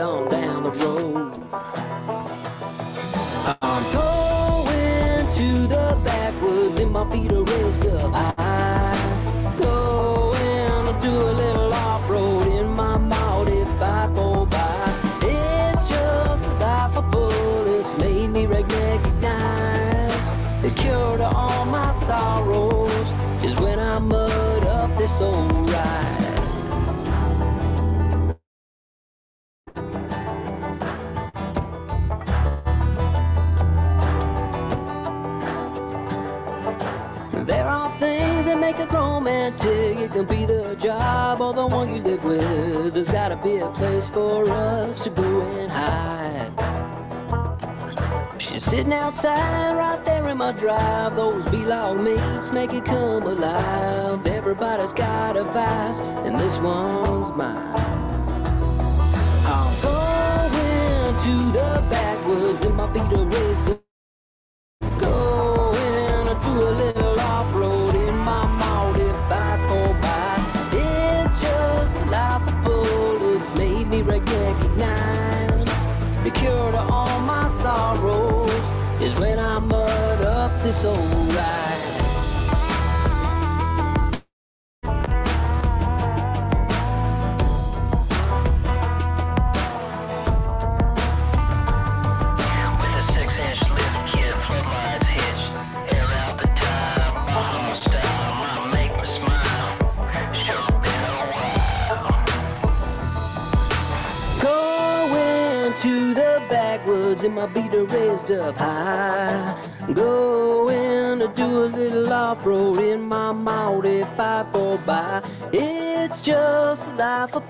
on down Outside right there in my drive. Those B-log mates make it come alive. Everybody's got a vice, and this one's mine. I'm going to the backwoods and my feet are raised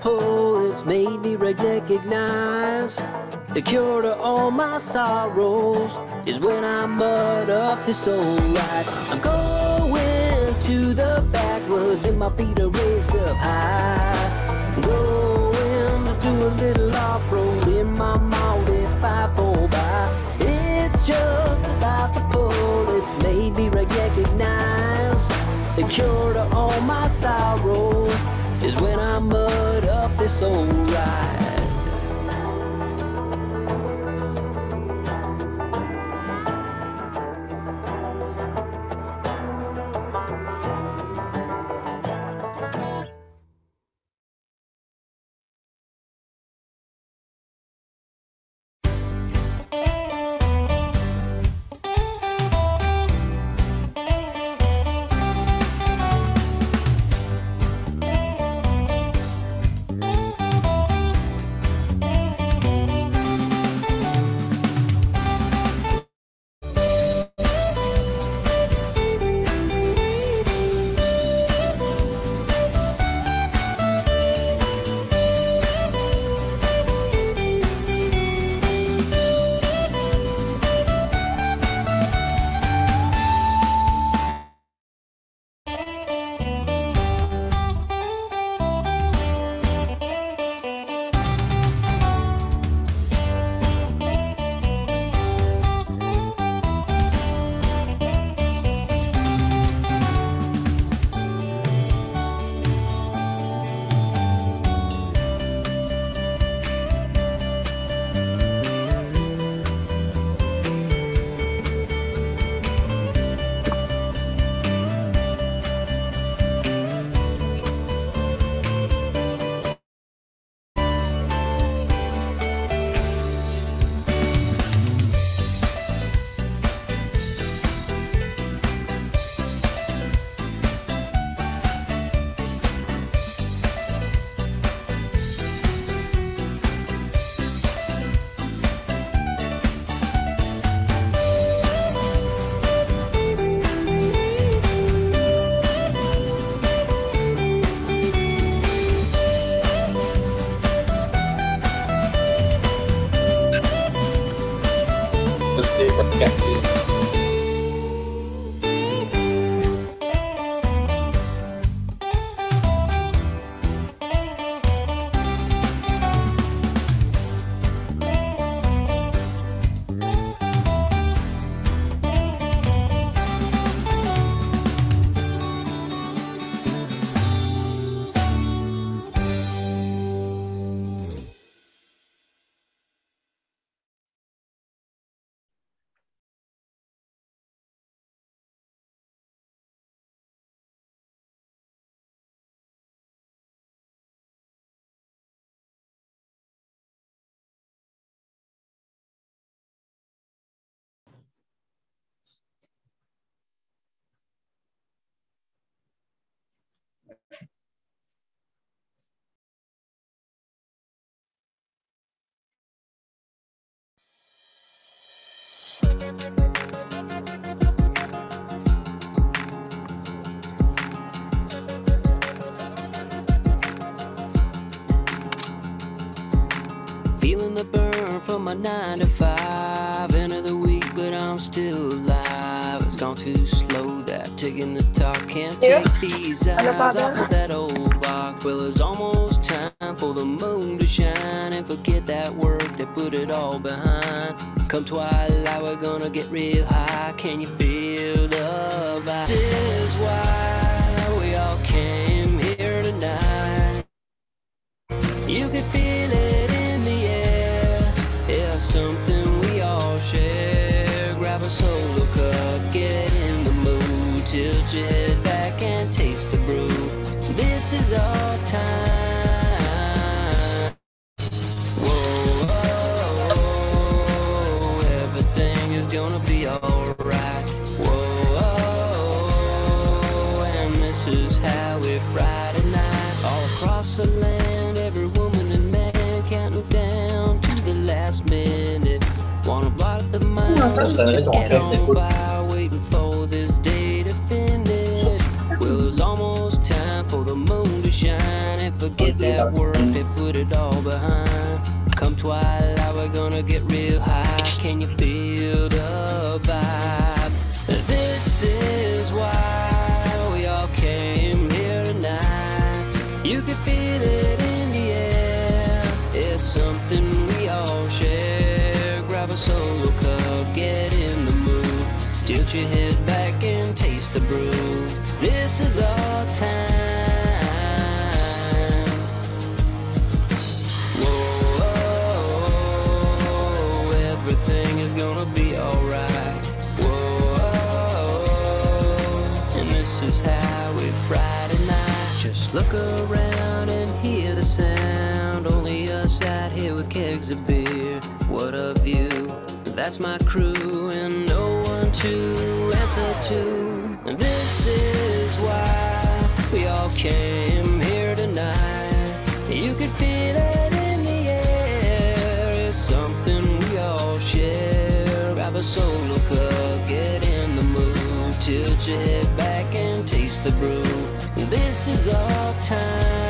of poets made me recognize. The cure to all my sorrows is when I mud up this old ride. I'm going to the backwoods and my feet are raised up high. Going to do a little off-road in my Maudi 5 by. It's just a life of bullets made me recognize. The cure to all my sorrows Feeling the burn from my nine to five. End of the week, but I'm still alive. Gone too slow. That ticking the talk can't take these eyes off of that old box. Well, it's almost time for the moon to shine and forget that work that put it all behind. Come twilight, we're gonna get real high. Can you feel the vibe? This is why we all came here tonight. You can feel the gutter Will is almost time for the moon to shine and forget that work they put it all behind. Come twilight, we're gonna get real high. Can you feel the vibe? Tilt your head back and taste the brew. This is our time. Whoa, everything is gonna be alright. Whoa, and this is how we Friday night. Just look around and hear the sound. Only us out here with kegs of beer. What a view! That's my crew, and to answer to. And this is why we all came here tonight. You could feel it in the air. It's something we all share. Grab a solo cup, get in the mood. Tilt your head back and taste the brew. This is our time.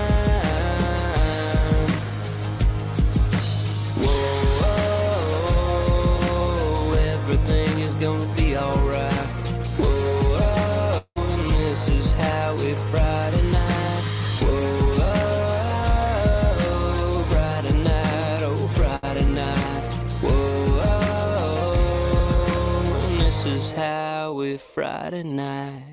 Friday night.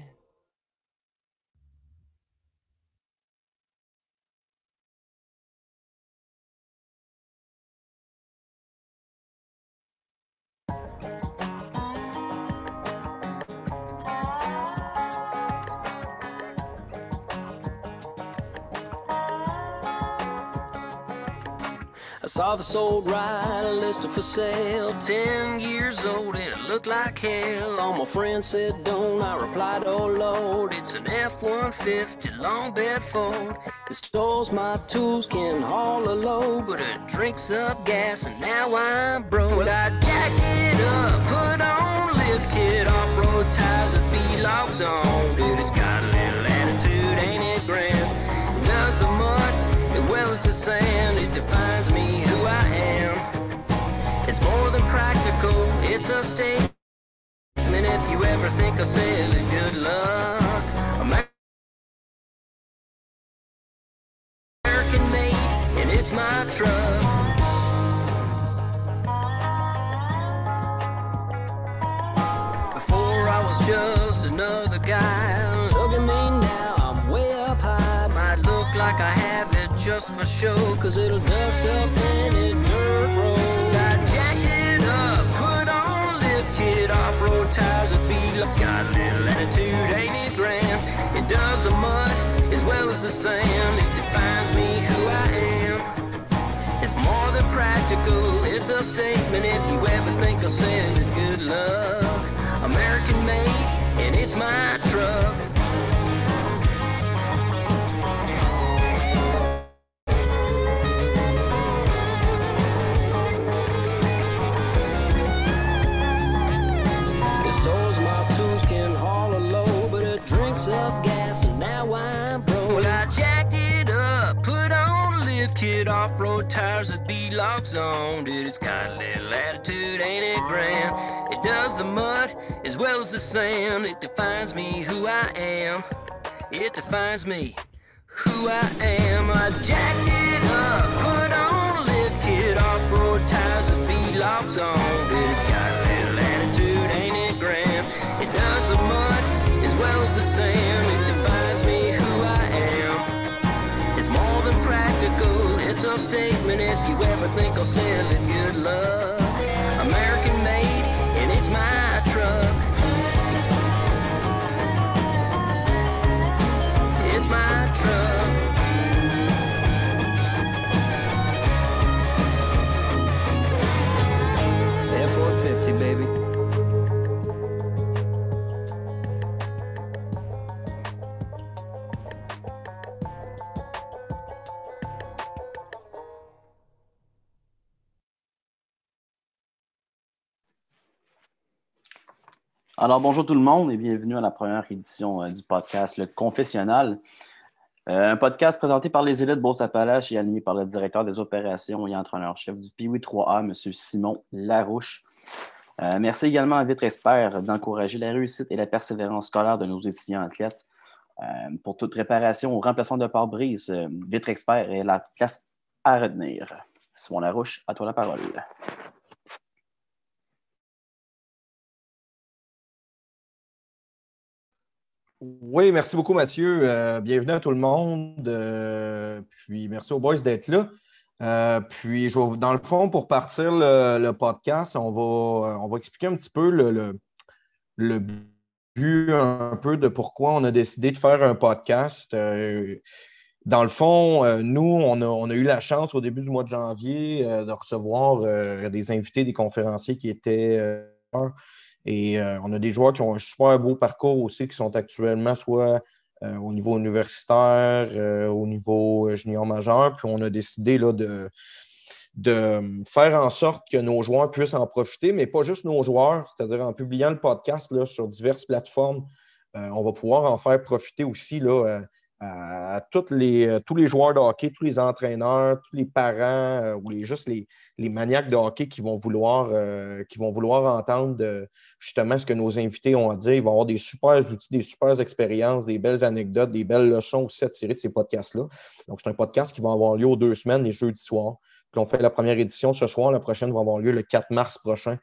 I saw this old ride listed for sale, 10 years old, it looked like hell. All my friends said don't, I replied, oh lord, it's an F-150 long bed Ford. It stores my tools, can haul a load, but it drinks up gas, and now I'm broke. Well, I jacked it up, put on lifted off-road tires with B-locks on. Dude, it's got a little attitude, ain't it grand? It does the mud well as the sand. It defines. It's more than practical, it's a statement. If you ever think of selling, good luck. American made, and it's my truck. Before I was just another guy. Look at me now, I'm way up high. Might look like I have it just for show, cause it'll dust up any dirt road. B-Lux. Got a little attitude, ain't it grand? It does the mud as well as the sand. It defines me who I am. It's more than practical, it's a statement if you ever think of sending good luck. American made, and it's my truck. Off-road tires with B-locks on. Dude, it's got a little attitude, ain't it grand? It does the mud as well as the sand. It defines me who I am. It defines me who I am. I jacked it up, put on a lift think I'll sell it. Good luck. Alors, bonjour tout le monde et bienvenue à la première édition euh, du podcast Le Confessionnal. Euh, un podcast présenté par les élites Beauce-Appalaches et animé par le directeur des opérations et entraîneur-chef du Piwi 3A, M. Simon Larouche. Euh, merci également à Vitre Expert d'encourager la réussite et la persévérance scolaire de nos étudiants athlètes. Pour toute réparation ou remplacement de pare-brise, Vitre Expert est la classe à retenir. Simon Larouche, à toi la parole. Oui, merci beaucoup, Mathieu. Euh, bienvenue à tout le monde. Euh, puis merci aux boys d'être là. Euh, puis, dans le fond, pour partir le, podcast, on va, expliquer un petit peu le, but un peu de pourquoi on a décidé de faire un podcast. Dans le fond, nous, on a, on a eu la chance au début du mois de janvier de recevoir des invités, des conférenciers qui étaient et euh, on a des joueurs qui ont un super beau parcours aussi, qui sont actuellement soit euh, au niveau universitaire, euh, au niveau junior majeur. Puis on a décidé là, de, de faire en sorte que nos joueurs puissent en profiter, mais pas juste nos joueurs, c'est-à-dire en publiant le podcast là, sur diverses plateformes, on va pouvoir en faire profiter aussi là, à, les, euh, tous les joueurs de hockey, tous les entraîneurs, tous les parents euh, ou les, juste les, les maniaques de hockey qui vont vouloir, euh, qui vont vouloir entendre justement ce que nos invités ont à dire. Ils vont avoir des super outils, des super expériences, des belles anecdotes, des belles leçons aussi à tirer de ces podcasts-là. Donc, c'est un podcast qui va avoir lieu aux deux semaines, les jeudis soirs. Puis on fait la première édition ce soir. La prochaine va avoir lieu le 4 mars prochain.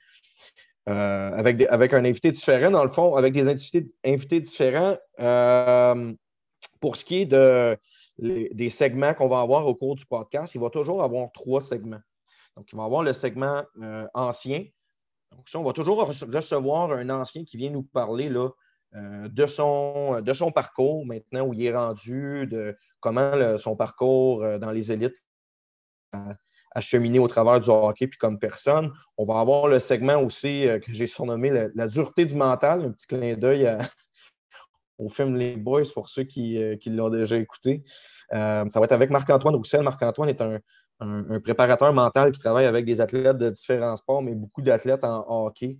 Avec, des- avec un invité différent, dans le fond, avec des invités, invités différents. Pour ce qui est des segments qu'on va avoir au cours du podcast, il va toujours avoir trois segments. Donc, il va avoir le segment euh, ancien. Donc, ça, on va toujours rece- recevoir un ancien qui vient nous parler là, euh, de, son, de son parcours maintenant, où il est rendu, de comment son parcours euh, dans les élites a, cheminé au travers du hockey, puis comme personne. On va avoir le segment aussi que j'ai surnommé la, la dureté du mental, un petit clin d'œil à- au film Les Boys pour ceux qui, euh, l'ont déjà écouté. Euh, ça va être avec Marc-Antoine Roussel. Marc-Antoine est un, préparateur mental qui travaille avec des athlètes de différents sports, mais beaucoup d'athlètes en hockey.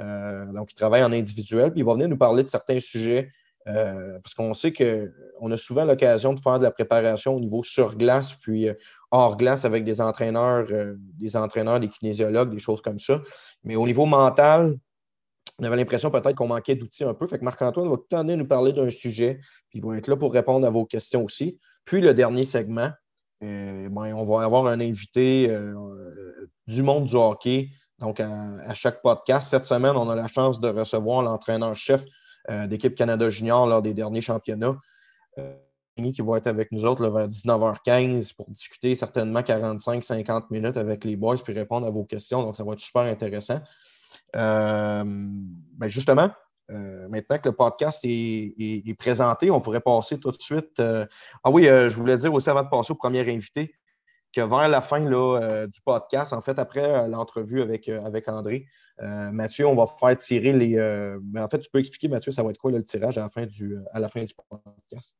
Euh, donc, il travaille en individuel. Puis il va venir nous parler de certains sujets parce qu'on sait qu'on a souvent l'occasion de faire de la préparation au niveau sur glace, puis hors glace avec des entraîneurs, des entraîneurs, des kinésiologues, des choses comme ça. Mais au niveau mental, on avait l'impression peut-être qu'on manquait d'outils un peu. Fait que Marc-Antoine va tout nous parler d'un sujet, puis il va être là pour répondre à vos questions aussi. Puis le dernier segment, euh, ben, on va avoir un invité euh, euh, du monde du hockey. Donc, à, chaque podcast, cette semaine, on a la chance de recevoir l'entraîneur-chef d'équipe Canada Junior lors des derniers championnats. Qui va être avec nous autres vers 19h15 pour discuter certainement 45-50 minutes avec les boys puis répondre à vos questions. Donc, ça va être super intéressant. Euh, ben justement, euh, maintenant que le podcast est, présenté, on pourrait passer tout de suite. euh, Ah oui, je voulais dire aussi avant de passer au premier invité que vers la fin là, du podcast, en fait, après l'entrevue avec, avec André, Mathieu, on va faire tirer les. mais en fait, tu peux expliquer, Mathieu, ça va être quoi le tirage à la fin du, à la fin du podcast?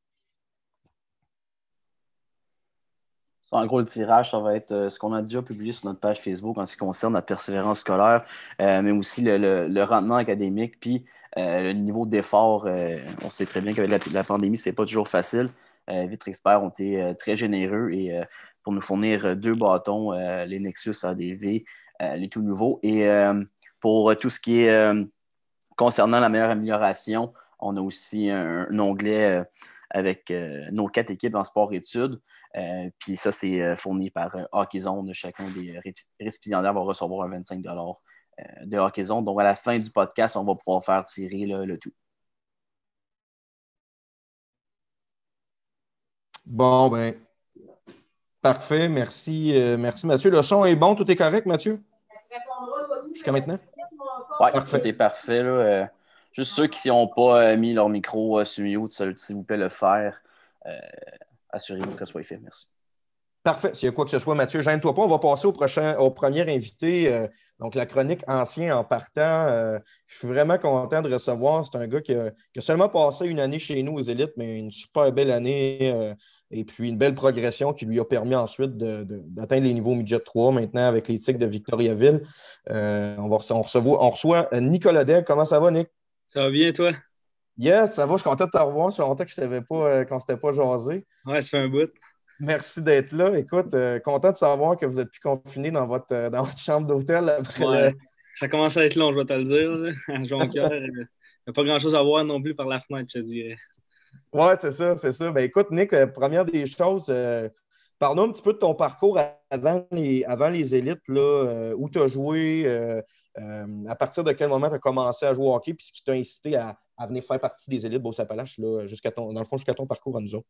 En gros, le tirage, ça va être euh, ce qu'on a déjà publié sur notre page Facebook en ce qui concerne la persévérance scolaire, euh, mais aussi le, le- rendement académique, puis euh, le niveau d'effort. on sait très bien qu'avec la, pandémie, c'est pas toujours facile. Vitre Expert ont été très généreux et pour nous fournir deux bâtons, les Nexus ADV, les tout nouveaux. Et pour tout ce qui est concernant la meilleure amélioration, on a aussi un, onglet avec nos quatre équipes en sport-études. puis ça, c'est fourni par Hockeyzone. Chacun des récipiendaires va recevoir un 25 de Hockeyzone. Donc, à la fin du podcast, on va pouvoir faire tirer le tout. Bon, ben, parfait. Merci, euh, merci Mathieu. Le son est bon, tout est correct, Mathieu? Jusqu'à maintenant? Oui, tout est parfait. Euh, juste ceux qui n'ont pas euh, mis leur micro sur mute, s'il vous plaît, le faire. Assurez-vous que ce soit fait. Merci. Parfait. S'il y a quoi que ce soit, Mathieu, gêne-toi pas. On va passer au, prochain, au premier invité. Euh, donc, la chronique ancien en partant. Euh, je suis vraiment content de recevoir. C'est un gars qui a, seulement passé une année chez nous aux élites, mais une super belle année euh, et puis une belle progression qui lui a permis ensuite d'atteindre les niveaux midget 3 maintenant avec tics de Victoriaville. on, on, reçoit, on reçoit Nicolas Degg. Comment ça va, Nick? Ça va bien, toi? Yes, ça va. Je suis content de te revoir. Je suis content que je ne t'avais pas quand c'était pas jasé. Ouais, ça fait un bout. Merci d'être là. Écoute, euh, content de savoir que vous êtes plus confiné dans votre, euh, dans votre chambre d'hôtel après Ça commence à être long, je vais te le dire. À Jonquière, il n'y a pas grand-chose à voir non plus par la fenêtre, je te dirais. Oui, c'est ça, c'est ça. Ben, écoute, Nick, euh, première des choses, parle-nous un petit peu de ton parcours avant les, avant les élites, là, où tu as joué, à partir de quel moment tu as commencé à jouer au hockey, puis ce qui t'a incité à, venir faire partie des élites Beau-Sapalache, jusqu'à ton, dans le fond, jusqu'à ton parcours à nous autres?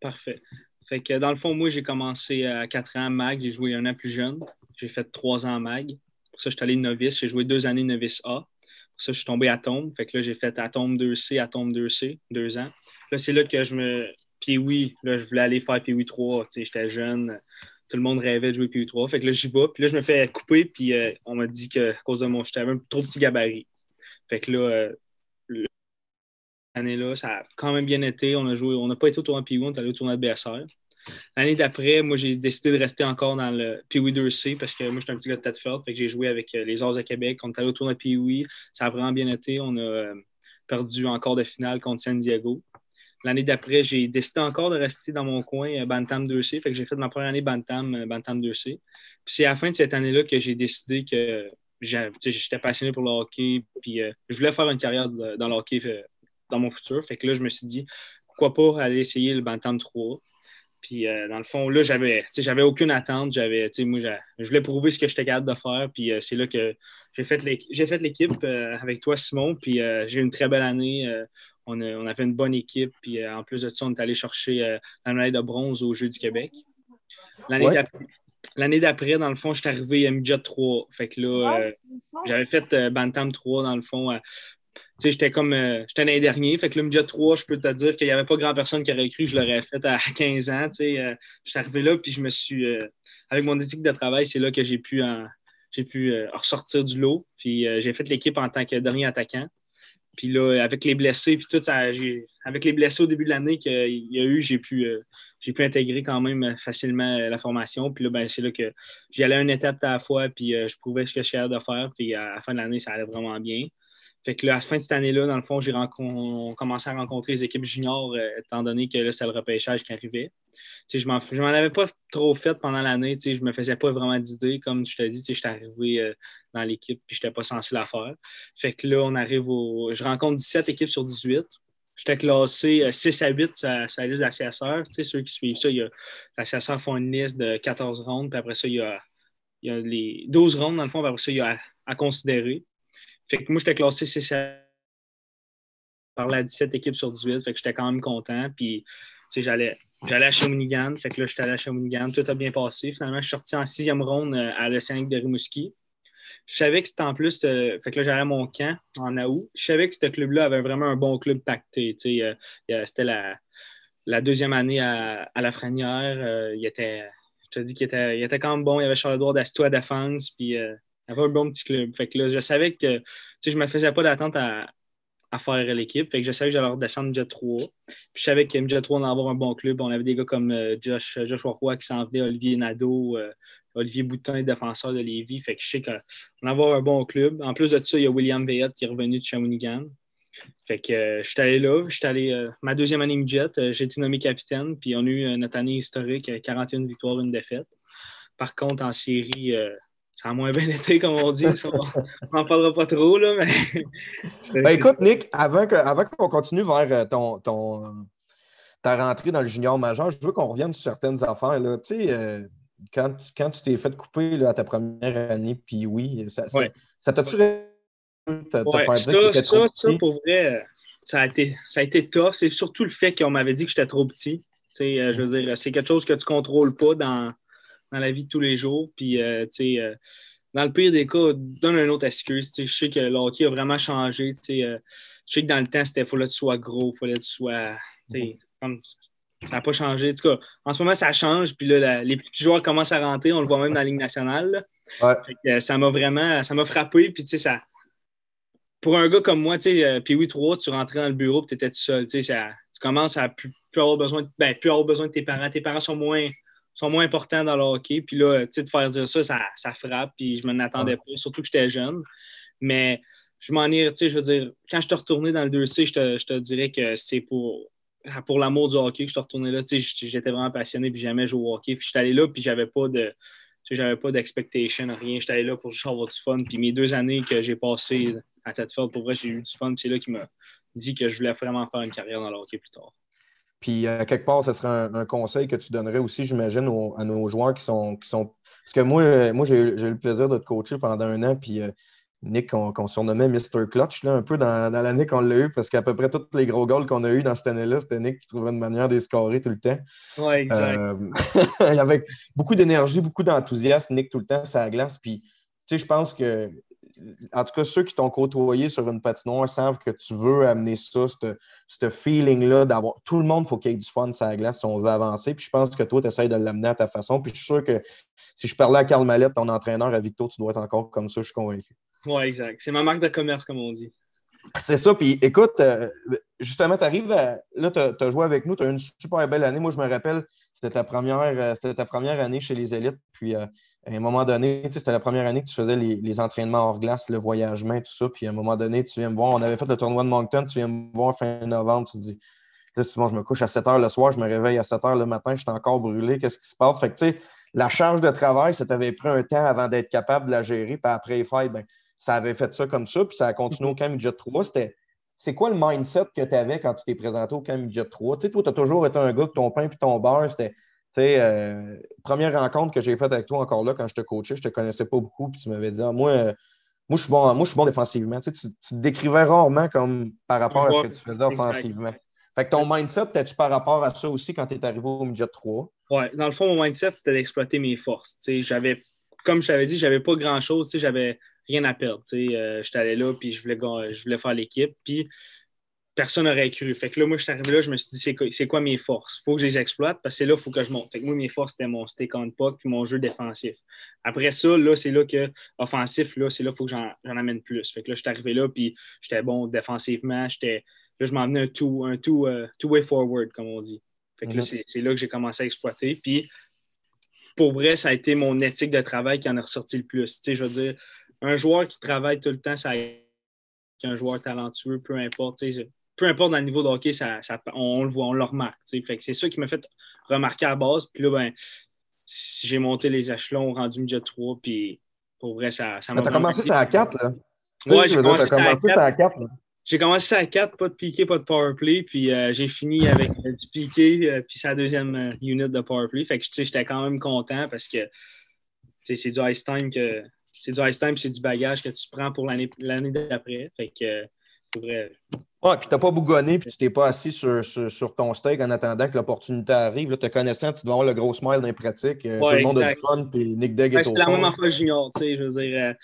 Parfait. Fait que dans le fond, moi, j'ai commencé à 4 ans à MAG, j'ai joué un an plus jeune. J'ai fait 3 ans à MAG. Pour ça, je suis allé novice. J'ai joué deux années novice A. Pour ça, je suis tombé à Tombe. Fait que là, j'ai fait à Tombe 2C, à Tombe 2C, deux ans. Là, c'est là que je me. Puis oui, là, je voulais aller faire Puis 3. J'étais jeune. Tout le monde rêvait de jouer Puis 3. Fait que là, j'y vais. Puis là, je me fais couper. Puis euh, on m'a dit qu'à cause de mon. J'étais un trop petit gabarit. Fait que là, euh, année-là, ça a quand même bien été. On a joué, on n'a pas été au tournoi Pee on est allé au tournoi de BSR. L'année d'après, moi, j'ai décidé de rester encore dans le Pee 2C parce que moi, j'étais un petit gars de tête forte. Fait que j'ai joué avec euh, les Ors de Québec. On est allé au tournoi Pee Ça a vraiment bien été. On a perdu encore de finale contre San Diego. L'année d'après, j'ai décidé encore de rester dans mon coin euh, Bantam 2C. Fait que j'ai fait ma première année Bantam, Bantam 2C. Puis c'est à la fin de cette année-là que j'ai décidé que j'étais passionné pour le hockey. Puis je voulais faire une carrière dans le hockey dans mon futur. Fait que là, je me suis dit, pourquoi pas aller essayer le Bantam 3. Puis euh, dans le fond, là, j'avais, j'avais aucune attente. J'avais, moi, je voulais prouver ce que j'étais capable de faire. Puis euh, c'est là que j'ai fait l'équipe, euh, avec toi, Simon. Puis j'ai eu une très belle année. On, a, on, avait une bonne équipe. Puis en plus de ça, on est allé chercher la médaille de bronze aux Jeux du Québec. L'année d'après, dans le fond, je suis arrivé à Midget 3. Fait que là, j'avais fait Bantam 3, dans le fond, j'étais comme euh, j'étais l'année dernier. Fait que le midget 3, je peux te dire qu'il n'y avait pas grand personne qui aurait cru que je l'aurais fait à 15 ans. Euh, je suis arrivé là, puis je me suis. Euh, avec mon éthique de travail, c'est là que j'ai pu, j'ai pu ressortir du lot. Puis j'ai fait l'équipe en tant que dernier attaquant. Puis là, avec les blessés, puis tout ça, avec les blessés au début de l'année qu'il y a eu, j'ai pu, j'ai pu intégrer quand même facilement la formation. Puis là, ben, c'est là que j'y allais une étape à la fois, puis je prouvais ce que je suis capable de faire. Puis à la fin de l'année, ça allait vraiment bien. Fait que à la fin de cette année-là, dans le fond, j'ai commencé à rencontrer les équipes juniors, euh, étant donné que là, c'était le repêchage qui arrivait. je m'en, m'en avais pas trop fait pendant l'année. Je me faisais pas vraiment d'idées. Comme je t'ai dit, j'étais arrivé euh, dans l'équipe puis je n'étais pas censé la faire. Fait que là, on arrive au. Je rencontre 17 équipes sur 18. J'étais classé 6 euh, à 8 sur, la liste d'assesseurs. Ceux qui suivent ça, il y font une liste de 14 rondes, puis après ça, il y a, y a les 12 rondes, dans le fond, puis après ça, il y a à considérer. Fait que moi, j'étais classé C7 par la 17 équipes sur 18. Fait que j'étais quand même content. Puis, j'allais, j'allais à Shawinigan. Fait que là, j'étais allé à Shawinigan. Tout a bien passé. Finalement, je suis sorti en sixième ronde euh, à l'Océanique de Rimouski. Je savais que c'était en plus, euh, fait que là, j'allais à mon camp en août. Je savais que ce club-là avait vraiment un bon club pacté. Euh, c'était la, deuxième année à, la Franière. il était, je te dis qu'il était, il était quand même bon. Il y avait Charles-Édouard d'Asto à défense. Puis avait un bon petit club. Fait que là, je savais que je ne me faisais pas d'attente à, faire l'équipe. Fait que je savais que j'allais redescendre Jet 3. Puis je savais que Jet 3 allait avoir un bon club. On avait des gars comme euh, Josh, Joshua Roy qui s'en venait, Olivier Nadeau, euh, Olivier Boutin, défenseur de Lévis. Fait que je sais qu'on allait avoir un bon club. En plus de ça, il y a William Veillette qui est revenu de Shawinigan. Fait que euh, je suis allé là, je suis allé euh, ma deuxième année midget, euh, j'ai été nommé capitaine, puis on a eu euh, notre année historique, euh, 41 victoires, une défaite. Par contre, en série, euh, ça a moins bien été, comme on dit. Ça, on n'en parlera pas trop, là, mais. Ben, écoute, Nick, avant qu'on continue vers euh, ton, ton, euh, ta rentrée dans le junior majeur, je veux qu'on revienne sur certaines affaires. Là. Tu sais, euh, quand, tu- quand tu t'es fait couper là, à ta première année, puis oui, ça, ça, Ouais. ça te, te Ouais, faire ça, que ça, ça, pour vrai, ça a été, ça a été tough. C'est surtout le fait qu'on m'avait dit que j'étais trop petit. Tu sais, euh, je veux dire, c'est quelque chose que tu ne contrôles pas dans, dans la vie de tous les jours. Puis, euh, tu sais, euh, dans le pire des cas, donne une autre excuse. Je sais que le hockey a vraiment changé. Euh, je sais que dans le temps, c'était faut que tu sois gros, il fallait que tu sois. Comme, ça n'a pas changé. En tout cas, en ce moment, ça change. Puis là, la- les petits joueurs commencent à rentrer. On le voit même dans la Ligue nationale. là. Ouais. Fait que, ça m'a vraiment ça m'a frappé. Puis, tu sais, ça. Pour un gars comme moi, tu sais, puis oui, 3, tu rentrais dans le bureau et tu étais tout seul. Tu sais, ça- tu commences à plus, plus avoir besoin de, ben, plus avoir besoin de tes parents. Tes parents sont moins, sont moins importants dans le hockey. Puis là, tu sais, de faire dire ça, ça, ça frappe. Puis je m'en attendais pas, surtout que j'étais jeune. Mais je m'en ai, tu sais, je veux dire, quand je te retourné dans le 2C, je te, je te dirais que c'est pour, pour l'amour du hockey que je suis retourné là. Tu sais, j'étais vraiment passionné, puis jamais joué au hockey. Puis j'étais allé là, puis j'avais pas de. Tu sais, j'avais pas d'expectation, rien. J'étais allé là pour juste avoir du fun. Puis mes deux années que j'ai passées à Tedford, pour vrai, j'ai eu du fun. Puis c'est là qui m'a dit que je voulais vraiment faire une carrière dans le hockey plus tard. Puis, euh, quelque part, ce serait un, un conseil que tu donnerais aussi, j'imagine, à nos joueurs qui sont. Qui sont... Parce que moi, euh, moi j'ai eu le plaisir de te coacher pendant un an, puis euh, Nick, qu'on surnommait Mr. Clutch, là, un peu dans, dans l'année qu'on l'a eu, parce qu'à peu près tous les gros goals qu'on a eu dans cette année-là, c'était Nick qui trouvait une manière de les scorer tout le temps. Ouais, exact. Euh, avec beaucoup d'énergie, beaucoup d'enthousiasme, Nick tout le temps, ça glace. Puis, tu sais, je pense que, en tout cas, ceux qui t'ont côtoyé sur une patinoire savent que tu veux amener ça, ce feeling-là d'avoir. Tout le monde, faut qu'il y ait du fun sur la glace si on veut avancer. Puis, je pense que toi, tu essaies de l'amener à ta façon. Puis, je suis sûr que si je parlais à Carl Mallette, ton entraîneur à Victo, tu dois être encore comme ça, je suis convaincu. Ouais, exact. C'est ma marque de commerce, comme on dit. C'est ça. Puis écoute, euh, justement, tu arrives à. Là, tu as, joué avec nous, tu as eu une super belle année. Moi, je me rappelle, c'était ta première, euh, ta première année chez les élites. Puis euh, à un moment donné, c'était la première année que tu faisais les, les entraînements hors glace, le voyagement, tout ça. Puis à un moment donné, tu viens me voir. On avait fait le tournoi de Moncton, tu viens me voir fin novembre. Tu te dis, là, bon, je me couche à 7 h le soir, je me réveille à 7 h le matin, je suis encore brûlé. Qu'est-ce qui se passe? Fait que, tu sais, la charge de travail, ça t'avait pris un temps avant d'être capable de la gérer. Puis après les fêtes, ben, ça avait fait ça comme ça, puis ça a continué au Camp Midget 3. C'était, c'est quoi le mindset que tu avais quand tu t'es présenté au Camp Midget 3? Tu sais, toi, tu as toujours été un gars que ton pain puis ton beurre, c'était, tu sais, euh, première rencontre que j'ai faite avec toi encore là, quand je te coachais, je te connaissais pas beaucoup, puis tu m'avais dit, ah, moi, euh, moi, je suis bon, moi, je suis bon défensivement. Tu, sais, tu, tu te décrivais rarement comme par rapport à ce que tu faisais offensivement. Fait que ton mindset, peut-être par rapport à ça aussi quand tu es arrivé au Midget 3? Ouais, dans le fond, mon mindset, c'était d'exploiter mes forces. Tu sais, j'avais, comme je t'avais dit, j'avais pas grand-chose. Tu sais, j'avais rien à perdre. Euh, j'étais allé là, puis je voulais, je voulais faire l'équipe, puis personne n'aurait cru. Fait que là, moi, je suis arrivé là, je me suis dit, c'est quoi, c'est quoi mes forces? Il faut que je les exploite, parce que c'est là, il faut que je monte. Fait que moi, mes forces, c'était mon stick on puck, puis mon jeu défensif. Après ça, là, c'est là que, offensif, là, c'est là, il faut que j'en, j'en amène plus. Fait que là, je suis arrivé là, puis j'étais bon défensivement, j'étais, là, je m'en venais un two, un two, euh, two-way forward, comme on dit. Fait que là, Mhm. c'est, c'est là que j'ai commencé à exploiter. Puis, pour vrai, ça a été mon éthique de travail qui en a ressorti le plus. Tu sais, je veux dire, un joueur qui travaille tout le temps, ça un joueur talentueux, peu importe. Peu importe dans le niveau de hockey, ça, ça- on, le voit, on le remarque. Fait que c'est ça qui m'a fait remarquer à la base. Puis là, ben, j'ai monté les échelons, rendu midget 3, puis pour vrai, ça, ça m'a. Tu as vraiment commencé ça à 4, là. Ouais, j'ai commencé, t'as ça à commencé ça à 4. là. j'ai commencé ça à 4, pas de piqué, pas de powerplay, puis euh, j'ai fini avec euh, du piqué, euh, puis sa deuxième euh, unit de powerplay. Fait que j'étais quand même content parce que c'est du ice time que c'est du ice time, c'est du bagage que tu prends pour l'année d'après. Fait que pour vrai, Ouais, puis t'as pas bougonné, puis tu t'es pas assis sur, sur, sur ton steak en attendant que l'opportunité arrive. Là, te connaissant, tu dois avoir le gros smile dans les pratiques. Euh, Ouais, tout le monde a du fun, puis Nick Degg Ben, est c'est au la même affaire junior, tu sais, je veux dire, euh,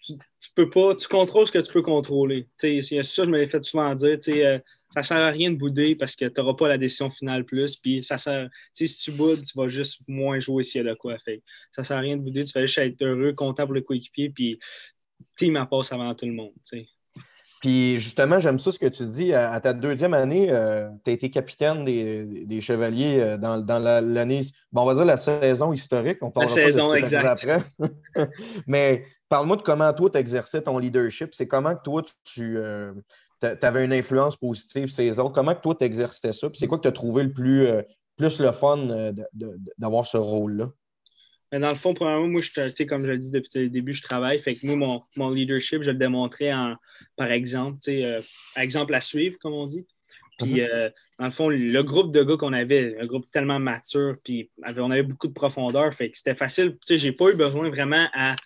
tu, peux pas, tu contrôles ce que tu peux contrôler. Sais, ça, je me l'ai fait souvent dire, tu euh, ça sert à rien de bouder parce que tu n'auras pas la décision finale plus, puis ça sert, si tu boudes, tu vas juste moins jouer s'il y a de quoi. Fait que ça sert à rien de bouder, tu vas juste être heureux, content pour le coéquipier, puis team en passe avant tout le monde. Puis justement, j'aime ça ce que tu dis. À, à ta deuxième année, tu as été capitaine des, des Chevaliers euh, dans, dans la- l'année, bon, on va dire la saison historique. On parlera pas de saison, ce arrivé exact. après. Mais parle-moi de comment toi, tu exerçais ton leadership. C'est comment que toi, tu, euh, avais une influence positive sur les autres? Comment que toi, tu exerçais ça? Puis c'est quoi que tu as trouvé le plus, euh, plus le fun euh, d'avoir ce rôle-là? Mais dans le fond, premièrement, moi, je, comme je l'ai dit depuis le début, je travaille. Fait que moi, mon, mon leadership, je le démontrais en, par exemple, euh, exemple à suivre, comme on dit. Puis, mm-hmm. euh, dans le fond, le groupe de gars qu'on avait, un groupe tellement mature, puis on avait beaucoup de profondeur, fait que c'était facile. Tu sais, j'ai pas eu besoin vraiment à,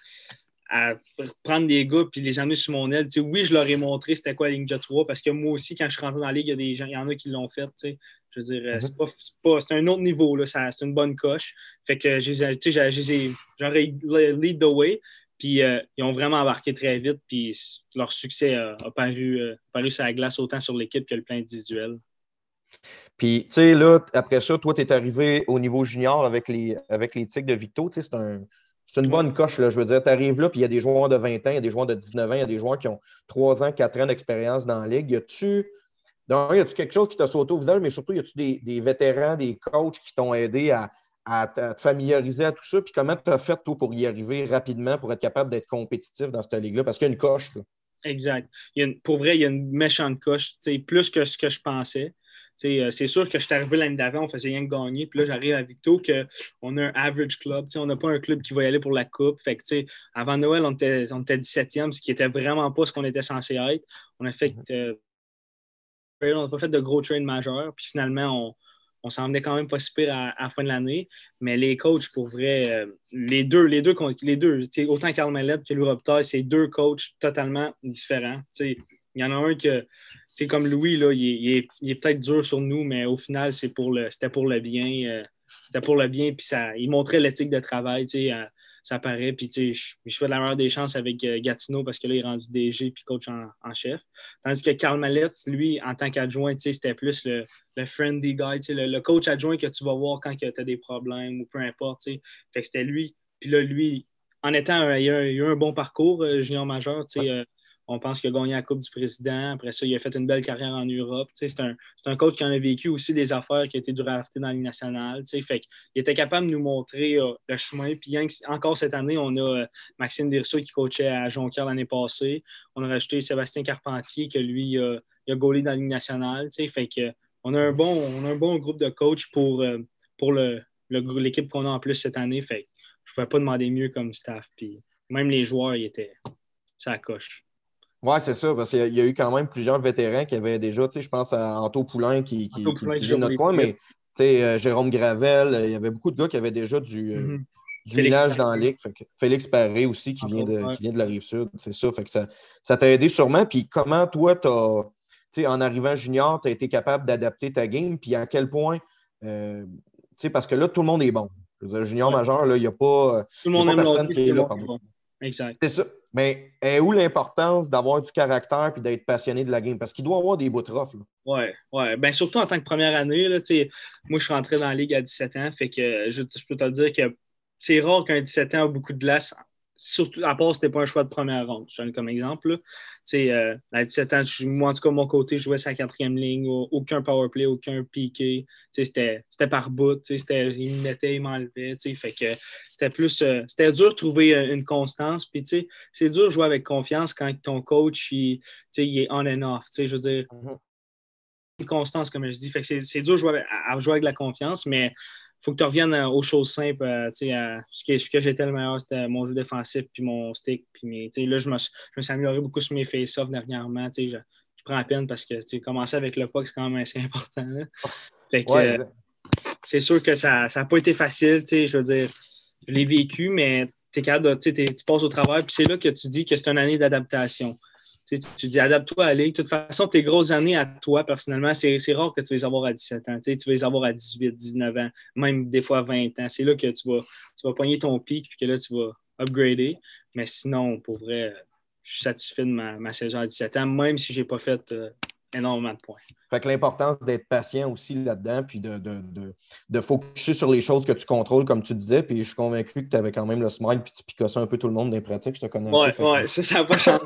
à prendre des gars puis les amener sous mon aile. Tu sais, oui, je leur ai montré c'était quoi la ligne 3 parce que moi aussi, quand je suis rentré dans la ligue, il y a des gens, il y en a qui l'ont fait. Tu sais. Je veux dire, c'est mhm. pas, c'est un autre niveau, là, c'est une bonne coche. Fait que j'aurais lead the way. Puis euh, ils ont vraiment embarqué très vite. Puis leur succès a, paru, euh, paru sur la glace autant sur l'équipe que le plan individuel. Puis, tu sais, là, après ça, toi, tu es arrivé au niveau junior avec les, avec les Tigres de Victo. Tu sais, c'est un, une bonne coche, là, je veux dire. Tu arrives là, puis il y a des joueurs de 20 ans, il y a des joueurs de 19 ans, il y a des joueurs qui ont 3 ans, 4 ans d'expérience dans la ligue. Y a-tu y a quelque chose qui t'a sauté au visage, mais surtout, y a-tu des, vétérans, des coachs qui t'ont aidé à, te familiariser à tout ça? Puis comment tu as fait, toi, pour y arriver rapidement, pour être capable d'être compétitif dans cette ligue-là? Parce qu'il y a une coche. Exact. pour vrai, il y a une méchante coche, plus que ce que je pensais. Euh, c'est sûr que je suis arrivé l'année d'avant, on faisait rien que gagner. Puis là, j'arrive à Victo qu'on a un average club. On n'a pas un club qui va y aller pour la coupe. Fait que, avant Noël, on était, on était 17e, ce qui n'était vraiment pas ce qu'on était censé être. On a fait. Mhm. Euh, on n'a pas fait de gros trains majeurs. Puis finalement, on, on s'en venait quand même pas si pire à, la fin de l'année. Mais les coachs, pour vrai, euh, les deux, les deux, les deux autant Carl Mallet que Louis c'est deux coachs totalement différents. Il y en a un que c'est comme Louis, là, il, est, peut-être dur sur nous, mais au final, pour c'était pour le bien. Euh, c'était pour le bien, puis ça, il montrait l'éthique de travail, ça paraît. Puis, tu sais, je, fais de la meilleure des chances avec euh, Gatineau parce que là, il est rendu DG puis coach en, chef. Tandis que Carl Mallette, lui, en tant qu'adjoint, tu sais, c'était plus le, le friendly guy, tu sais, le, coach adjoint que tu vas voir quand tu as des problèmes ou peu importe, tu sais. Fait que c'était lui. Puis là, lui, en étant, il, a, eu un bon parcours euh, junior majeur, tu sais, on pense qu'il a gagné la Coupe du Président. Après ça, il a fait une belle carrière en Europe. C'est un, coach qui en a vécu aussi des affaires qui a été drafté dans la Ligue nationale. Il était capable de nous montrer euh, le chemin. Puis encore cette année, on a euh, Maxime Dirceau qui coachait à Jonquière l'année passée. On a rajouté Sébastien Carpentier qui, lui, a gaulé dans la Ligue nationale. On, a un bon, groupe de coachs pour, euh, l'équipe qu'on a en plus cette année. Je ne pouvais pas demander mieux comme staff. Même les joueurs, ils étaient ça coche. Oui, c'est ça, parce qu'il y, a eu quand même plusieurs vétérans qui avaient déjà, tu sais, je pense à Anto Poulain qui, qui, qui, notre coin, mais tu sais, euh, Jérôme Gravel, euh, il y avait beaucoup de gars qui avaient déjà du, mm-hmm. du village dans la ligue. Félix Paré aussi qui vient, de, qui vient de la rive sud, c'est ça. Fait que ça, ça t'a aidé sûrement. Puis comment toi, as, en arrivant junior, tu as été capable d'adapter ta game, puis à quel point, euh, parce que là, tout le monde est bon. Je veux dire, junior majeur, il n'y a pas, tout le monde qui est là. Exact. C'est ça. Mais est où l'importance d'avoir du caractère et d'être passionné de la game? Parce qu'il doit avoir des bouts de Oui, ouais. Ben, surtout en tant que première année. Là, moi, je suis rentré dans la ligue à 17 ans. Fait que je, peux te dire que c'est rare qu'un 17 ans a beaucoup de glace surtout à part c'était pas un choix de première ronde. Je donne comme exemple. Euh, à 17 ans, moi, en tout cas, mon côté, je jouais sa quatrième ligne, aucun power play, aucun piqué. C'était par bout. Il me mettait, il m'enlevait. Fait que c'était plus. Euh, c'était dur de trouver euh, une constance. Puis c'est dur de jouer avec confiance quand ton coach il, il est on and off. Je veux dire. Mm-hmm. Une constance, comme je dis. Fait que c'est dur de jouer à jouer avec la confiance, mais faut que tu reviennes aux choses simples. Euh, à, ce, que, que j'étais le meilleur, c'était mon jeu défensif puis mon stick. Puis mes, là, je me, je me suis amélioré beaucoup sur mes face-offs dernièrement. Je, je prends la peine parce que commencer avec le puck, c'est quand même assez important. Euh, c'est sûr que ça n'a pas été facile. Je veux dire, je l'ai vécu, mais es capable tu passes au travail. Puis c'est là que tu dis que c'est une année d'adaptation. Tu, dis adapte-toi à la ligue. De toute façon, tes grosses années à toi, personnellement, c'est rare que tu vas les avoir à 17 ans. Tu, vas les avoir à 18, 19 ans, même des fois 20 ans. C'est là que tu vas, tu vas pogner ton pic et que là, tu vas upgrader. Mais sinon, pour vrai, je suis satisfait de ma, saison à 17 ans, même si je n'ai pas fait euh, énormément de points. Fait que l'importance d'être patient aussi là-dedans, puis de, de, de, focuser sur les choses que tu contrôles, comme tu disais. Puis je suis convaincu que tu avais quand même le smile, puis tu picassais un peu tout le monde les pratiques. Je te connais. Oui, ouais, ça, ça pas changé.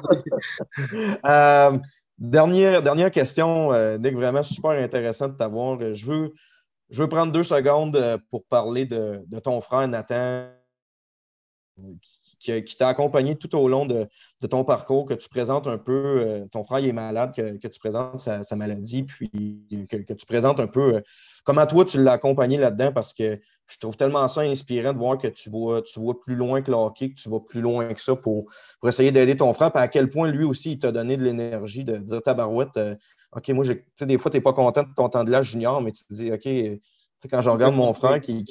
Euh, dernière, dernière question, euh, Nick, vraiment super intéressant de t'avoir. Je veux, je veux prendre deux secondes euh, pour parler de, ton frère Nathan, qui, t'a accompagné tout au long de, ton parcours, que tu présentes un peu, euh, ton frère est malade, que, tu présentes sa, maladie, puis que, tu présentes un peu comment toi tu l'as accompagné là-dedans, parce que je trouve tellement ça inspirant de voir que tu vois, tu vois plus loin que le hockey, que tu vas plus loin que ça pour, essayer d'aider ton frère, puis à quel point lui aussi il t'a donné de l'énergie de dire ta barouette, OK, moi, des fois, tu n'es pas content de ton temps de l'âge junior, mais tu te dis, OK, quand je regarde mon frère qui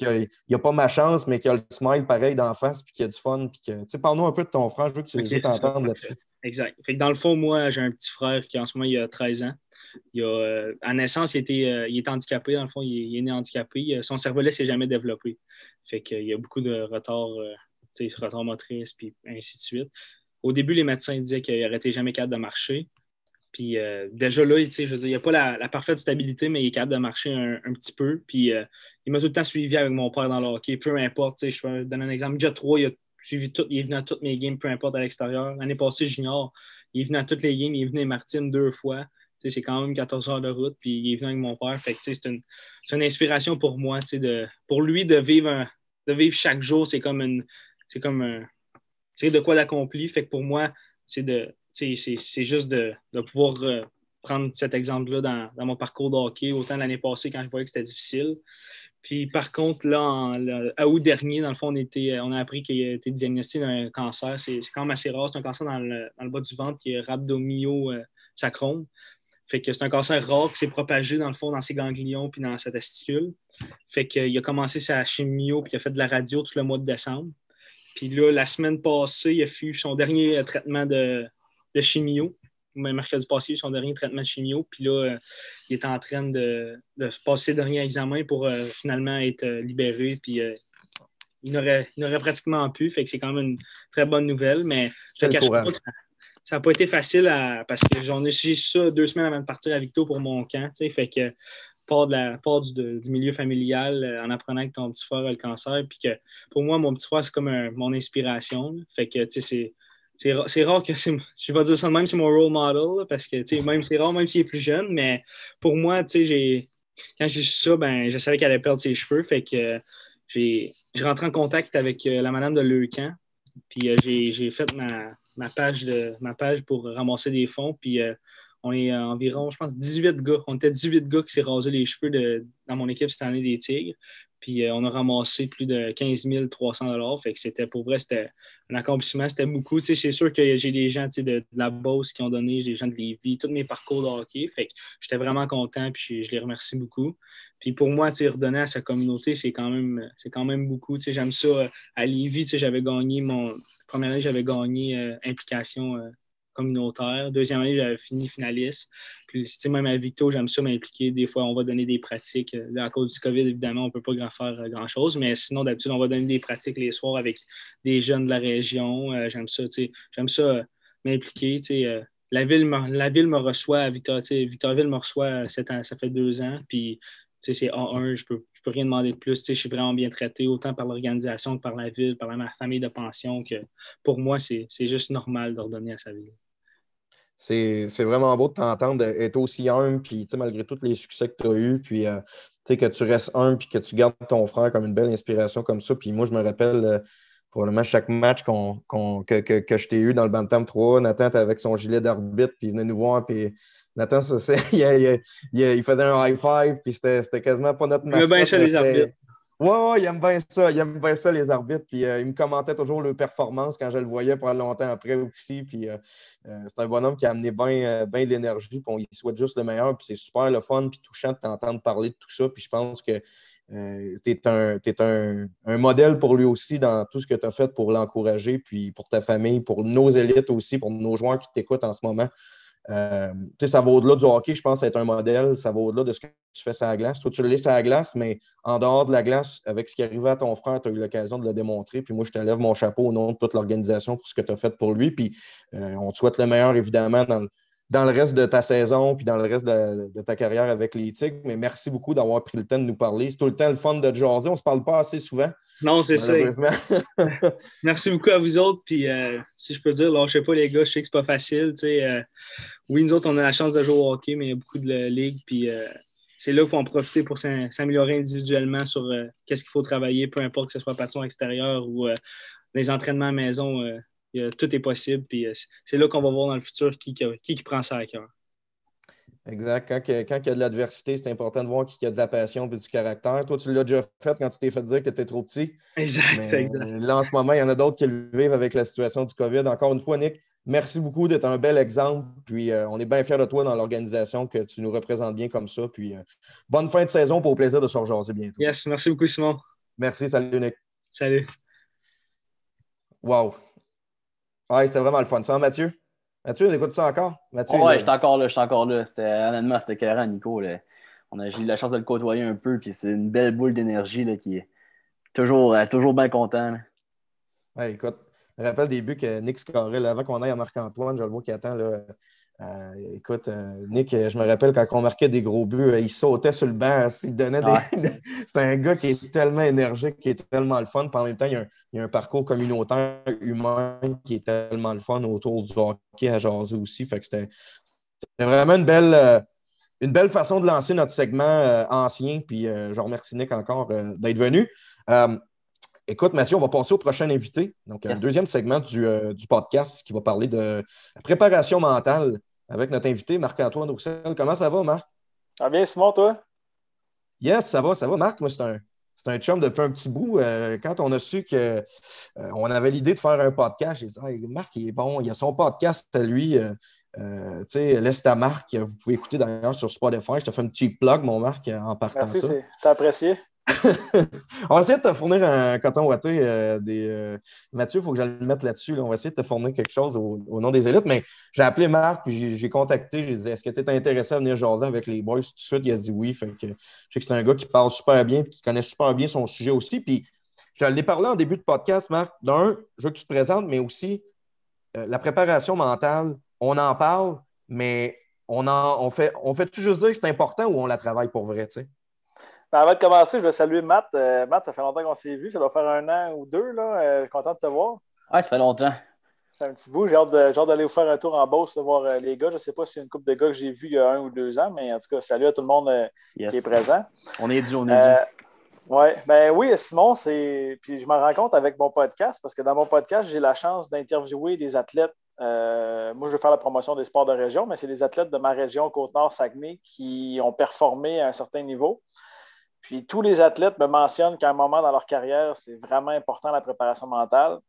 n'a pas ma chance, mais qui a le smile pareil d'en face, puis qui a du fun, puis que, parle-nous un peu de ton frère, je veux que tu okay, t'entendes là-dessus. Exact. Fait que dans le fond, moi, j'ai un petit frère qui en ce moment, il a 13 ans. Il a, euh, à naissance, il était, euh, il handicapé. Dans le fond, il, est né handicapé. Son cervelet ne s'est jamais développé. Fait qu'il y a beaucoup de retard, euh, retard motrice, puis ainsi de suite. Au début, les médecins disaient qu'il n'arrêtait jamais capable de marcher. Puis euh, déjà là, je il n'y a pas la, parfaite stabilité, mais il est capable de marcher un, petit peu. Puis euh, il m'a tout le temps suivi avec mon père dans le hockey, peu importe. Je peux donner un exemple. Déjà 3, il a suivi tout, il est venu à toutes mes games, peu importe à l'extérieur. L'année passée, junior, il est venu à toutes les games, il est venu à Martine deux fois. C'est quand même 14 heures de route, puis il est venu avec mon père. Fait c'est une, une, inspiration pour moi. De, pour lui, de vivre, de vivre chaque jour, c'est comme une. C'est comme c'est de quoi l'accomplir. Fait que pour moi, c'est de c'est juste de, pouvoir euh, prendre cet exemple-là dans, mon parcours de hockey, autant l'année passée quand je voyais que c'était difficile. Puis par contre, là, à août dernier, dans le fond, on, était, on a appris qu'il a été diagnostiqué d'un cancer. C'est quand même assez rare. C'est un cancer dans le, bas du ventre qui est rhabdomyosacrome. Euh, fait que c'est un cancer rare qui s'est propagé dans le fond dans ses ganglions puis dans sa testicule. Fait qu'il a commencé sa chimio puis il a fait de la radio tout le mois de décembre. Puis là, la semaine passée, il a fait son dernier traitement de, de chimio. Mercredi passé, son dernier traitement de chimio. Puis là, euh, il est en train de, passer le dernier examen pour euh, finalement être euh, libéré. Puis il n'aurait pratiquement pu. Fait que c'est quand même une très bonne nouvelle. Mais je te cache pas ça n'a pas été facile parce que j'en ai suivi ça deux semaines avant de partir à Victo pour mon camp. Fait que part, de la, part du, milieu familial en apprenant que ton petit frère a le cancer. Puis que pour moi, mon petit frère, c'est comme mon inspiration. Fait que c'est c'est rare que je vais dire ça même, c'est mon role model, parce que même c'est rare, même s'il est plus jeune, mais pour moi, j'ai quand j'ai su ça, ben, je savais qu'elle allait perdre ses cheveux. Fait que j'ai rentré en contact avec euh, la madame de Leucan. Puis euh, j'ai fait ma, ma, page de, ma page pour ramasser des fonds. Puis euh, on est environ, je pense, 18 gars. On était 18 gars qui s'est rasé les cheveux de, dans mon équipe cette année des Tigres. Puis euh, on a ramassé plus de 15 300 Fait que c'était pour vrai, c'était un accomplissement, c'était beaucoup. c'est sûr que j'ai des gens de, la Beauce qui ont donné, j'ai des gens de Lévis, tous mes parcours de hockey. Fait que j'étais vraiment content, puis je, les remercie beaucoup. Puis pour moi, redonner à sa communauté, c'est quand même, c'est quand même beaucoup. J'aime ça. À Lévis, j'avais gagné mon. Première année, j'avais gagné euh, implication euh, communautaire. Deuxième année, j'avais fini finaliste. Puis, même à Victo, j'aime ça m'impliquer. Des fois, on va donner des pratiques. à cause du COVID, évidemment, on ne peut pas faire euh, grand-chose. Mais sinon, d'habitude, on va donner des pratiques les soirs avec des jeunes de la région. Euh, j'aime ça, j'aime ça euh, m'impliquer. la, ville me, la ville me reçoit à Victor, Victorville me reçoit ça fait deux ans. Puis, c'est A1, je peux, peux rien demander de plus. Je suis vraiment bien traité, autant par l'organisation que par la ville, par ma famille de pension, que pour moi, c'est juste normal d'ordonner à sa ville. C'est vraiment beau de t'entendre être aussi humble, puis malgré tous les succès que tu as eus, puis euh, que tu restes humble, puis que tu gardes ton frère comme une belle inspiration comme ça. Puis moi, je me rappelle euh, probablement chaque match que, que, je t'ai eu dans le Bantam 3, Nathan était avec son gilet d'arbitre, puis il venait nous voir, puis Nathan, il, il, il, faisait un high five, puis c'était quasiment pas notre match. les arbitres. Oui, ouais, il aime bien ça. Il aime bien ça, les arbitres. Puis euh, il me commentait toujours leurs performances quand je le voyais pas longtemps après aussi. Puis euh, euh, c'est un bonhomme qui a amené bien de l'énergie. Puis on lui souhaite juste le meilleur. Puis c'est super le fun, puis touchant de t'entendre parler de tout ça. Puis je pense que tu es, un, un, un, modèle pour lui aussi dans tout ce que tu as fait pour l'encourager, puis pour ta famille, pour nos élites aussi, pour nos joueurs qui t'écoutent en ce moment. Euh, ça va au-delà du hockey, je pense, être un modèle. Ça va au-delà de ce que tu fais sur la glace. Toi, tu le laisses à la glace, mais en dehors de la glace, avec ce qui arrivait à ton frère, tu as eu l'occasion de le démontrer. Puis moi, je te lève mon chapeau au nom de toute l'organisation pour ce que tu as fait pour lui. Puis euh, on te souhaite le meilleur, évidemment, dans le, dans le reste de ta saison puis dans le reste de, ta carrière avec les Tigres. Mais merci beaucoup d'avoir pris le temps de nous parler. C'est tout le temps le fun de jaser. On ne se parle pas assez souvent. Non, c'est ça. merci beaucoup à vous autres. Puis euh, si je peux dire, lâchez pas les gars, je sais que c'est pas facile. Euh, oui, nous autres, on a la chance de jouer au hockey, mais il y a beaucoup de ligues. Puis euh, c'est là qu'il faut en profiter pour s'améliorer individuellement sur qu'est-ce qu'il faut travailler, peu importe que ce soit passion extérieure ou les entraînements à maison, tout est possible. Puis c'est- c'est là qu'on va voir dans le futur qui, qui, qui prend ça à cœur. Exact. Quand, il y a de l'adversité, c'est important de voir qui a de la passion et du caractère. Toi, tu l'as déjà fait quand tu t'es fait dire que tu étais trop petit. Exact, Mais exact. là, en ce moment, il y en a d'autres qui le vivent avec la situation du COVID. Encore une fois, Nick, merci beaucoup d'être un bel exemple. Puis euh, on est bien fiers de toi dans l'organisation, que tu nous représentes bien comme ça. Puis euh, bonne fin de saison pour au plaisir de se rejaser bientôt. Yes, merci beaucoup, Simon. Merci, salut Nick. Salut. Wow. Ouais, c'était vraiment le fun. Ça, va, Mathieu? Mathieu, écoute ça encore? Mathieu, ouais, là- j'étais encore là, j'étais encore là. C'était, honnêtement, c'était carré, Nico. là. On a, j'ai eu la chance de le côtoyer un peu, puis c'est une belle boule d'énergie là, qui est toujours, euh, toujours bien content. là. Ouais, écoute, je me rappelle des buts que Nick scorait avant qu'on aille à Marc-Antoine. Je le vois qui attend. Là. Euh, écoute, euh, Nick, euh, je me rappelle quand on marquait des gros buts, euh, il sautait sur le banc. Il donnait des... C'est un gars qui est tellement énergique, qui est tellement le fun. Puis en même temps, il y a un, il y a un parcours communautaire humain qui est tellement le fun autour du hockey à jaser aussi. Fait que c'était vraiment une belle, une belle façon de lancer notre segment ancien. Puis je remercie Nick encore d'être venu. Euh, Écoute, Mathieu, on va passer au prochain invité. Donc, Yes. un deuxième segment du, euh, du podcast qui va parler de la préparation mentale avec notre invité, Marc-Antoine Roussel. Comment ça va, Marc? Ça va bien, Simon, toi? Yes, ça va, ça va. Marc, moi, c'est un, c'est un chum depuis un petit bout. Euh, quand on a su qu'on avait l'idée de faire un podcast, j'ai dit Hey, Marc, il est bon, il a son podcast à lui. Euh, euh, tu sais, laisse ta marque. Vous pouvez écouter d'ailleurs sur Spotify. Je te fais un petit plug, mon Marc, en partant Merci, ça. c'est apprécié. on va essayer de te fournir un coton ouaté. euh, des, euh, Mathieu, il faut que j'aille le mettre là-dessus. là. On va essayer de te fournir quelque chose au, nom des élites. Mais j'ai appelé Marc, puis j'ai- contacté. J'ai dit Est-ce que tu es intéressé à venir jaser avec les boys Tout de suite, il a dit oui. Fait que, je sais que c'est un gars qui parle super bien, puis qui connaît super bien son sujet aussi. Puis je l'ai parlé en début de podcast, Marc. D'un, je veux que tu te présentes, mais aussi euh, la préparation mentale. On en parle, mais on, en, on fait, on fait tout juste dire que c'est important ou on la travaille pour vrai, tu sais? Ben, avant de commencer, je veux saluer Matt. Euh, Matt, ça fait longtemps qu'on s'est vu. Ça doit faire un an ou deux. Là. Euh, je suis content de te voir. Ouais, ça fait longtemps. C'est un petit bout. J'ai hâte d'aller vous faire un tour en Beauce, de voir euh, les gars. Je ne sais pas si c'est une couple de gars que j'ai vu il y a un ou deux ans, mais en tout cas, salut à tout le monde Yes. qui est présent. On est dû, on est dû. ouais, ben oui, Simon, c'est. Puis je m'en rends compte avec mon podcast, parce que dans mon podcast, j'ai la chance d'interviewer des athlètes. Euh, moi, je veux faire la promotion des sports de région, mais c'est des athlètes de ma région, Côte-Nord-Saguenay, qui ont performé à un certain niveau. Puis tous les athlètes me mentionnent qu'à un moment dans leur carrière, c'est vraiment important la préparation mentale.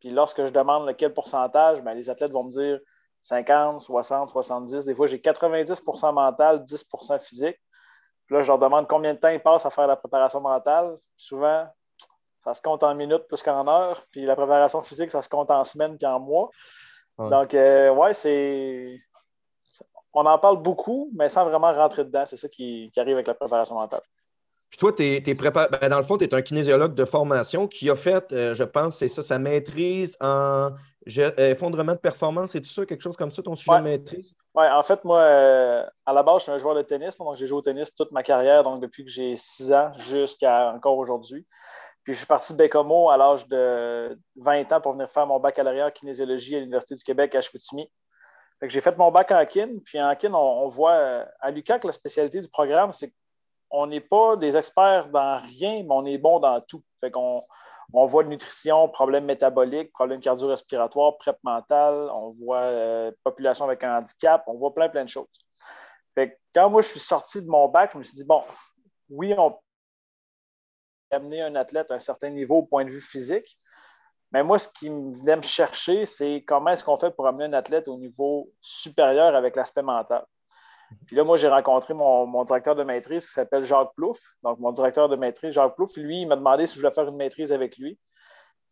Puis lorsque je demande lequel pourcentage, ben, les athlètes vont me dire 50, 60, 70. Des fois, j'ai 90% mental, 10% physique. Puis là, je leur demande combien de temps ils passent à faire la préparation mentale. Souvent, ça se compte en minutes plus qu'en heures. Puis la préparation physique, ça se compte en semaines puis en mois. Ouais. Donc, euh, ouais, c'est. On en parle beaucoup, mais sans vraiment rentrer dedans. C'est ça qui, qui arrive avec la préparation mentale. Puis toi, t'es, t'es prépa- ben, dans le fond, tu es un kinésiologue de formation qui a fait, euh, je pense, c'est ça, sa maîtrise en euh, effondrement de performance. C'est tout ça, quelque chose comme ça, ton sujet Ouais. de maîtrise? Ouais, en fait, moi, euh, à la base, je suis un joueur de tennis. Donc, j'ai joué au tennis toute ma carrière, donc depuis que j'ai 6 ans jusqu'à encore aujourd'hui. Puis, je suis parti de Bécomo à l'âge de 20 ans pour venir faire mon baccalauréat en kinésiologie à l'Université du Québec à Chicoutimi. Fait que j'ai fait mon bac en kin. Puis, en kin, on, on voit à l'UQAC, la spécialité du programme, c'est qu'on n'est pas des experts dans rien, mais on est bon dans tout. On voit nutrition, problèmes métaboliques, problèmes cardio-respiratoires, prep on voit euh, population avec un handicap, on voit plein, plein de choses. Fait que quand moi, je suis sorti de mon bac, je me suis dit, bon, oui, on peut amener un athlète à un certain niveau au point de vue physique, mais moi, ce qui venait me chercher, c'est comment est-ce qu'on fait pour amener un athlète au niveau supérieur avec l'aspect mental? Puis là, moi, j'ai rencontré mon, mon directeur de maîtrise qui s'appelle Jacques Plouffe. Donc, mon directeur de maîtrise, Jacques Plouffe, lui, il m'a demandé si je voulais faire une maîtrise avec lui.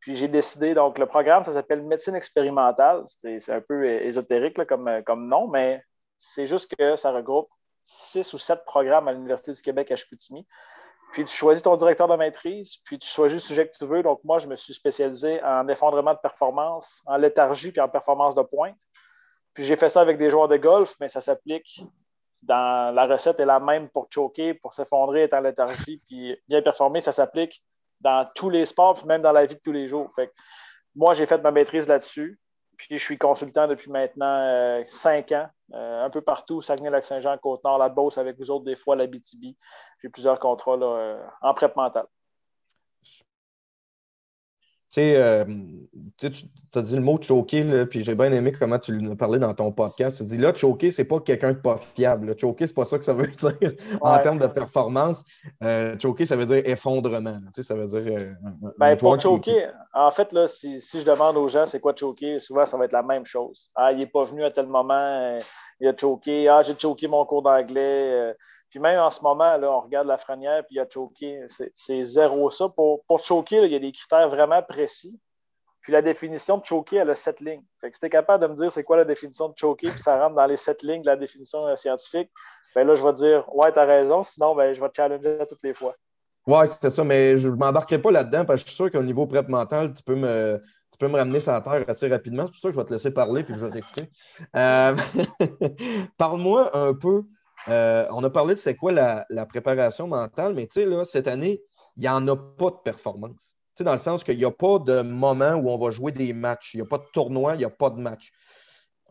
Puis j'ai décidé, donc le programme, ça s'appelle médecine expérimentale. C'est un peu ésotérique là, comme, comme nom, mais c'est juste que ça regroupe six ou sept programmes à l'Université du Québec à Chicoutimi. Puis tu choisis ton directeur de maîtrise, puis tu choisis le sujet que tu veux. Donc moi, je me suis spécialisé en effondrement de performance, en léthargie, puis en performance de pointe. Puis j'ai fait ça avec des joueurs de golf, mais ça s'applique dans la recette est la même pour choquer, pour s'effondrer, être en léthargie, puis bien performer, ça s'applique dans tous les sports, puis même dans la vie de tous les jours. Moi, j'ai fait ma maîtrise là-dessus. Puis je suis consultant depuis maintenant euh, cinq ans, euh, un peu partout, Saguenay-Lac-Saint-Jean, Côte-Nord, la Beauce, avec vous autres, des fois, la BTB. J'ai plusieurs contrats là, euh, en prep mental. Sais, euh, tu as dit le mot là, puis j'ai bien aimé comment tu l'as parlé dans ton podcast. Tu dis là, choker, c'est pas quelqu'un de pas fiable. Choker, c'est pas ça que ça veut dire en termes de performance. Euh, ça veut dire effondrement. Tu sais, ça veut dire. Euh, ben, pour choker, en fait, là, si, si, je demande aux gens c'est quoi choker, souvent ça va être la même chose. Ah, il n'est pas venu à tel moment, euh, il a choqué. Ah, j'ai choqué mon cours d'anglais. Puis même en ce moment, là, on regarde la frenière, puis il a choqué. C'est zéro ça. Pour, pour choquer, il y a des critères vraiment précis. Puis la définition de choquer, elle a sept lignes. Fait que si tu es capable de me dire c'est quoi la définition de choquer, puis ça rentre dans les sept lignes de la définition scientifique, ben là, je vais dire Ouais, tu as raison, sinon, ben, je vais te challenger toutes les fois. Ouais, c'est ça, mais je ne m'embarquerai pas là-dedans parce que je suis sûr qu'au niveau prep mental, tu peux me, tu peux me ramener sur la terre assez rapidement. C'est pour ça que je vais te laisser parler puis je vais t'écouter. Euh, parle-moi un peu euh, on a parlé de c'est quoi la, préparation mentale, mais là, cette année, il n'y en a pas de performance. Dans le sens qu'il n'y a pas de moment où on va jouer des matchs. Il n'y a pas de tournoi, il n'y a pas de match.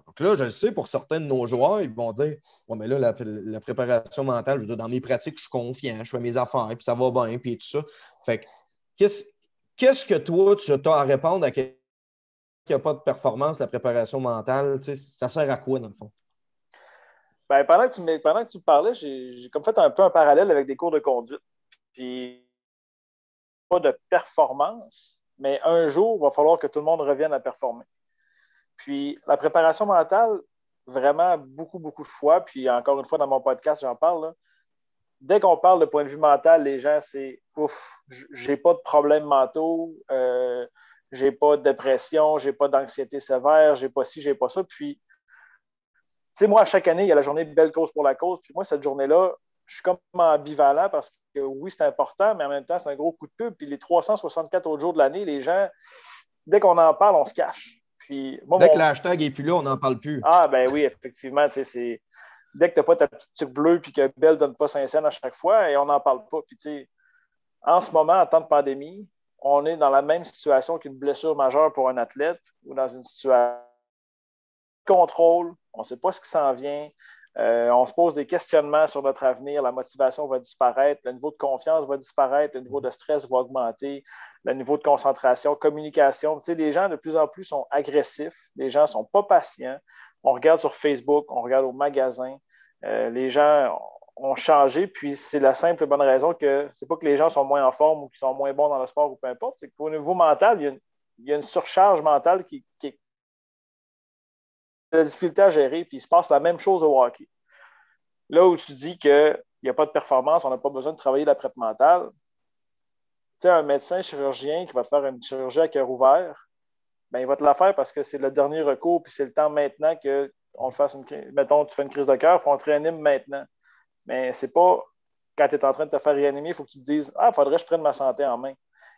Donc là, je le sais, pour certains de nos joueurs, ils vont dire Ouais, mais là, la, préparation mentale, je veux dire, dans mes pratiques, je suis confiant, je fais mes affaires, puis ça va bien, puis tout ça. Fait que, qu'est-ce, que toi, tu as à répondre à quelqu'un qui n'a pas de performance, la préparation mentale? Ça sert à quoi, dans le fond? Ben, pendant, que tu, parlais, j'ai fait un peu un parallèle avec des cours de conduite. Puis, pas de performance, mais un jour, il va falloir que tout le monde revienne à performer. Puis, la préparation mentale, vraiment beaucoup, beaucoup de fois, puis encore une fois, dans mon podcast, j'en parle. Dès qu'on parle de point de vue mental, les gens, c'est ouf, j'ai pas de problèmes mentaux, euh, j'ai pas de dépression, j'ai pas d'anxiété sévère, j'ai pas ci, j'ai pas ça. Puis, sais, moi, à chaque année, il y a la journée de belle cause pour la cause. Puis moi, cette journée-là, je suis comme ambivalent parce que oui, c'est important, mais en même temps, c'est un gros coup de pub. Puis les 364 autres jours de l'année, les gens, dès qu'on en parle, on se cache. Puis, dès que l'hashtag n'est plus là, on n'en parle plus. Ah, ben oui, effectivement. C'est... Dès que tu n'as pas ta petite tuque bleue puis que Belle ne donne pas 5 cents à chaque fois, et on n'en parle pas. Puis, tu sais, en ce moment, en temps de pandémie, on est dans la même situation qu'une blessure majeure pour un athlète ou dans une situation de contrôle, on ne sait pas ce qui s'en vient. Euh, on se pose des questionnements sur notre avenir, la motivation va disparaître, le niveau de confiance va disparaître, le niveau de stress va augmenter, le niveau de concentration, communication. Tu sais, les gens de plus en plus sont agressifs, les gens ne sont pas patients. On regarde sur Facebook, on regarde au magasin, euh, les gens ont changé, puis c'est la simple et bonne raison que c'est pas que les gens sont moins en forme ou qu'ils sont moins bons dans le sport ou peu importe, c'est qu'au niveau mental, il y, a une, surcharge mentale qui, qui, la difficulté à gérer, puis il se passe la même chose au hockey. Là où tu dis qu'il n'y a pas de performance, on n'a pas besoin de travailler la prep mentale, tu sais, un médecin chirurgien qui va faire une chirurgie à cœur ouvert, ben, il va te la faire parce que c'est le dernier recours, puis c'est le temps maintenant que on fasse une mettons, tu fais une crise de cœur, il faut on te réanime maintenant. Mais c'est pas quand tu es en train de te faire réanimer, il faut que tu te dises Ah, il faudrait que je prenne ma santé en main.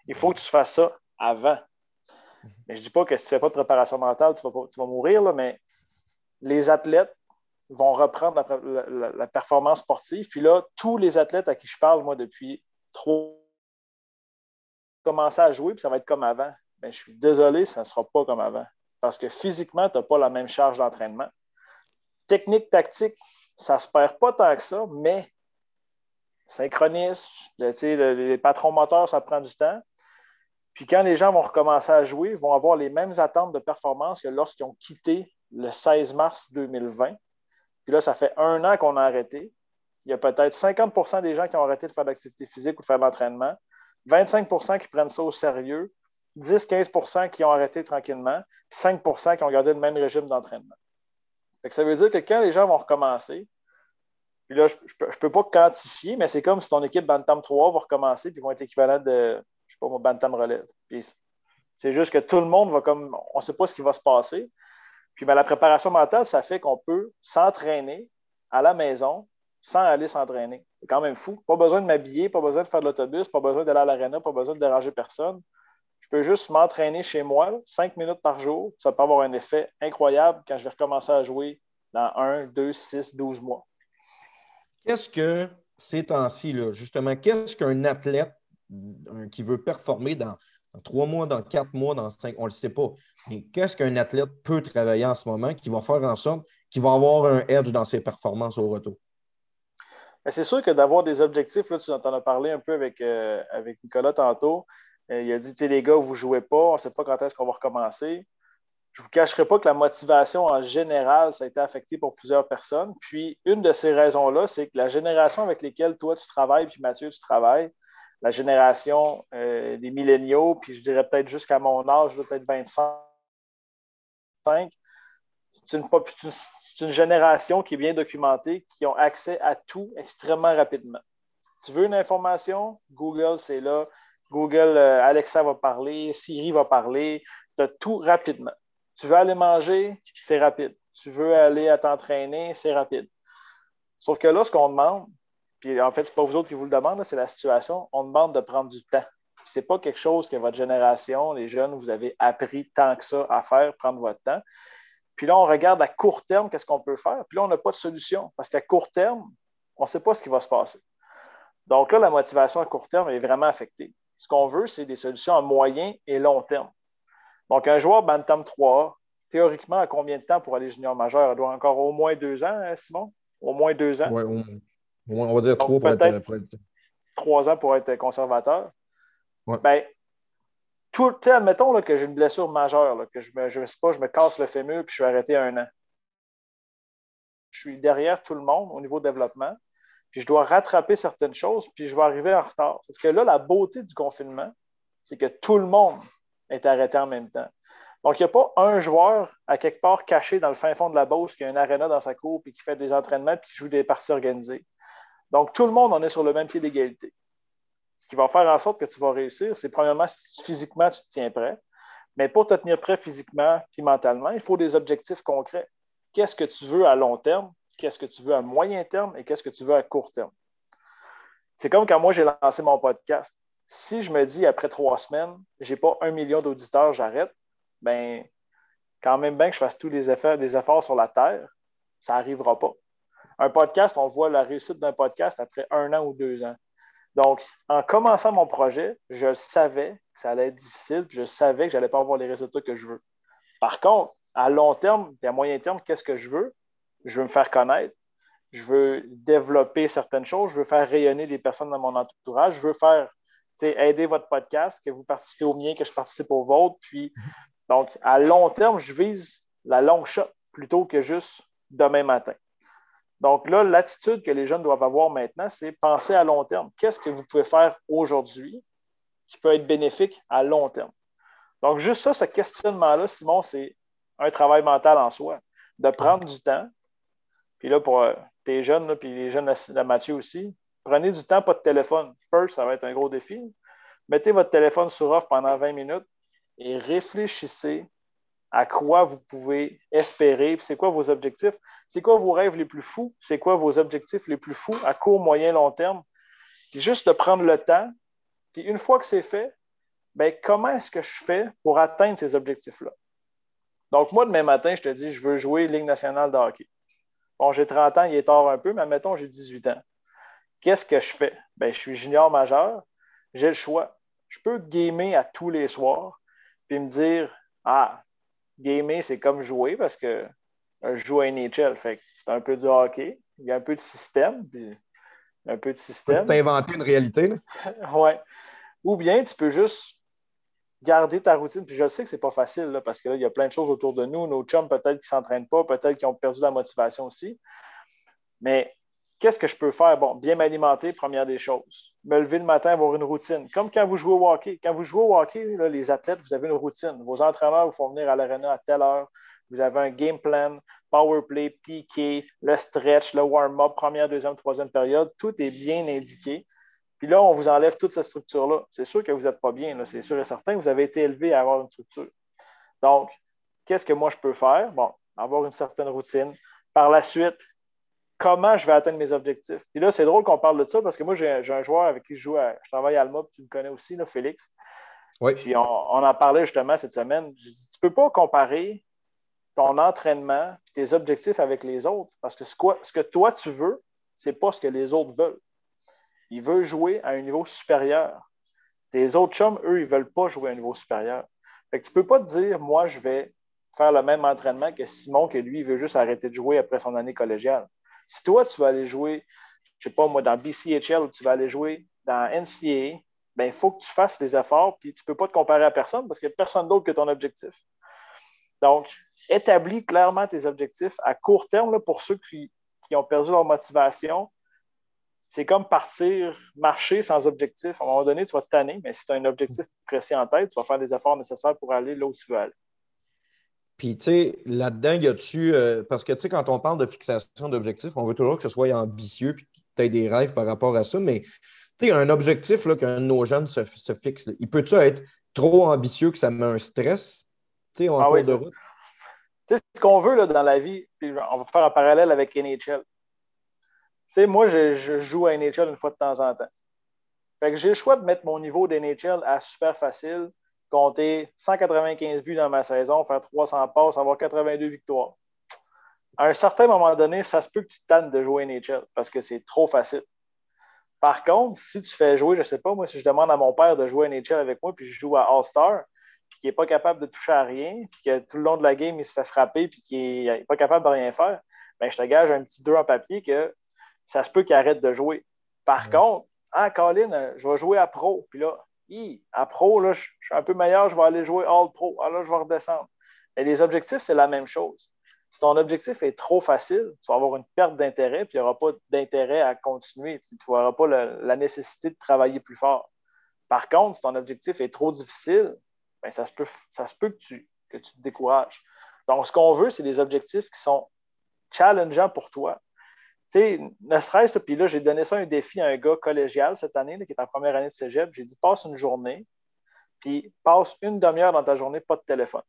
Il faut que tu fasses ça avant. Mais je ne dis pas que si tu ne fais pas de préparation mentale, tu vas, tu vas mourir, là, mais les athlètes vont reprendre la, performance sportive. Puis là, tous les athlètes à qui je parle, moi, depuis trop, commencer à jouer, puis ça va être comme avant. Bien, je suis désolé, ça ne sera pas comme avant. Parce que physiquement, tu n'as pas la même charge d'entraînement. Technique, tactique, ça ne se perd pas tant que ça, mais synchronisme, les patrons moteurs, ça prend du temps. Puis quand les gens vont recommencer à jouer, ils vont avoir les mêmes attentes de performance que lorsqu'ils ont quitté le 16 mars 2020. Puis là, ça fait un an qu'on a arrêté. Il y a peut-être 50% des gens qui ont arrêté de faire de l'activité physique ou de faire de l'entraînement, 25% qui prennent ça au sérieux, 10-15% qui ont arrêté tranquillement, puis 5% qui ont gardé le même régime d'entraînement. Ça veut dire que quand les gens vont recommencer, puis là, je ne peux, pas quantifier, mais c'est comme si ton équipe Bantam 3 va recommencer, puis ils vont être équivalents de, je sais pas, mon Bantam Relève. c'est juste que tout le monde va comme, on ne sait pas ce qui va se passer. Puis ben, la préparation mentale, ça fait qu'on peut s'entraîner à la maison sans aller s'entraîner. C'est quand même fou. Pas besoin de m'habiller, pas besoin de faire de l'autobus, pas besoin d'aller à l'aréna, pas besoin de déranger personne. Je peux juste m'entraîner chez moi, cinq minutes par jour. Ça peut avoir un effet incroyable quand je vais recommencer à jouer dans un, deux, six, douze mois. Qu'est-ce que ces temps-ci, justement, qu'est-ce qu'un athlète qui veut performer dans dans trois mois, dans quatre mois, dans cinq, on ne le sait pas. Mais qu'est-ce qu'un athlète peut travailler en ce moment qui va faire en sorte qu'il va avoir un edge dans ses performances au retour? Ben, c'est sûr que d'avoir des objectifs, là, tu en as parlé un peu avec, euh, avec Nicolas tantôt, Euh, il a dit, les gars, vous ne jouez pas, on ne sait pas quand est-ce qu'on va recommencer. Je ne vous cacherai pas que la motivation en général, ça a été affecté pour plusieurs personnes. Puis, une de ces raisons-là, c'est que la génération avec laquelle toi, tu travailles, puis Mathieu, tu travailles, la génération euh, des milléniaux, puis je dirais peut-être jusqu'à mon âge, peut-être 25, c'est une, génération qui est bien documentée, qui ont accès à tout extrêmement rapidement. Tu veux une information? Google, c'est là. Google, euh, Alexa va parler, Siri va parler. Tu as tout rapidement. Tu veux aller manger? C'est rapide. Tu veux aller à t'entraîner? C'est rapide. Sauf que là, ce qu'on demande, puis en fait, ce n'est pas vous autres qui vous le demandent, c'est la situation, on demande de prendre du temps. Ce n'est pas quelque chose que votre génération, les jeunes, vous avez appris tant que ça à faire, prendre votre temps. Puis là, on regarde à court terme qu'est-ce qu'on peut faire. Puis là, on n'a pas de solution parce qu'à court terme, on ne sait pas ce qui va se passer. Donc là, la motivation à court terme est vraiment affectée. Ce qu'on veut, c'est des solutions à moyen et long terme. Donc, un joueur Bantam 3 théoriquement, à combien de temps pour aller junior majeur? Il doit encore au moins deux ans, hein, Simon? Au moins deux ans? Oui, on va dire trois pour être, Trois ans pour être conservateur. Ouais. Ben, tout, admettons là, que j'ai une blessure majeure, que je me, je sais pas, je me casse le fémur puis je suis arrêté un an. Je suis derrière tout le monde au niveau développement, puis je dois rattraper certaines choses, puis je vais arriver en retard. Parce que là, la beauté du confinement, c'est que tout le monde est arrêté en même temps. Donc, il n'y a pas un joueur à quelque part caché dans le fin fond de la Beauce qui a un aréna dans sa cour, puis qui fait des entraînements, puis qui joue des parties organisées. Donc, tout le monde en est sur le même pied d'égalité ce qui va faire en sorte que tu vas réussir, c'est premièrement, si physiquement, tu te tiens prêt. Mais pour te tenir prêt physiquement et mentalement, il faut des objectifs concrets. Qu'est-ce que tu veux à long terme? Qu'est-ce que tu veux à moyen terme? Et qu'est-ce que tu veux à court terme? C'est comme quand moi, j'ai lancé mon podcast. Si je me dis après trois semaines, je n'ai pas un million d'auditeurs, j'arrête, ben quand même bien que je fasse tous les efforts, des efforts sur la Terre, ça n'arrivera pas. Un podcast, on voit la réussite d'un podcast après un an ou deux ans. Donc, en commençant mon projet, je savais que ça allait être difficile, je savais que je n'allais pas avoir les résultats que je veux. Par contre, à long terme et à moyen terme, qu'est-ce que je veux? Je veux me faire connaître, je veux développer certaines choses, je veux faire rayonner des personnes dans mon entourage, je veux faire aider votre podcast, que vous participez au mien, que je participe au vôtre. Puis, donc, à long terme, je vise la long shot plutôt que juste demain matin. Donc là, l'attitude que les jeunes doivent avoir maintenant, c'est penser à long terme. Qu'est-ce que vous pouvez faire aujourd'hui qui peut être bénéfique à long terme? Donc, juste ça, ce questionnement-là, Simon, c'est un travail mental en soi, de prendre du temps. Puis là, pour euh, tes jeunes, puis les jeunes de Mathieu aussi, prenez du temps, pas de téléphone. First, ça va être un gros défi. Mettez votre téléphone sur off pendant 20 minutes et réfléchissez à quoi vous pouvez espérer, c'est quoi vos objectifs, c'est quoi vos rêves les plus fous, c'est quoi vos objectifs les plus fous à court, moyen, long terme? Puis juste de prendre le temps, puis une fois que c'est fait, ben, comment est-ce que je fais pour atteindre ces objectifs-là? Donc, moi, demain matin, je te dis, je veux jouer Ligue nationale de hockey. Bon, j'ai 30 ans, il est tard un peu, mais mettons, j'ai 18 ans. Qu'est-ce que je fais? Ben, je suis junior majeur, j'ai le choix. Je peux gamer à tous les soirs, puis me dire, ah, gamer, c'est comme jouer parce que je joue à NHL. Fait c'est un peu du hockey. Il y a un peu de système. un peu de système. Tu inventer une réalité. oui. Ou bien tu peux juste garder ta routine. Puis je sais que c'est pas facile parce que là, il y a plein de choses autour de nous. Nos chums, peut-être qui ne s'entraînent pas, peut-être qu'ils ont perdu la motivation aussi. Mais qu'est-ce que je peux faire? Bon, bien m'alimenter, première des choses. Me lever le matin, avoir une routine. Comme quand vous jouez au hockey. Quand vous jouez au hockey, les athlètes, vous avez une routine. Vos entraîneurs vous font venir à l'arena à telle heure. Vous avez un game plan, power play, piqué, le stretch, le warm-up, première, deuxième, troisième période. Tout est bien indiqué. Puis là, on vous enlève toute cette structure-là. C'est sûr que vous n'êtes pas bien. C'est sûr et certain. Vous avez été élevé à avoir une structure. Donc, qu'est-ce que moi je peux faire? Bon, avoir une certaine routine. Par la suite, comment je vais atteindre mes objectifs. Puis là, c'est drôle qu'on parle de ça parce que moi, j'ai un joueur avec qui je joue, je travaille à Alma, puis tu me connais aussi, là, Félix. Oui. Puis on, en parlait justement cette semaine. tu ne peux pas comparer ton entraînement et tes objectifs avec les autres parce que ce, ce que toi, tu veux, ce n'est pas ce que les autres veulent. Ils veulent jouer à un niveau supérieur. Tes autres chums, eux, ils ne veulent pas jouer à un niveau supérieur. Fait que tu ne peux pas te dire, moi, je vais faire le même entraînement que Simon, que lui, il veut juste arrêter de jouer après son année collégiale. Si toi, tu vas aller jouer, je ne sais pas moi, dans BCHL ou tu vas aller jouer dans NCAA, ben, il faut que tu fasses des efforts, puis tu ne peux pas te comparer à personne parce qu'il n'y a personne d'autre que ton objectif. Donc, établis clairement tes objectifs à court terme là, pour ceux qui, qui ont perdu leur motivation. C'est comme partir, marcher sans objectif. À un moment donné, tu vas te tanner, mais si tu as un objectif précis en tête, tu vas faire des efforts nécessaires pour aller là où tu veux aller. Puis, tu sais, là-dedans, y a-tu. euh, parce que, tu sais, quand on parle de fixation d'objectifs, on veut toujours que ce soit ambitieux puis que tu aies des rêves par rapport à ça. Mais, tu sais, un objectif là, qu'un de nos jeunes se, se fixe, là, il peut-tu être trop ambitieux que ça met un stress, tu sais, en Ah cours oui, de route? Tu sais, ce qu'on veut là, dans la vie, puis on va faire un parallèle avec NHL. Tu sais, moi, je, je joue à NHL une fois de temps en temps. Fait que j'ai le choix de mettre mon niveau d'NHL à super facile, compter 195 buts dans ma saison, faire 300 passes, avoir 82 victoires. À un certain moment donné, ça se peut que tu te tannes de jouer NHL parce que c'est trop facile. Par contre, si tu fais jouer, je ne sais pas, moi, si je demande à mon père de jouer NHL avec moi, puis je joue à All-Star, puis qu'il n'est pas capable de toucher à rien, puis que tout le long de la game, il se fait frapper, puis qu'il n'est pas capable de rien faire, ben, je te gage un petit 2 en papier que ça se peut qu'il arrête de jouer. Par Ouais. contre, ah, Colin, je vais jouer à pro. Puis là, à pro, là, je, suis un peu meilleur, je vais aller jouer all pro. Ah, là, je vais redescendre. Et les objectifs, c'est la même chose. Si ton objectif est trop facile, tu vas avoir une perte d'intérêt, puis il n'y aura pas d'intérêt à continuer. Tu n'auras pas la, la nécessité de travailler plus fort. Par contre, si ton objectif est trop difficile, ben, ça, se peut, ça se peut que tu, que tu te décourages. Donc, ce qu'on veut, c'est des objectifs qui sont challengeants pour toi. Tu sais, ne serait-ce, puis là, j'ai donné ça un défi à un gars collégial cette année, là, qui est en première année de cégep. J'ai dit, passe une journée, puis passe une demi-heure dans ta journée, pas de téléphone.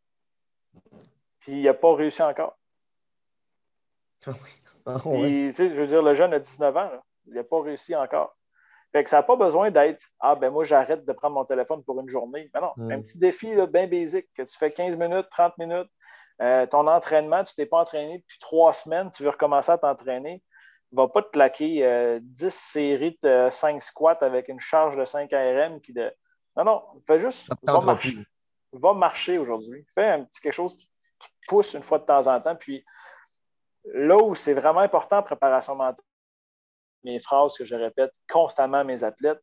Puis il n'a pas réussi encore. Ah, ouais. Puis, je veux dire, le jeune a 19 ans, là. il n'a pas réussi encore. Fait que ça n'a pas besoin d'être Ah, ben moi, j'arrête de prendre mon téléphone pour une journée. Mais non, Mm. un petit défi là, bien basique, que tu fais 15 minutes, 30 minutes. Euh, ton entraînement, tu ne t'es pas entraîné depuis trois semaines, tu veux recommencer à t'entraîner. Va pas te claquer euh, 10 séries de 5 squats avec une charge de 5 ARM qui de. Non, non, fais juste. Va marcher, va marcher aujourd'hui. Fais un petit quelque chose qui, qui te pousse une fois de temps en temps. Puis là où c'est vraiment important préparation mentale, mes phrases que je répète constamment à mes athlètes,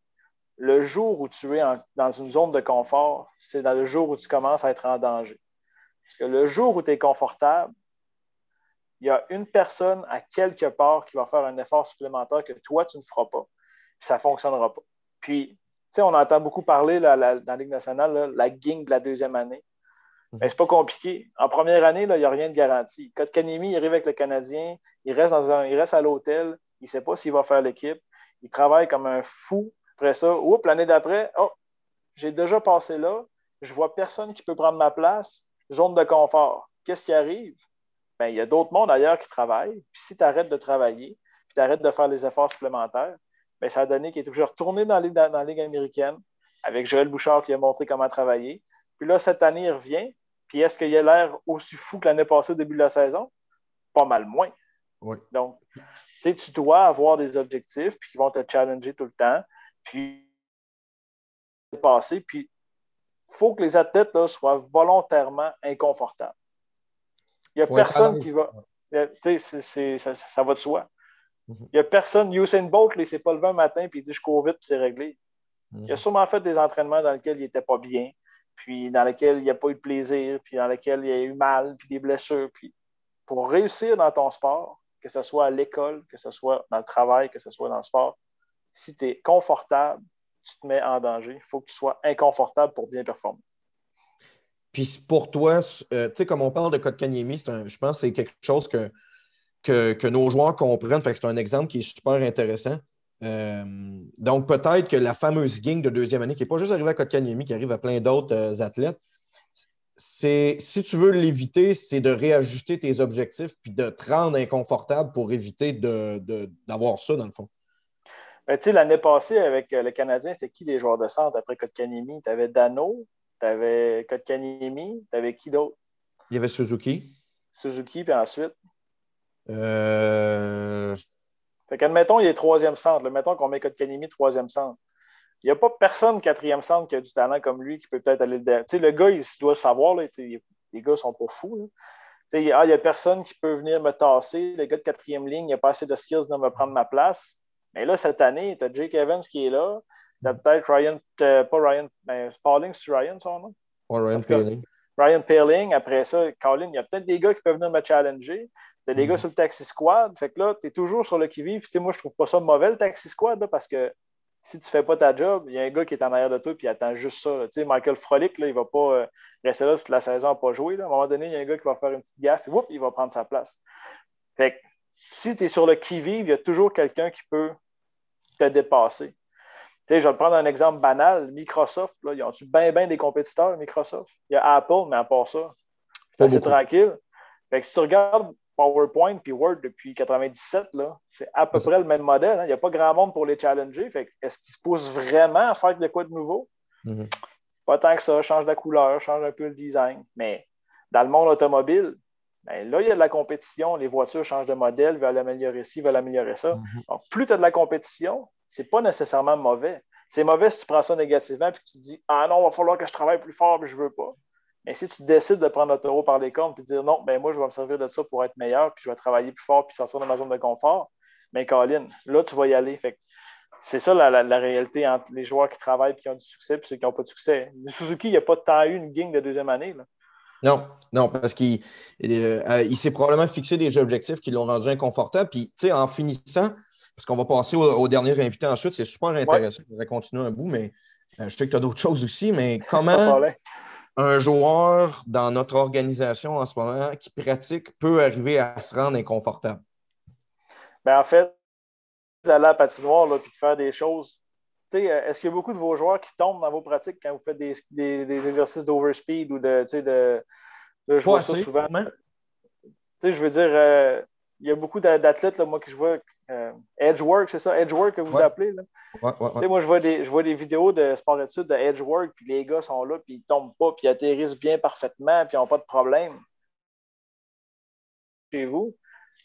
le jour où tu es en- dans une zone de confort, c'est dans le jour où tu commences à être en danger. Parce que le jour où tu es confortable, il y a une personne à quelque part qui va faire un effort supplémentaire que toi, tu ne feras pas. Puis ça ne fonctionnera pas. Puis, tu sais, on entend beaucoup parler là, la- dans la Ligue nationale, là, la gang de la deuxième année. Mais c'est pas compliqué. En première année, il n'y a rien de garanti. Kotkaniemi, il arrive avec le Canadien, il reste, dans un, il reste à l'hôtel, il ne sait pas s'il va faire l'équipe, il travaille comme un fou. Après ça, oups, l'année d'après, oh, j'ai déjà passé là, je vois personne qui peut prendre ma place, zone de confort. Qu'est-ce qui arrive? Ben, il y a d'autres mondes ailleurs qui travaillent. Puis si tu arrêtes de travailler, puis tu arrêtes de faire les efforts supplémentaires, ben, ça a donné qu'il est de retourner dans la, Ligue- dans la Ligue américaine avec Joël Bouchard qui a montré comment travailler. Puis là, cette année, il revient. Puis est-ce qu'il a l'air aussi fou que l'année passée au début de la saison? Pas mal moins. Oui. Donc, tu dois avoir des objectifs puis qui vont te challenger tout le temps. Puis, passer. Puis, il faut que les athlètes là, soient volontairement inconfortables. Il n'y a personne qui va. Tu sais, c'est- c'est- ça, ça va de soi. Mhm. Il n'y a personne. Usain Bolt, il ne s'est pas levé un matin puis il dit Je cours vite puis c'est réglé. Mhm. Il a sûrement fait des entraînements dans lesquels il n'était pas bien, puis dans lesquels il n'a pas eu de plaisir, puis dans lesquels il a eu mal, puis des blessures. Puis pour réussir dans ton sport, que ce soit à l'école, que ce soit dans le travail, que ce soit dans le sport, si tu es confortable, tu te mets en danger. Il faut que tu sois inconfortable pour bien performer. Puis pour toi, euh, tu sais, comme on parle de Kotkaniemi, je pense que c'est quelque chose que, que, nos joueurs comprennent. Fait que c'est un exemple qui est super intéressant. Euh, donc, peut-être que la fameuse gang de deuxième année, qui n'est pas juste arrivée à Kotkaniemi, qui arrive à plein d'autres euh, athlètes, c'est si tu veux l'éviter, c'est de réajuster tes objectifs puis de te rendre inconfortable pour éviter de- de- d'avoir ça, dans le fond. Ben, L'année passée, avec le Canadien, c'était qui les joueurs de centre après Kotkaniemi? Tu avais Dano, tu avais Kotkaniemi, tu avais qui d'autre? Il y avait Suzuki. Suzuki, puis ensuite? Euh, Fait qu'admettons, il est troisième centre. là. Mettons qu'on met Kotkaniemi troisième centre. Il n'y a pas personne quatrième centre qui a du talent comme lui qui peut peut-être aller le derrière. Tu sais, le gars, il doit savoir, là, les gars sont pas fous. là. Ah, il n'y a personne qui peut venir me tasser. Le gars de quatrième ligne, il n'a pas assez de skills de me prendre ma place. Mais là, cette année, tu as Jake Evans qui est là. T'as peut-être Ryan, euh, pas Ryan, mais Pauling, c'est Ryan son nom? Ouais, Ryan Paling. Ryan Paling, après ça, Colin, il y a peut-être des gars qui peuvent venir me challenger. T'as des Mhm. gars sur le Taxi Squad. Fait que là, tu es toujours sur le qui-vive. Tu sais, Moi, je trouve pas ça mauvais, le Taxi Squad, là, parce que si tu fais pas ta job, il y a un gars qui est en arrière de toi et il attend juste ça. Tu sais, Michael Frolic, là, il va pas euh, rester là toute la saison à pas jouer. là. À un moment donné, il y a un gars qui va faire une petite gaffe et whoop, il va prendre sa place. Fait que si tu es sur le qui-vive, il y a toujours quelqu'un qui peut te dépasser. Je vais te prendre un exemple banal. Microsoft, là, ils ont-tu bien, bien des compétiteurs, Microsoft? Il y a Apple, mais à part ça, c'est assez beaucoup. tranquille. Fait que si tu regardes PowerPoint puis Word depuis 97, là, c'est à peu près le même modèle. hein. Il n'y a pas grand monde pour les challenger. Fait est-ce qu'ils se poussent vraiment à faire de quoi de nouveau? Mhm. Pas tant que ça, change la couleur, change un peu le design. Mais dans le monde automobile, ben là, il y a de la compétition. Les voitures changent de modèle, veulent améliorer ci, veulent améliorer ça. Mhm. Donc, plus tu as de la compétition, c'est pas nécessairement mauvais. C'est mauvais si tu prends ça négativement et que tu te dis Ah non, il va falloir que je travaille plus fort, mais je veux pas. Mais si tu décides de prendre le taureau par les cornes et dire non, ben moi, je vais me servir de ça pour être meilleur, puis je vais travailler plus fort puis sortir de ma zone de confort, mais Colin, là, tu vas y aller. C'est ça la, la- réalité entre les joueurs qui travaillent et qui ont du succès et ceux qui n'ont pas de succès. Suzuki, il n'y a pas tant eu une gang de deuxième année. là. Non, non, parce qu'il euh, euh, il s'est probablement fixé des objectifs qui l'ont rendu inconfortable. Puis, tu sais, en finissant, parce qu'on va passer au, au dernier invité ensuite, c'est super intéressant. On va continuer un bout, mais euh, je sais que tu as d'autres choses aussi. Mais comment un joueur dans notre organisation en ce moment qui pratique peut arriver à se rendre inconfortable? Ben, en fait, d'aller à la patinoire là, puis de faire des choses. Tu sais, euh, Est-ce qu'il y a beaucoup de vos joueurs qui tombent dans vos pratiques quand vous faites des, des- des exercices d'overspeed ou de. tu sais, de, de je vois ça souvent? sûrement. Tu sais, je veux dire, euh, il y a beaucoup d'a- d'athlètes, moi, que je vois. euh, Edgework, c'est ça? Edgework que vous Ouais. appelez? Là? Ouais, ouais, Tu sais, ouais. moi, je vois, des, je vois des vidéos de sport-études de Edgework, puis les gars sont là, puis ils tombent pas, puis ils atterrissent bien parfaitement, puis ils n'ont pas de problème. Chez vous,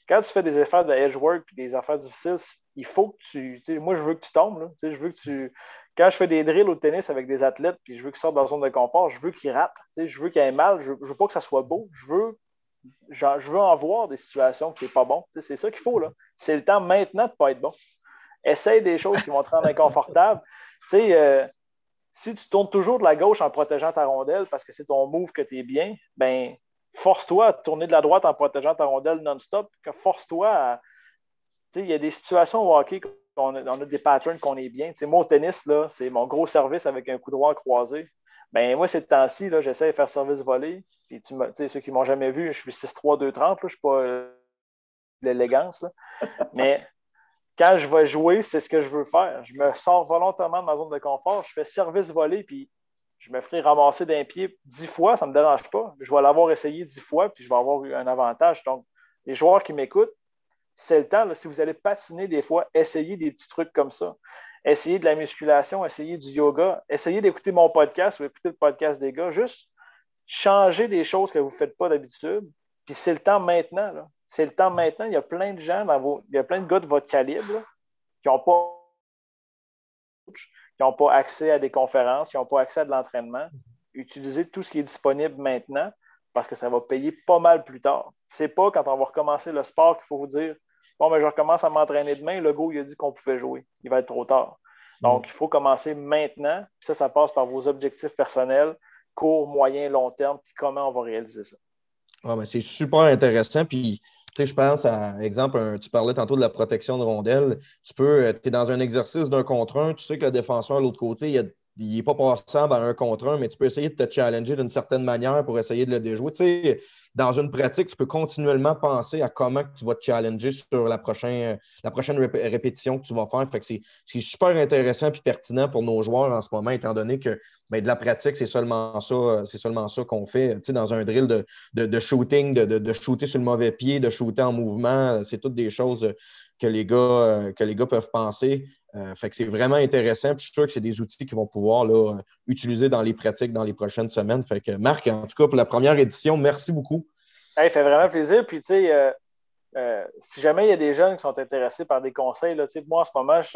quand tu fais des affaires de Edgework puis des affaires difficiles, il faut que tu. tu sais, moi, je veux que tu tombes. Là. Tu sais, Je veux que tu. Quand je fais des drills au tennis avec des athlètes, puis je veux qu'ils sortent dans la zone de confort, je veux qu'ils ratent. Je veux qu'ils aient mal. Je ne veux pas que ça soit beau. Je veux, je veux en voir des situations qui n'est pas bon. C'est ça qu'il faut. là. C'est le temps maintenant de ne pas être bon. Essaye des choses qui vont te rendre inconfortable. Euh, si tu tournes toujours de la gauche en protégeant ta rondelle parce que c'est ton move que tu es bien, ben force-toi à tourner de la droite en protégeant ta rondelle non-stop. Force-toi à. Il y a des situations au hockey qu'on a, on a des patterns qu'on est bien. Tu sais, moi, au tennis, c'est mon gros service avec un coup droit croisé. Ben, moi, ces temps-ci, j'essaie de faire service volé. Puis, tu sais, ceux qui m'ont jamais vu, je suis 6-3-2-30, là, je suis pas euh, l'élégance. Mais quand je vais jouer, c'est ce que je veux faire. Je me sors volontairement de ma zone de confort, je fais service volé, puis je me ferai ramasser d'un pied dix fois, ça ne me dérange pas. Je vais l'avoir essayé dix fois, puis je vais avoir eu un avantage. Donc, les joueurs qui m'écoutent, c'est le temps, si vous allez patiner des fois, essayez des petits trucs comme ça. Essayez de la musculation, essayez du yoga, essayez d'écouter mon podcast ou écouter le podcast des gars. Juste changer des choses que vous ne faites pas d'habitude. Puis c'est le temps maintenant. C'est le temps maintenant. Il y a plein de gens dans vos. Il y a plein de gars de votre calibre qui n'ont pas qui n'ont pas accès à des conférences, qui n'ont pas accès à de l'entraînement. Utilisez tout ce qui est disponible maintenant parce que ça va payer pas mal plus tard. C'est pas quand on va recommencer le sport qu'il faut vous dire Bon, mais je recommence à m'entraîner demain, le go, il a dit qu'on pouvait jouer. Il va être trop tard. Donc, il faut commencer maintenant. Puis ça, ça passe par vos objectifs personnels, court, moyen, long terme, puis comment on va réaliser ça. Ah, ben, c'est super intéressant. Puis, tu sais, je pense à, exemple, un- tu parlais tantôt de la protection de rondelles. Tu peux, tu es dans un exercice d'un contre un, tu sais que le défenseur, de l'autre côté, il a- il n'est pas passable à un contre un, mais tu peux essayer de te challenger d'une certaine manière pour essayer de le déjouer. Tu sais, dans une pratique, tu peux continuellement penser à comment tu vas te challenger sur la prochaine, la prochaine rép- répétition que tu vas faire. Fait que c'est super intéressant et pertinent pour nos joueurs en ce moment, étant donné que ben, de la pratique, c'est seulement ça, c'est seulement ça qu'on fait. Tu sais, dans un drill de, shooting, de, de, shooter sur le mauvais pied, de shooter en mouvement, c'est toutes des choses que les gars, que les gars peuvent penser. Euh, fait que c'est vraiment intéressant. Je suis sûr que c'est des outils qu'ils vont pouvoir là, euh, utiliser dans les pratiques dans les prochaines semaines. Fait que Marc, en tout cas, pour la première édition, merci beaucoup. Ça fait vraiment plaisir. Puis, tu sais, euh, si jamais il y a des jeunes qui sont intéressés par des conseils, là, moi, en ce moment, je-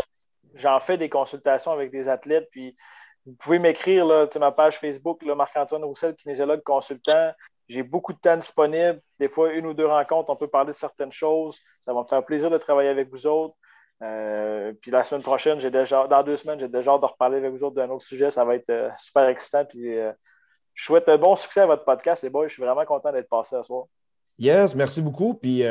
j'en fais des consultations avec des athlètes. Puis, vous pouvez m'écrire, ma page Facebook, Marc-Antoine Roussel, kinésiologue consultant. J'ai beaucoup de temps disponible. Des fois, une ou deux rencontres, on peut parler de certaines choses. Ça va me faire plaisir de travailler avec vous autres. Euh, puis la semaine prochaine, j'ai déjà, dans deux semaines, j'ai déjà hâte de reparler avec vous autres d'un autre sujet. Ça va être euh, super excitant. Puis euh, je souhaite un bon succès à votre podcast, les boys. Je suis vraiment content d'être passé à ce soir. Yes, merci beaucoup. Puis,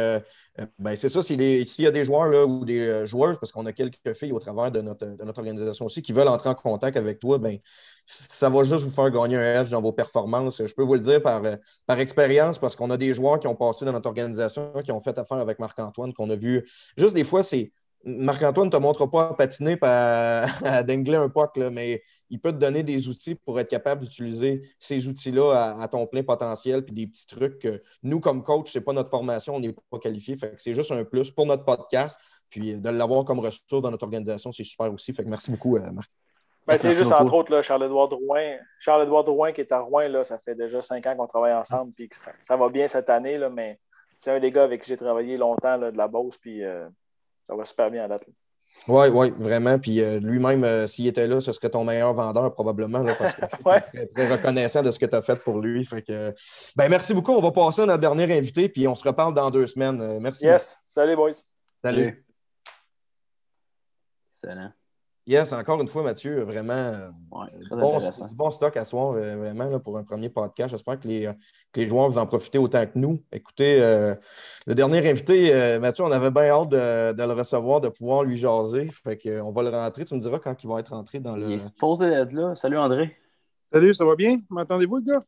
ben, c'est ça, s'il y a des joueurs là, ou des joueuses, parce qu'on a quelques filles au travers de notre, de notre, organisation aussi, qui veulent entrer en contact avec toi, ben, ça va juste vous faire gagner un edge dans vos performances. Je peux vous le dire par, par expérience, parce qu'on a des joueurs qui ont passé dans notre organisation, qui ont fait affaire avec Marc-Antoine, qu'on a vu. Juste des fois, c'est Marc-Antoine ne te montre pas à patiner et à, dingler un puck, mais il peut te donner des outils pour être capable d'utiliser ces outils-là à, ton plein potentiel, puis des petits trucs que nous, comme coach, ce n'est pas notre formation, on n'est pas qualifié. c'est juste un plus pour notre podcast. Puis de l'avoir comme ressource dans notre organisation, c'est super aussi. Fait que merci beaucoup, euh, Marc. Ben, c'est juste, entre autres, Charles-Édouard Drouin. Charles-Édouard Drouin qui est à Rouen, là, ça fait déjà cinq ans qu'on travaille ensemble, puis ça, va bien cette année, là, mais c'est un des gars avec qui j'ai travaillé longtemps de la Beauce, puis euh, ça va super bien à date. Oui, oui, vraiment. Puis euh, lui-même, euh, s'il était là, ce serait ton meilleur vendeur probablement, parce que je suis très, reconnaissant de ce que tu as fait pour lui. Fait que, ben, merci beaucoup. On va passer à notre dernier invité, puis on se reparle dans deux semaines. Euh, merci. Yes. Salut, boys. Salut. Excellent. Yes, encore une fois, Mathieu, vraiment euh, bon, stock à soir, euh, vraiment, pour un premier podcast. J'espère que les, les, joueurs vous en profiter autant que nous. Écoutez, euh, le dernier invité, Mathieu, on avait bien hâte de, le recevoir, de pouvoir lui jaser. Fait qu'on va le rentrer. Tu me diras quand il va être rentré dans le. Il est supposé être là. Salut André. Salut, ça va bien? M'entendez-vous, les gars?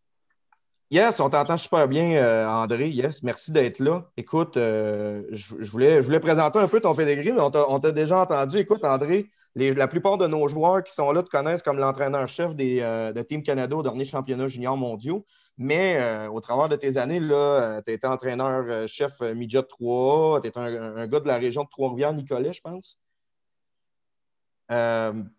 Yes, on t'entend super bien, André. Yes, merci d'être là. Écoute, je, voulais, je voulais présenter un peu ton pedigree, mais on t'a déjà entendu. Écoute, André, la plupart de nos joueurs qui sont là te connaissent comme l'entraîneur-chef euh, de Team Canada au dernier championnat junior mondiaux. Mais euh, au travers de tes années, euh, tu as été entraîneur-chef midget 3 tu es un, gars de la région de Trois-Rivières, Nicolet, je pense.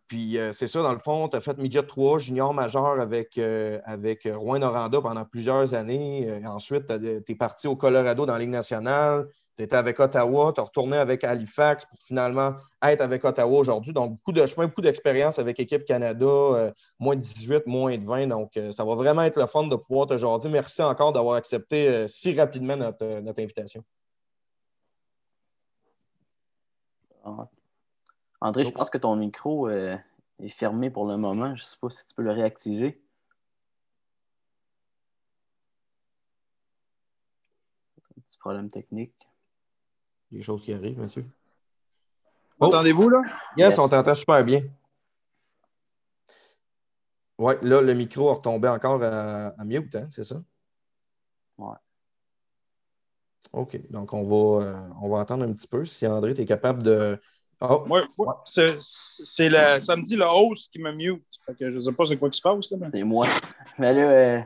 puis c'est ça, dans le fond, tu as fait midget 3, junior majeur avec, avec Rouen Noranda pendant plusieurs années. ensuite, tu es parti au Colorado dans la Ligue nationale tu étais avec Ottawa, tu as retourné avec Halifax pour finalement être avec Ottawa aujourd'hui. Donc, beaucoup de chemin, beaucoup d'expérience avec Équipe Canada, euh, moins de 18, moins de 20. Donc, euh, ça va vraiment être le fun de pouvoir te jaser. Merci encore d'avoir accepté euh, si rapidement notre, invitation. André, je pense que ton micro est fermé pour le moment. Je ne sais pas si tu peux le réactiver. Un petit problème technique des choses qui arrivent, monsieur. Oh. Entendez-vous, là? Yes, on t'entend super bien. Oui, là, le micro a retombé encore à, à mute, hein, c'est ça? Ouais. OK, donc on va, euh, on va attendre un petit peu si André, tu es capable de. Oh. Ouais, c'est le samedi le host qui me mute. je ne sais pas c'est quoi qui se passe. C'est moi. Mais là, euh,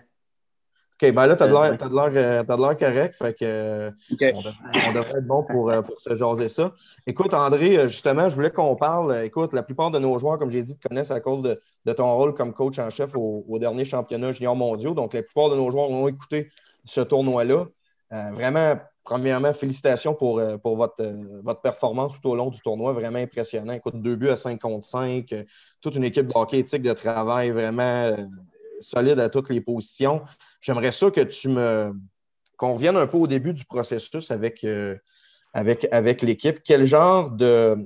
OK, ben là, tu as de l'air correct. Fait que, on, devrait, être bon pour, euh, pour, se jaser ça. Écoute, André, euh, justement, je voulais qu'on parle. Écoute, la plupart de nos joueurs, comme j'ai dit, te connaissent à cause de, ton rôle comme coach en chef au, dernier championnat junior mondiaux. Donc, la plupart de nos joueurs ont écouté ce tournoi-là. Euh, vraiment, premièrement, félicitations pour, pour votre, votre performance tout au long du tournoi. Vraiment impressionnant. Écoute, deux buts à 5 contre 5. Toute une équipe de hockey éthique de travail vraiment solide à toutes les positions. J'aimerais ça que tu me. qu'on revienne un peu au début du processus avec, euh, avec, avec l'équipe. Quel genre de.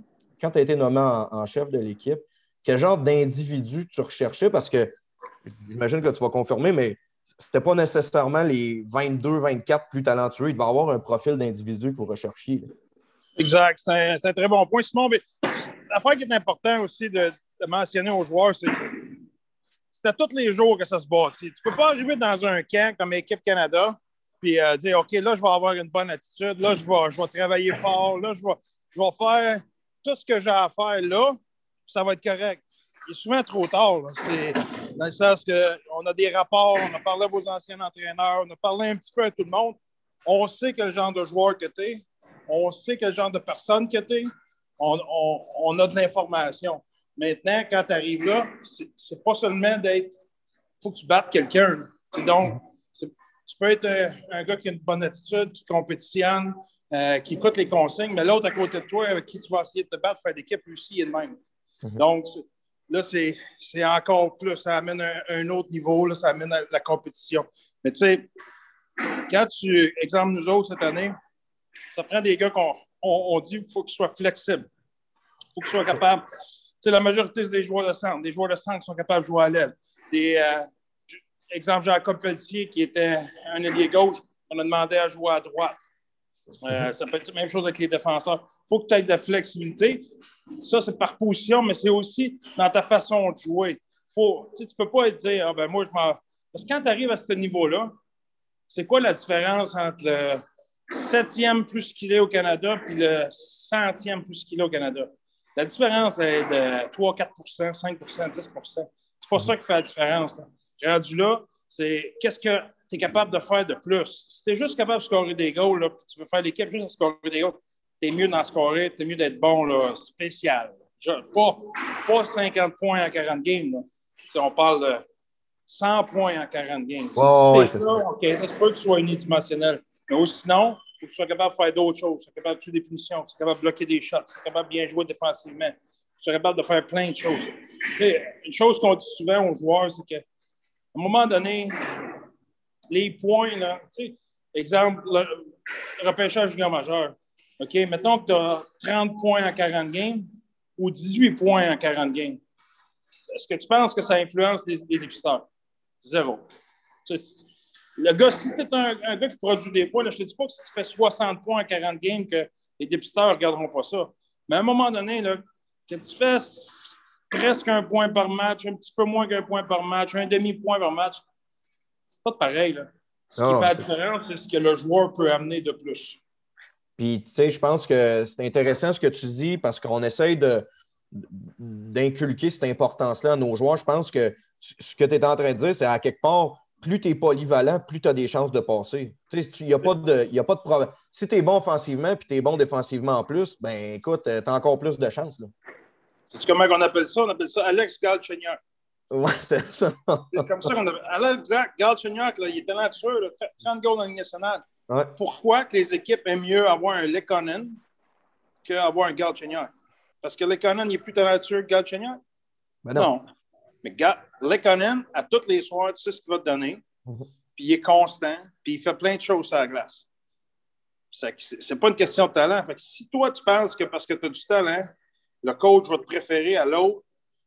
Quand tu as été nommé en, chef de l'équipe, quel genre d'individu tu recherchais? Parce que j'imagine que tu vas confirmer, mais c'était pas nécessairement les 22, 24 plus talentueux. Il va y avoir un profil d'individu pour rechercher. Exact. C'est un, très bon point, Simon. Mais l'affaire qui est importante aussi de, de mentionner aux joueurs, c'est c'est à tous les jours que ça se bâtit. Tu peux pas arriver dans un camp comme Équipe Canada puis euh, dire OK, là, je vais avoir une bonne attitude, là, je vais, je vais travailler fort, là, je vais, je vais faire tout ce que j'ai à faire là, ça va être correct. Il est souvent trop tard. C'est dans le sens qu'on a des rapports, on a parlé à vos anciens entraîneurs, on a parlé un petit peu à tout le monde. On sait quel genre de joueur que tu es, on sait quel genre de personne que tu es, on a de l'information. Maintenant, quand tu arrives là, c'est pas seulement d'être. Il faut que tu battes quelqu'un. Donc, tu peux être un, gars qui a une bonne attitude, qui compétitionne, euh, qui écoute les consignes, mais l'autre à côté de toi, avec qui tu vas essayer de te battre, faire d'équipe, lui aussi, il est de même. Mhm. Donc, là, c'est encore plus. Ça amène un, autre niveau, là, ça amène la compétition. Mais tu sais, quand tu, exemple, nous autres cette année, ça prend des gars qu'on on, dit qu'il faut qu'ils soient flexibles. faut qu'ils soient capables. Sais, la majorité des joueurs de centre, des joueurs de centre sont capables de jouer à l'aile. Des, euh, exemple, Jacob Pelletier, qui était un ailier gauche, on a demandé à jouer à droite. Euh, ça peut être la même chose avec les défenseurs. Il faut que tu aies de la flexibilité. Ça, c'est par position, mais c'est aussi dans ta façon de jouer. Faut, tu ne peux pas dire, ah, ben, moi, je m'en. Parce que quand tu arrives à ce niveau-là, c'est quoi la différence entre le septième plus skillé au Canada puis le centième plus skillé au Canada? La différence est de 3, 4% 5% 10% C'est pas ça qui fait la différence. là. Rendu là, c'est qu'est-ce que tu es capable de faire de plus. Si tu es juste capable de scorer des goals, là, puis tu veux faire l'équipe juste à scorer des goals, tu es mieux d'en scorer, tu es mieux d'être bon, là, spécial. Pas, pas 50 points en 40 games. Là. Si on parle de 100 points en 40 games. C'est t'es ça, OK, ça se peut que tu sois unidimensionnel. Mais sinon, il faut que tu sois capable de faire d'autres choses. Tu sois capable de tuer des punitions, tu sois capable de bloquer des shots, tu sois capable de bien jouer défensivement, tu sois capable de faire plein de choses. Une chose qu'on dit souvent aux joueurs, c'est qu'à un moment donné, les points, tu sais, exemple, le le repêchage junior majeur. OK, mettons que tu as 30 points en 40 games ou 18 points en 40 games. Est-ce que tu penses que ça influence les, les dépisteurs? Zéro. Le gars, si tu es un, un gars qui produit des points, là, je ne te dis pas que si tu fais 60 points en 40 games, que les dépisteurs ne regarderont pas ça. Mais à un moment donné, là, que tu fais presque un point par match, un petit peu moins qu'un point par match, un demi-point par match, c'est pas pareil. Là. Ce Non, qui fait la différence, c'est ce que le joueur peut amener de plus. Puis, tu sais, je pense que c'est intéressant ce que tu dis parce qu'on essaye de, d'inculquer cette importance-là à nos joueurs. Je pense que ce que tu es en train de dire, c'est à quelque part, plus tu es polyvalent, plus tu as des chances de passer. Il n'y a pas de, y a pas de problème. Si tu es bon offensivement puis tu es bon défensivement en plus, ben écoute, tu as encore plus de chances. C'est comment on appelle ça? On appelle ça Alex Galchenyuk. Ouais, c'est ça. C'est comme ça qu'on appelle. Alex Galchenyuk, là, il est talentueux, là, 30 goals dans la Ligue nationale. Ouais. Pourquoi que les équipes aiment mieux avoir un Lekonen qu'avoir un Galchenyuk? Parce que Lekonen, il est plus talentueux que Galchenyuk? Ben non. Non. Mais Ga- Lekonen, à tous les soirs, tu sais ce qu'il va te donner. Mhm. Puis il est constant, puis il fait plein de choses sur la glace. C'est pas une question de talent. Fait que si toi, tu penses que parce que tu as du talent, le coach va te préférer à l'autre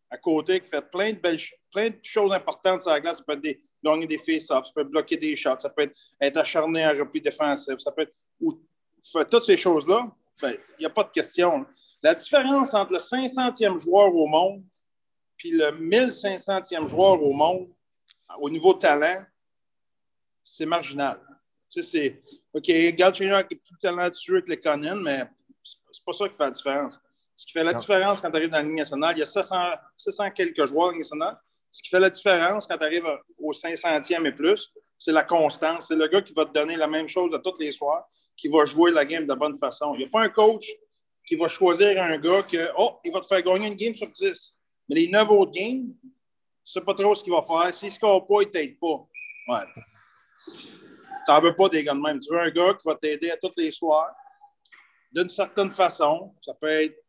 à côté qui fait plein de belles ch- plein de choses importantes sur la glace, ça peut être des, gagner des face-ups, ça peut être bloquer des shots, ça peut être être acharné en repli défensif, ça peut être ou toutes ces choses-là, ben, il n'y a pas de question. La différence entre le 500e joueur au monde puis le 1500e joueur au monde, au niveau talent, c'est marginal. Tu sais, c'est OK, Galchenyuk est plus talentueux que les Conan, mais c'est pas ça qui fait la différence. Ce qui fait la Non. différence quand tu arrives dans la Ligue nationale, il y a 700, 700 quelques joueurs dans la Ligue nationale. Ce qui fait la différence quand tu arrives au 500e et plus, c'est la constance. C'est le gars qui va te donner la même chose à tous les soirs, qui va jouer la game de la bonne façon. Il n'y a pas un coach qui va choisir un gars que, oh, il va te faire gagner une game sur 10. Mais les 9 autres games, tu ne sais pas trop ce qu'il va faire. S'il ne score pas, il ne t'aide pas. Ouais. Tu n'en veux pas des gars de même. Tu veux un gars qui va t'aider à tous les soirs d'une certaine façon. Ça peut être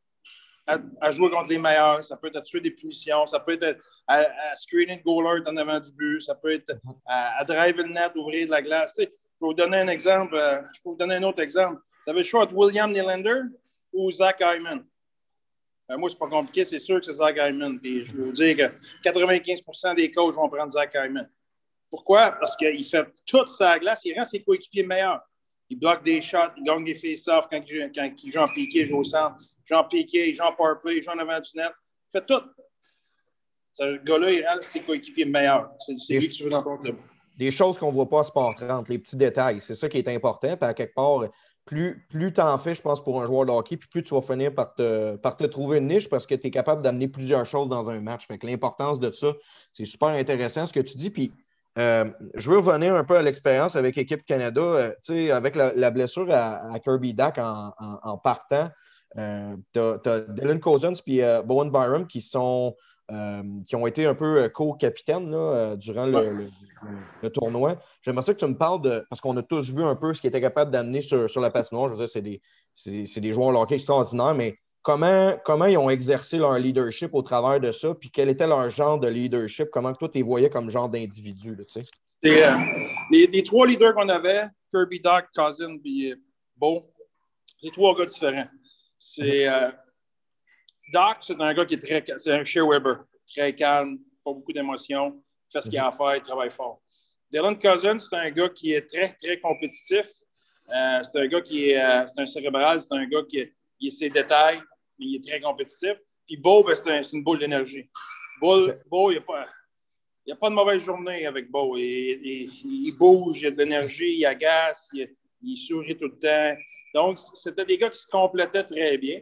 à, jouer contre les meilleurs, ça peut être à tuer des punitions, ça peut être à, à screener en avant du but, ça peut être à, à driver le net, ouvrir de la glace. Tu sais, je vais vous donner un exemple. euh, je peux vous donner un autre exemple. Vous avez le choix entre William Nylander ou Zach Hyman. Euh, moi, c'est pas compliqué, c'est sûr que c'est Zach Hyman. Je vais vous dire que 95% des coachs vont prendre Zach Hyman. Pourquoi? Parce qu'il fait toute sa glace, il rend ses coéquipiers meilleurs. Il bloque des shots, il gagne des face-offs quand, il joue- en piqué, joue au centre. Il joue en piqué, il joue en power play, il avant du net. Il fait tout. Ce gars-là, il rend ses coéquipiers meilleurs. C'est c'est lui que tu veux dans ton club. des choses qu'on ne voit pas à Sport 30, les petits détails. C'est ça qui est important. Puis à quelque part, plus, plus tu en fais, je pense, pour un joueur de hockey, puis plus tu vas finir par te, trouver une niche parce que tu es capable d'amener plusieurs choses dans un match. Fait que l'importance de ça, c'est super intéressant ce que tu dis. Puis euh, je veux revenir un peu à l'expérience avec Équipe Canada. Euh, avec la, blessure à, Kirby Dack en, partant, euh, tu as, Dylan Cousins euh, Bowen Byram qui sont. Euh, qui ont été un peu euh, co-capitaines euh, durant le, tournoi. J'aimerais ça que tu me parles de. Parce qu'on a tous vu un peu ce qu'ils étaient capables d'amener sur, sur la patinoire. Je veux dire, c'est des, c'est, des joueurs de hockey extraordinaires, mais comment, comment ils ont exercé leur leadership au travers de ça? Puis quel était leur genre de leadership? Comment que toi, tu les voyais comme genre d'individu? tu sais? Euh, les, les trois leaders qu'on avait, Kirby, Doc, Cousin puis Beau, c'est trois gars différents. C'est, euh, Doc, c'est un gars qui est très. C'est un Shea Weber. Très calme, pas beaucoup d'émotions, fait ce qu'il a à faire, il travaille fort. Dylan Cousins, c'est un gars qui est très, très compétitif. Euh, c'est un gars qui est. euh, c'est un cérébral, c'est un gars qui il a ses détails, mais il est très compétitif. Puis Beau, ben, c'est un- c'est une boule d'énergie. Beau, Beau, il n'y a, pas- il a pas de mauvaise journée avec Beau. Il, il- il bouge, il a de l'énergie, il agace, il, il sourit tout le temps. Donc, c'était des gars qui se complétaient très bien.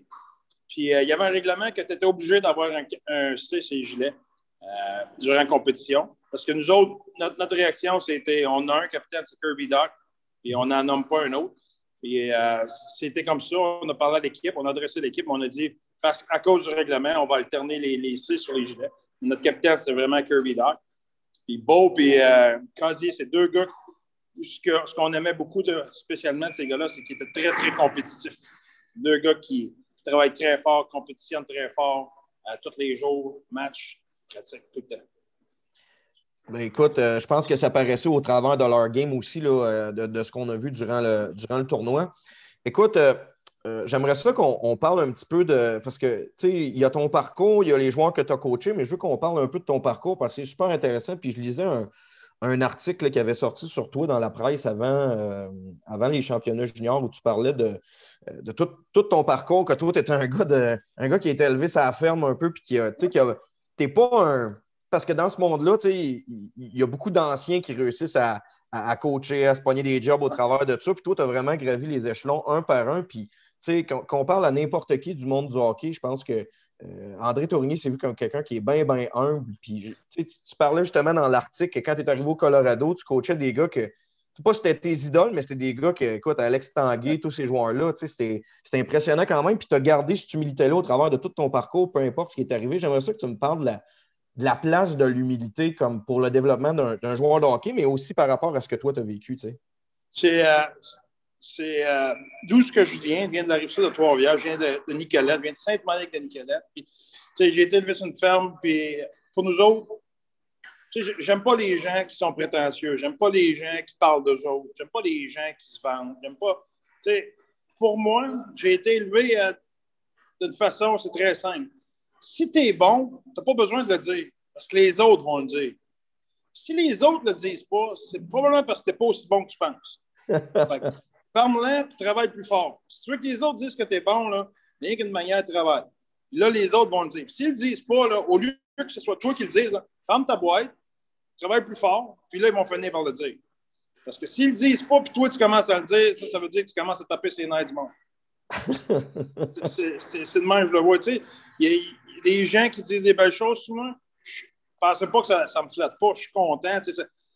Puis, euh, il y avait un règlement que tu étais obligé d'avoir un, un sur les gilets euh, durant la compétition. Parce que nous autres, notre, réaction, c'était on a un capitaine, c'est Kirby Doc, et on n'en nomme pas un autre. Et euh, c'était comme ça. On a parlé à l'équipe, on a adressé l'équipe, on a dit parce, à cause du règlement, on va alterner les, les C sur les gilets. Notre capitaine, c'est vraiment Kirby Doc. Puis Beau et Casier, c'est deux gars. Ce qu'on aimait beaucoup, spécialement de ces gars-là, c'est qu'ils étaient très, très compétitifs. Deux gars qui, qui travaillent très fort, compétitionnent très fort, euh, tous les jours, match, pratique, tout le temps. Ben, écoute, euh, je pense que ça paraissait au travers de leur game aussi, là, euh, de, ce qu'on a vu durant le, durant le tournoi. Écoute, euh, j'aimerais ça qu'on on parle un petit peu de. Parce que, tu sais, il y a ton parcours, il y a les joueurs que tu as coachés, mais je veux qu'on parle un peu de ton parcours parce que c'est super intéressant. Puis je lisais un, un article qui avait sorti sur toi dans la presse avant, euh, avant les championnats juniors où tu parlais de, euh, de tout, tout ton parcours, que toi, tu étais un gars, de, un gars qui était élevé sa ferme un peu, puis qui a. Tu sais, qui a- t'es pas un. Parce que dans ce monde-là, il, il- y a beaucoup d'anciens qui réussissent à, à- à coacher, à se pogner des jobs au travers de ça. Puis toi, tu as vraiment gravi les échelons un par un. Puis, tu sais, qu'on qu'on parle à n'importe qui du monde du hockey, je pense que euh, André Tourigny s'est vu comme quelqu'un qui est bien, bien humble. Puis, tu parlais justement dans l'article que quand tu es arrivé au Colorado, tu coachais des gars que. Je sais pas si c'était tes idoles, mais c'était des gars que, écoute, Alex Tanguay, tous ces joueurs-là, c'était impressionnant quand même. Puis tu as gardé cette humilité-là au travers de tout ton parcours, peu importe ce qui est arrivé. J'aimerais ça que tu me parles de la, de la place de l'humilité comme pour le développement d'un d'un joueur de hockey, mais aussi par rapport à ce que toi, tu as vécu. Tu sais. C'est euh, euh, d'où ce que je viens. Je viens de la rive de Trois-Rivières. Je viens de, de Nicolette. Je viens de Sainte-Monique de Nicolette. J'ai été élevé sur une ferme. Puis, pour nous autres, j'aime pas les gens qui sont prétentieux. J'aime pas les gens qui parlent d'eux autres. J'aime pas les gens qui se vendent. J'aime pas. Pour moi, j'ai été élevé euh, d'une façon, c'est très simple. Si tu es bon, tu n'as pas besoin de le dire. Parce que les autres vont le dire. Si les autres ne le disent pas, c'est probablement parce que tu n'es pas aussi bon que tu penses. Ferme-la et travaille plus fort. Si tu veux que les autres disent que tu es bon, là, il n'y a qu'une manière de travailler. Là, les autres vont le dire. S'ils ne le disent pas, là, au lieu que ce soit toi qui le dises, ferme ta boîte, travaille plus fort, puis là, ils vont finir par le dire. Parce que s'ils ne le disent pas, puis toi, tu commences à le dire, ça, ça veut dire que tu commences à taper ses nerfs du monde. C'est- de même, je le vois. Tu sais, il y, a- il y a des gens qui disent des belles choses moi. Je ne pensais pas que ça ne me flatte pas. Je suis content. tu sais, c'est-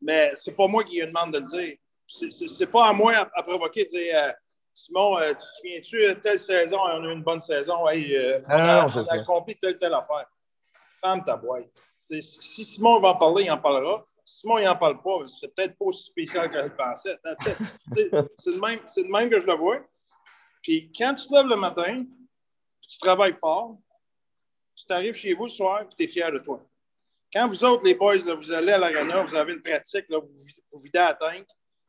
Mais c'est pas moi qui demande de le dire. C'est- pas à moi à, à provoquer de dire euh, Simon, euh, tu te souviens-tu, euh, telle saison, on a eu une bonne saison, hey, euh, on Ah, a, on a accompli telle, telle affaire. Ferme ta boîte. Si Simon va en parler, il en parlera. Si Simon, il n'en parle pas, c'est peut-être pas aussi spécial que je le pensais. C'est le, même- le même que je le vois. Puis quand tu te lèves le matin, tu travailles fort, tu t'arrives chez vous le soir, puis tu es fier de toi. Quand vous autres, les boys, là, vous allez à l'arena, vous avez une pratique, là, vous, vous videz à la tank,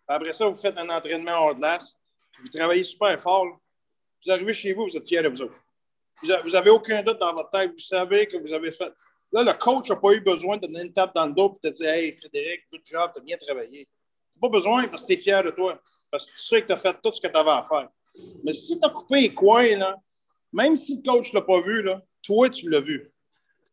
après ça, vous faites un entraînement hors glace, vous travaillez super fort. Vous arrivez chez vous, vous êtes fiers de vous autres. Vous n'avez aucun doute dans votre tête, vous savez que vous avez fait. Là, le coach n'a pas eu besoin de donner une tape dans le dos pour te dire Hey, Frédéric, good job, tu as bien travaillé. Pas besoin parce que tu es fier de toi. Parce que tu sais que tu as fait tout ce que tu avais à faire. Mais si tu as coupé les coins, là, même si le coach ne l'a pas vu, là, toi, tu l'as vu.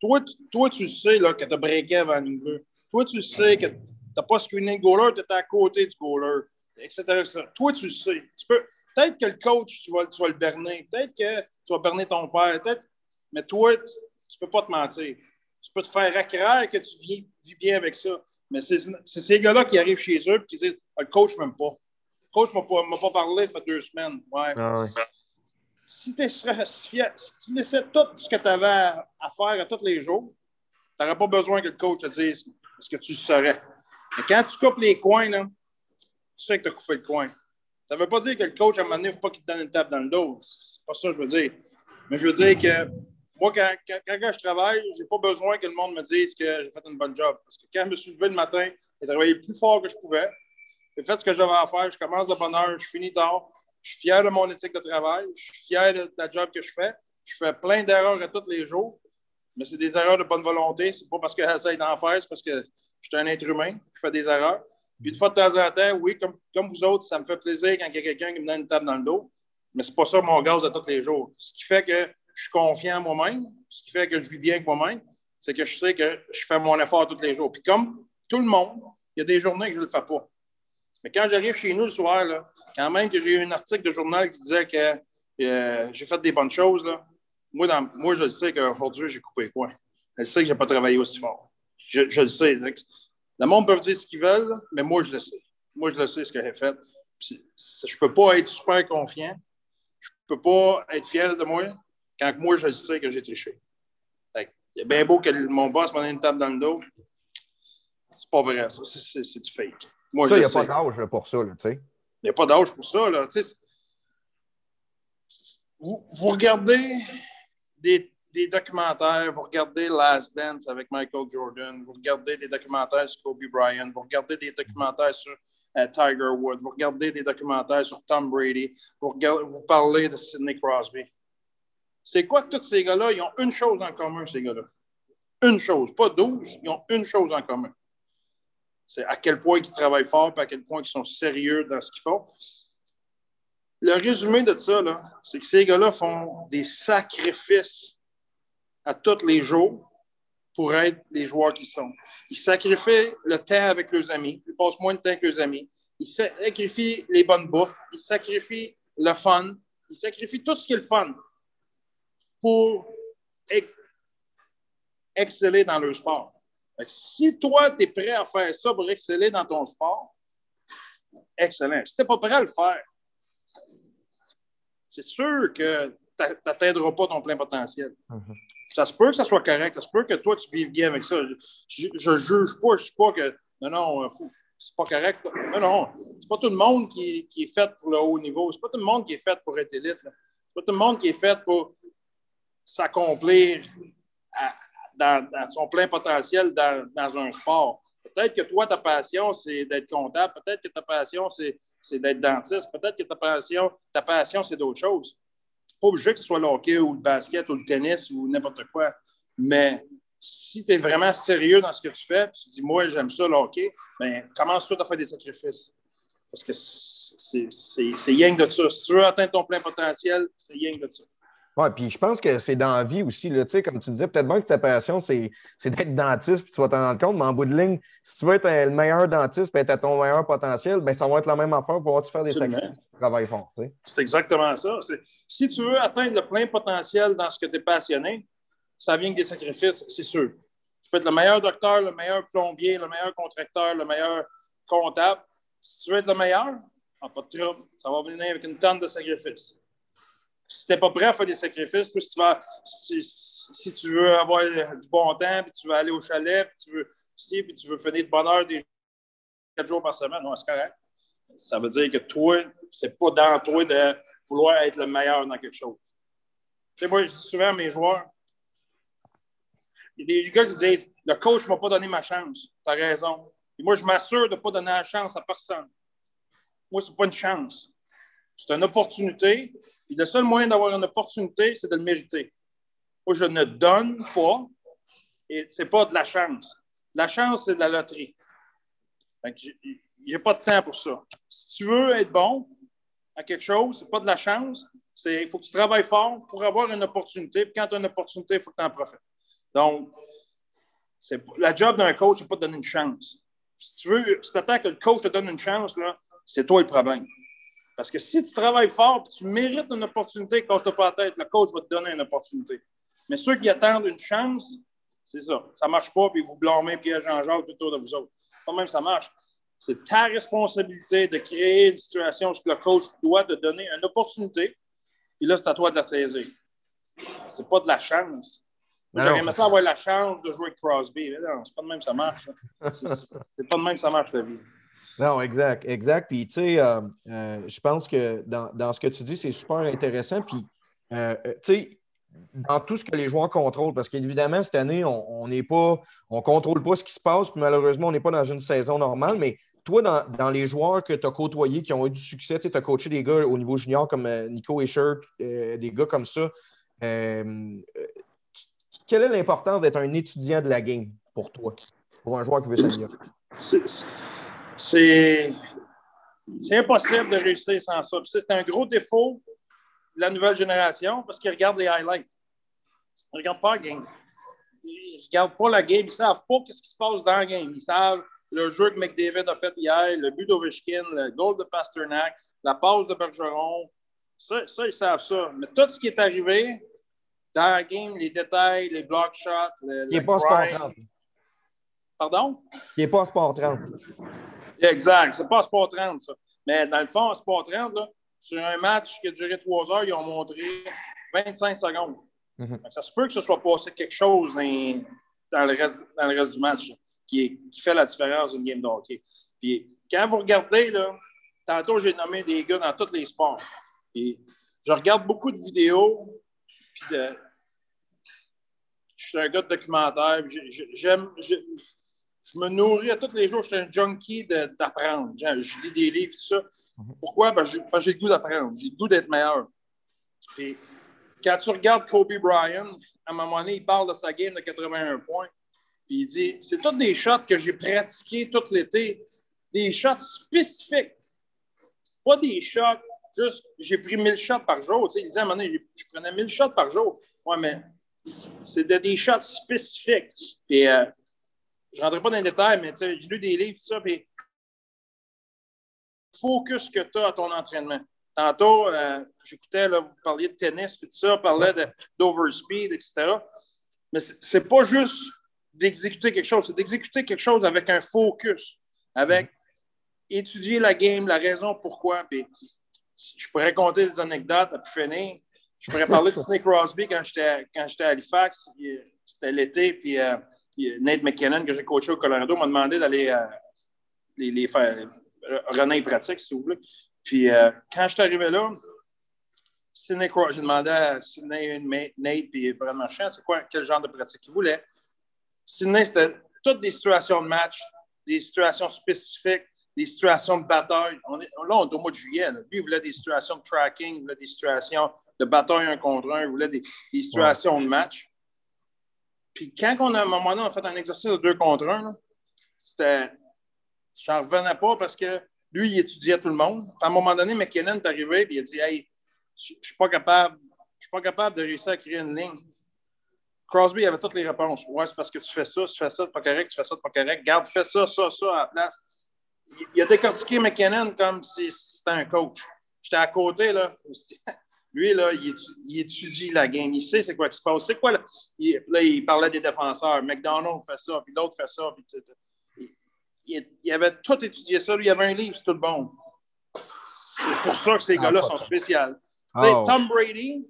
Toi, tu, toi, tu le sais là, que tu as breaké avant une bleue. Toi, tu le sais que n'as pas screené le goaler, tu étais à côté du goaler, etc., etc. Toi, tu le sais. Tu peux, peut-être que le coach, tu vas, tu vas le berner. Peut-être que tu vas berner ton père. Peut-être, mais toi, tu ne peux pas te mentir. Tu peux te faire accraire que tu vis, vis bien avec ça. Mais c'est c'est ces gars-là qui arrivent chez eux et qui disent Ah, Le coach ne m'aime pas. Le coach ne m'a pas, m'a pas parlé, ça fait deux semaines. Ouais Ah ouais. si, t'es- si tu laissais tout ce que tu avais à, à faire à tous les jours, tu n'aurais pas besoin que le coach te dise ce que tu saurais. Mais quand tu coupes les coins, là, tu sais que tu as coupé le coin. Ça ne veut pas dire que le coach, à un moment donné, il ne faut pas qu'il te donne une tape dans le dos. C'est pas ça que je veux dire. Mais je veux dire que moi, quand, quand, je travaille, je n'ai pas besoin que le monde me dise que j'ai fait un bon job. Parce que quand je me suis levé le matin, j'ai travaillé plus fort que je pouvais. J'ai fait ce que j'avais à faire. Je commence de bonne heure, je finis tard. Je suis fier de mon éthique de travail. Je suis fier de, de la job que je fais. Je fais plein d'erreurs à tous les jours, mais c'est des erreurs de bonne volonté. C'est pas parce que j'essaie d'en faire, c'est parce que je suis un être humain. Je fais des erreurs. Puis de fois de temps en temps, oui, comme, comme vous autres, ça me fait plaisir quand il y a quelqu'un qui me donne une table dans le dos. Mais c'est pas ça mon gaz à tous les jours. Ce qui fait que je suis confiant en moi-même, ce qui fait que je vis bien avec moi-même, c'est que je sais que je fais mon effort tous les jours. Puis comme tout le monde, il y a des journées que je ne le fais pas. Mais quand j'arrive chez nous le soir, quand même que j'ai eu un article de journal qui disait que euh, j'ai fait des bonnes choses, là, moi, dans- moi, je sais qu'aujourd'hui, j'ai coupé quoi. Je sais que je n'ai pas travaillé aussi fort. Je, je le sais. Le monde peut dire ce qu'ils veulent, mais moi, je le sais. Moi, je le sais ce que j'ai fait. Puis, je ne peux pas être super confiant. Je ne peux pas être fier de moi quand moi, je le sais que j'ai triché. C'est bien beau que mon boss m'en ait une table dans le dos. C'est pas vrai, ça. C'est- du fake. Moi, Ça, il n'y a pas d'âge pour ça, tu sais. Il n'y a pas d'âge pour ça. Là. Vous regardez des, des documentaires, vous regardez Last Dance avec Michael Jordan, vous regardez des documentaires sur Kobe Bryant, vous regardez des documentaires sur euh, Tiger Woods, vous regardez des documentaires sur Tom Brady, vous, regardez- vous parlez de Sidney Crosby. C'est quoi tous ces gars-là, ils ont une chose en commun, ces gars-là? Une chose, pas douze, ils ont une chose en commun. C'est à quel point ils travaillent fort et à quel point ils sont sérieux dans ce qu'ils font. Le résumé de ça, c'est que ces gars-là font des sacrifices à tous les jours pour être les joueurs qu'ils sont. Ils sacrifient le temps avec leurs amis. Ils passent moins de temps que leurs amis. Ils sacrifient les bonnes bouffes. Ils sacrifient le fun. Ils sacrifient tout ce qui est le fun pour ex- exceller dans leur sport. Si toi, tu es prêt à faire ça pour exceller dans ton sport, excellent. Si tu n'es pas prêt à le faire, c'est sûr que tu n'atteindras pas ton plein potentiel. Ça se peut que ça soit correct. Ça se peut que toi, tu vives bien avec ça. Je ne juge pas. Je ne dis pas que non, non, faut- c'est pas correct. Non, non. C'est pas tout le monde qui, qui est fait pour le haut niveau. C'est pas tout le monde qui est fait pour être élite. là. C'est pas tout le monde qui est fait pour s'accomplir dans, son plein potentiel dans, dans un sport. Peut-être que toi, ta passion, c'est d'être comptable. Peut-être que ta passion, c'est c'est d'être dentiste. Peut-être que ta passion, ta passion, c'est d'autres choses. Pas obligé que ce soit le hockey ou le basket ou le tennis ou n'importe quoi. Mais si tu es vraiment sérieux dans ce que tu fais, puis tu dis, moi, j'aime ça, le hockey, bien, commence tout à faire des sacrifices. Parce que c'est que de ça. Si tu veux atteindre ton plein potentiel, c'est que de ça. Oui, puis je pense que c'est dans la vie aussi, là, comme tu disais, peut-être bien que ta passion, c'est d'être dentiste, puis tu vas t'en rendre compte, mais en bout de ligne, si tu veux être le meilleur dentiste, puis être à ton meilleur potentiel, ben, ça va être la même affaire, que tu faire des sacrifices, sais. C'est exactement ça. Si tu veux atteindre le plein potentiel dans ce que tu es passionné, ça vient que des sacrifices, c'est sûr. Tu peux être le meilleur docteur, le meilleur plombier, le meilleur contracteur, le meilleur comptable. Si tu veux être le meilleur, ah, pas de trouble, ça va venir avec une tonne de sacrifices. Si tu n'es pas prêt à faire des sacrifices, puis si tu, vas, si, tu veux avoir du bon temps, puis tu veux aller au chalet, puis tu veux, si, puis tu veux finir de bonne heure des quatre jours par semaine, non, c'est correct. Ça veut dire que toi, c'est pas dans toi de vouloir être le meilleur dans quelque chose. Tu sais, moi, je dis souvent à mes joueurs, il y a des gars qui disent Le coach ne m'a pas donné ma chance. Tu as raison. Et moi, je m'assure de ne pas donner la chance à personne. Moi, ce n'est pas une chance. C'est une opportunité. Et le seul moyen d'avoir une opportunité, c'est de le mériter. Moi, je ne donne pas. Et ce n'est pas de la chance. La chance, c'est de la loterie. Il n'y a pas de temps pour ça. Si tu veux être bon à quelque chose, ce n'est pas de la chance. Il faut que tu travailles fort pour avoir une opportunité. Puis quand tu as une opportunité, il faut que tu en profites. Donc, la job d'un coach, c'est pas de donner une chance. Si tu veux, si tu attends que le coach te donne une chance, c'est toi le problème. Parce que si tu travailles fort et tu mérites une opportunité, casse-toi pas la tête, le coach va te donner une opportunité. Mais ceux qui attendent une chance, c'est ça. Ça ne marche pas, puis vous blâmez Pierre Jean-Jacques autour de vous autres. Pas même ça marche. C'est ta responsabilité de créer une situation où le coach doit te donner une opportunité, et là, c'est à toi de la saisir. C'est pas de la chance. J'aurais aimé ça avoir la chance de jouer avec Crosby. Mais non, c'est pas de même que ça marche. c'est pas de même que ça marche, la vie. Non, exact, exact. Puis, tu sais, euh, euh, je pense que dans, dans ce que tu dis, c'est super intéressant. Puis, euh, tu sais, dans tout ce que les joueurs contrôlent, parce qu'évidemment, cette année, on n'est pas, on contrôle pas ce qui se passe, puis malheureusement, on n'est pas dans une saison normale, mais toi, dans, dans les joueurs que tu as côtoyés, qui ont eu du succès, tu as coaché des gars au niveau junior comme Nico Escher, des gars comme ça, quelle est l'importance d'être un étudiant de la game pour toi, pour un joueur qui veut s'améliorer? C'est- impossible de réussir sans ça. C'est un gros défaut de la nouvelle génération parce qu'ils regardent les highlights. Ils ne regardent pas la game. Ils ne regardent pas la game. Ils ne savent pas ce qui se passe dans la game. Ils savent le jeu que McDavid a fait hier, le but d'Ovechkin, le goal de Pasternak, la passe de Bergeron. Ça, ça, ils savent ça. Mais tout ce qui est arrivé dans la game, les détails, les block shots, le, Il n'est pas sport grind- 30. Pardon? Il n'est pas sport 30. Exact. C'est pas Sport 30, ça. Mais dans le fond, Sport 30, là, sur un match qui a duré trois heures, ils ont montré 25 secondes. Mhm. Ça se peut que ce soit passé quelque chose dans, dans le, reste, dans le reste du match là, qui, est- qui fait la différence d'une game de hockey. Puis quand vous regardez, là, tantôt j'ai nommé des gars dans tous les sports. Puis je regarde beaucoup de vidéos. Puis de, je suis un gars de documentaire. J'aime. Je, me nourris à tous les jours. Je suis un junkie d'apprendre. Je, je lis des livres, tout ça. Pourquoi? Ben, j'ai parce que j'ai le goût d'apprendre. J'ai le goût d'être meilleur. Puis, quand tu regardes Kobe Bryant, à un moment donné, il parle de sa game de 81 points. Puis il dit c'est tous des shots que j'ai pratiqués tout l'été, des shots spécifiques. Pas des shots, juste j'ai pris 1000 shots par jour. Tu sais, il disait à un moment donné, je prenais 1000 shots par jour. Ouais, mais c'est de- des shots spécifiques. Puis, euh, je ne rentrerai pas dans les détails, mais j'ai lu des livres, tout ça, puis focus que tu as à ton entraînement. Tantôt, euh, j'écoutais, vous parliez de tennis, puis tout ça, parlait d'overspeed, etc. Mais c'est- pas juste d'exécuter quelque chose, c'est d'exécuter quelque chose avec un focus, avec étudier la game, la raison pourquoi. Puis, je pourrais compter des anecdotes à plus finir. Je pourrais parler de Snake Crosby quand j'étais à Halifax. C'était l'été, puis euh, Nate McKinnon, que j'ai coaché au Colorado, m'a demandé d'aller euh, les, les faire euh, runner pratique, si vous voulez. Puis euh, quand je suis arrivé là, Sidney j'ai demandé à Sidney, Nate et Brad Marchand, c'est quoi, quel genre de pratique ils voulaient. Sidney, c'était toutes des situations de match, des situations spécifiques, des situations de bataille. On est, là, on est au mois de juillet. là. Lui, il voulait des situations de tracking, il voulait des situations de bataille un contre un, il voulait des, des situations de match. Puis quand on a, à un moment donné, fait un exercice de deux contre un, c'était. J'en revenais pas parce que lui, il étudiait tout le monde. Puis à un moment donné, McKinnon est arrivé et il a dit Hey, je je suis pas capable. Suis pas capable de réussir à créer une ligne. Crosby avait toutes les réponses. Ouais, c'est parce que tu fais ça, tu fais ça, c'est pas correct, tu fais ça, c'est pas correct. Garde, fais ça, ça, ça à la place. Il, il a décortiqué McKinnon comme si c'était un coach. J'étais à côté, là. Lui, là, il, étu- il étudie la game. Il sait c'est quoi qui se passe. C'est quoi, là? Il, là, il parlait des défenseurs. McDonald fait ça, puis l'autre fait ça. Puis, tu- il, avait tout étudié ça. Lui, il avait un livre, c'est tout bon. C'est pour ça que ces Ah, gars-là sont spéciaux. Oh. Tom Brady,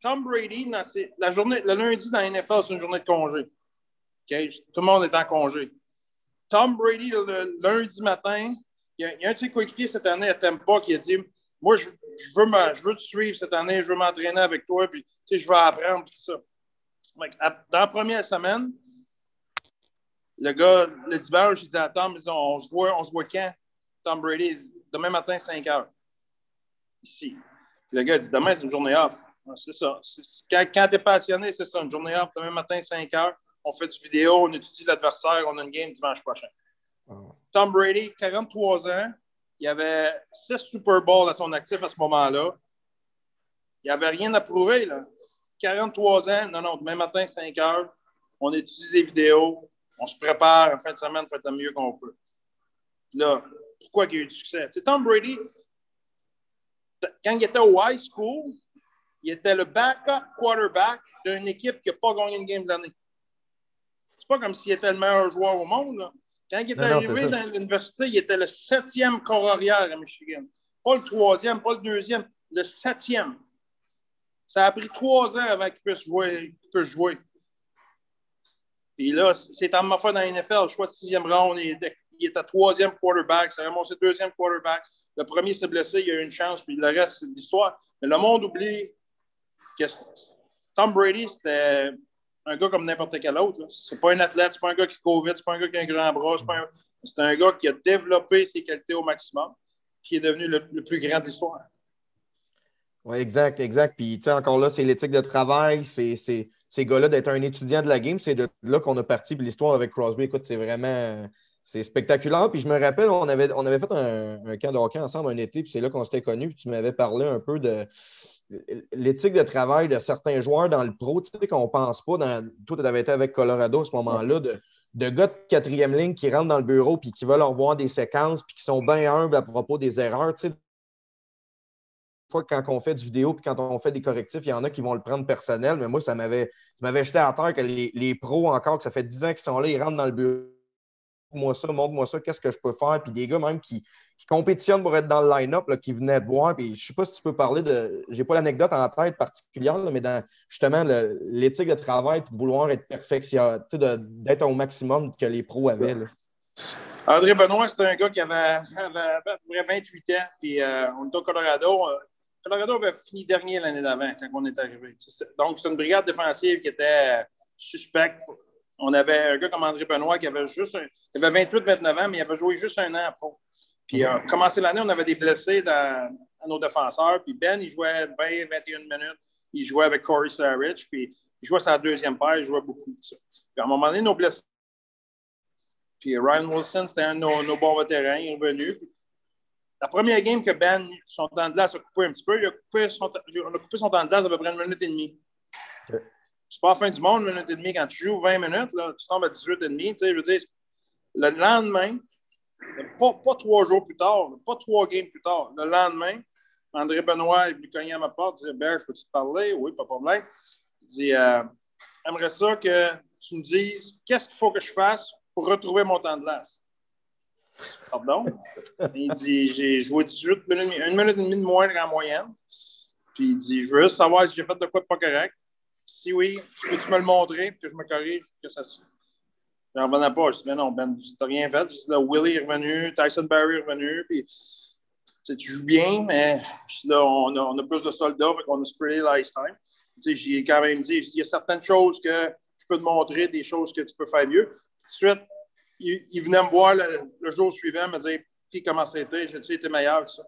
Tom Brady, dans ses- la journée, le lundi dans la NFL, c'est une journée de congé. Tout le monde est en congé. Tom Brady, le, le lundi matin, il y, a, il y a un de ses coéquipiers cette année à Tampa qui a dit Moi, je, je veux, me- je veux te suivre cette année, je veux m'entraîner avec toi, puis tu sais, je veux apprendre, tout ça. À- dans la première semaine, le gars, le dimanche, il dit à Tom, dit, on, se voit, on se voit quand? Tom Brady, demain matin, 5 heures. Ici. Puis le gars dit, demain, c'est une journée off. C'est ça. Quand quand tu es passionné, c'est ça, une journée off, demain matin, 5 heures. On fait du vidéo, on étudie l'adversaire, on a une game dimanche prochain. Tom Brady, 43 ans, il avait 6 Super Bowls à son actif à ce moment-là. Il n'y avait rien à prouver. Là. 43 ans, non, non, demain matin, 5 heures, on étudie des vidéos, on se prépare en fin de semaine, fait le mieux qu'on peut. Là, pourquoi il y a eu du succès? Sais, Tom Brady, quand il était au high school, il était le backup quarterback d'une équipe qui n'a pas gagné une game de l'année. C'est pas comme s'il était le meilleur joueur au monde. là. Quand il est Non, arrivé dans l'université, il était le septième corps arrière à Michigan. Pas le troisième, pas le deuxième, le septième. Ça a pris trois ans avant qu'il puisse jouer. qu'il puisse jouer. Puis là, c'est en fait dans la NFL, choix de sixième round, il était, il était troisième quarterback, ça a remonté deuxième quarterback. Le premier s'est blessé, il a eu une chance, puis le reste, c'est de l'histoire. Mais le monde oublie que Tom Brady, c'était un gars comme n'importe quel autre. C'est pas un athlète, c'est pas un gars qui court vite, c'est pas un gars qui a un grand bras, c'est un- un gars qui a développé ses qualités au maximum, qui est devenu le, plus grand de l'histoire. Oui, exact, exact. Puis, tu sais, encore là, c'est l'éthique de travail, c'est ces gars-là d'être un étudiant de la game. C'est de là qu'on a parti. L'histoire avec Crosby, écoute, c'est vraiment c'est spectaculaire. Puis je me rappelle, on avait, on avait fait un, un camp de hockey ensemble un été, puis c'est là qu'on s'était connus. Puis tu m'avais parlé un peu de l'éthique de travail de certains joueurs dans le pro. Tu sais, qu'on ne pense pas, dans, toi, tu avais été avec Colorado à ce moment-là, de, de gars de quatrième ligne qui rentrent dans le bureau puis qui veulent revoir des séquences puis qui sont bien humbles à propos des erreurs. Tu sais, fois quand on fait du vidéo puis quand on fait des correctifs, il y en a qui vont le prendre personnel, mais moi, ça m'avait, jeté à terre que les, les pros encore, que ça fait 10 ans qu'ils sont là, ils rentrent dans le bureau. Moi ça, montre-moi ça, qu'est-ce que je peux faire? Puis des gars même qui, qui compétitionnent pour être dans le line-up, qui venaient te voir. Puis je ne sais pas si tu peux parler de. J'ai pas l'anecdote en tête particulière, mais dans justement l'éthique de travail puis de vouloir être de- d'être au maximum que les pros avaient. là. André Benoît, c'était un gars qui avait, avait à peu près 28 ans. Puis euh, on était au Colorado. Euh, Colorado avait fini dernier l'année d'avant quand on est arrivé. C'est- Donc, c'est une brigade défensive qui était suspecte. On avait un gars comme André Benoît qui avait juste un- il avait 28-29 ans, mais il avait joué juste un an à pro. Puis, euh, commencé l'année, on avait des blessés dans, dans nos défenseurs. Puis, Ben, il jouait 20-21 minutes. Il jouait avec Corey Sarich. Puis, il jouait sa deuxième paire. Il jouait beaucoup de ça. Puis, à un moment donné, nos blessés puis Ryan Wilson, c'était un de nos, nos bons vétérans, il est revenu. Puis La première game que Ben, son temps de glace a coupé un petit peu, il a coupé son, on a coupé son temps de glace à peu près une minute et demie. C'est pas la fin du monde, une minute et demie. Quand tu joues 20 minutes, là, tu tombes à 18 et demi. Je veux dire, le lendemain, pas, trois jours plus tard, pas trois games plus tard, le lendemain, André Benoît est venu cogner à ma porte, Ben, je peux-tu te parler? Oui, pas de problème. Il dit euh, J'aimerais ça que tu me dises qu'est-ce qu'il faut que je fasse pour retrouver mon temps de glace? Pardon? il dit J'ai joué 18 minutes, une minute et demie de moins en moyenne. Puis il dit Je veux juste savoir si j'ai fait de quoi de pas correct. Si oui, peux-tu me le montrer que je me corrige que ça se. J'en revenais pas. Je dis, mais non, Ben, tu n'as rien fait. Là, Willie est revenu, Tyson Barry est revenu, puis tu joues bien, mais là, on a, plus de soldats, fait qu'on a spreadé l'ice time. Tu sais, j'ai quand même dit, il y a certaines choses que je peux te montrer, des choses que tu peux faire mieux. Tout de suite, il, il venait me voir le, jour suivant, me dire, puis comment été, j'ai-tu été meilleur, ça.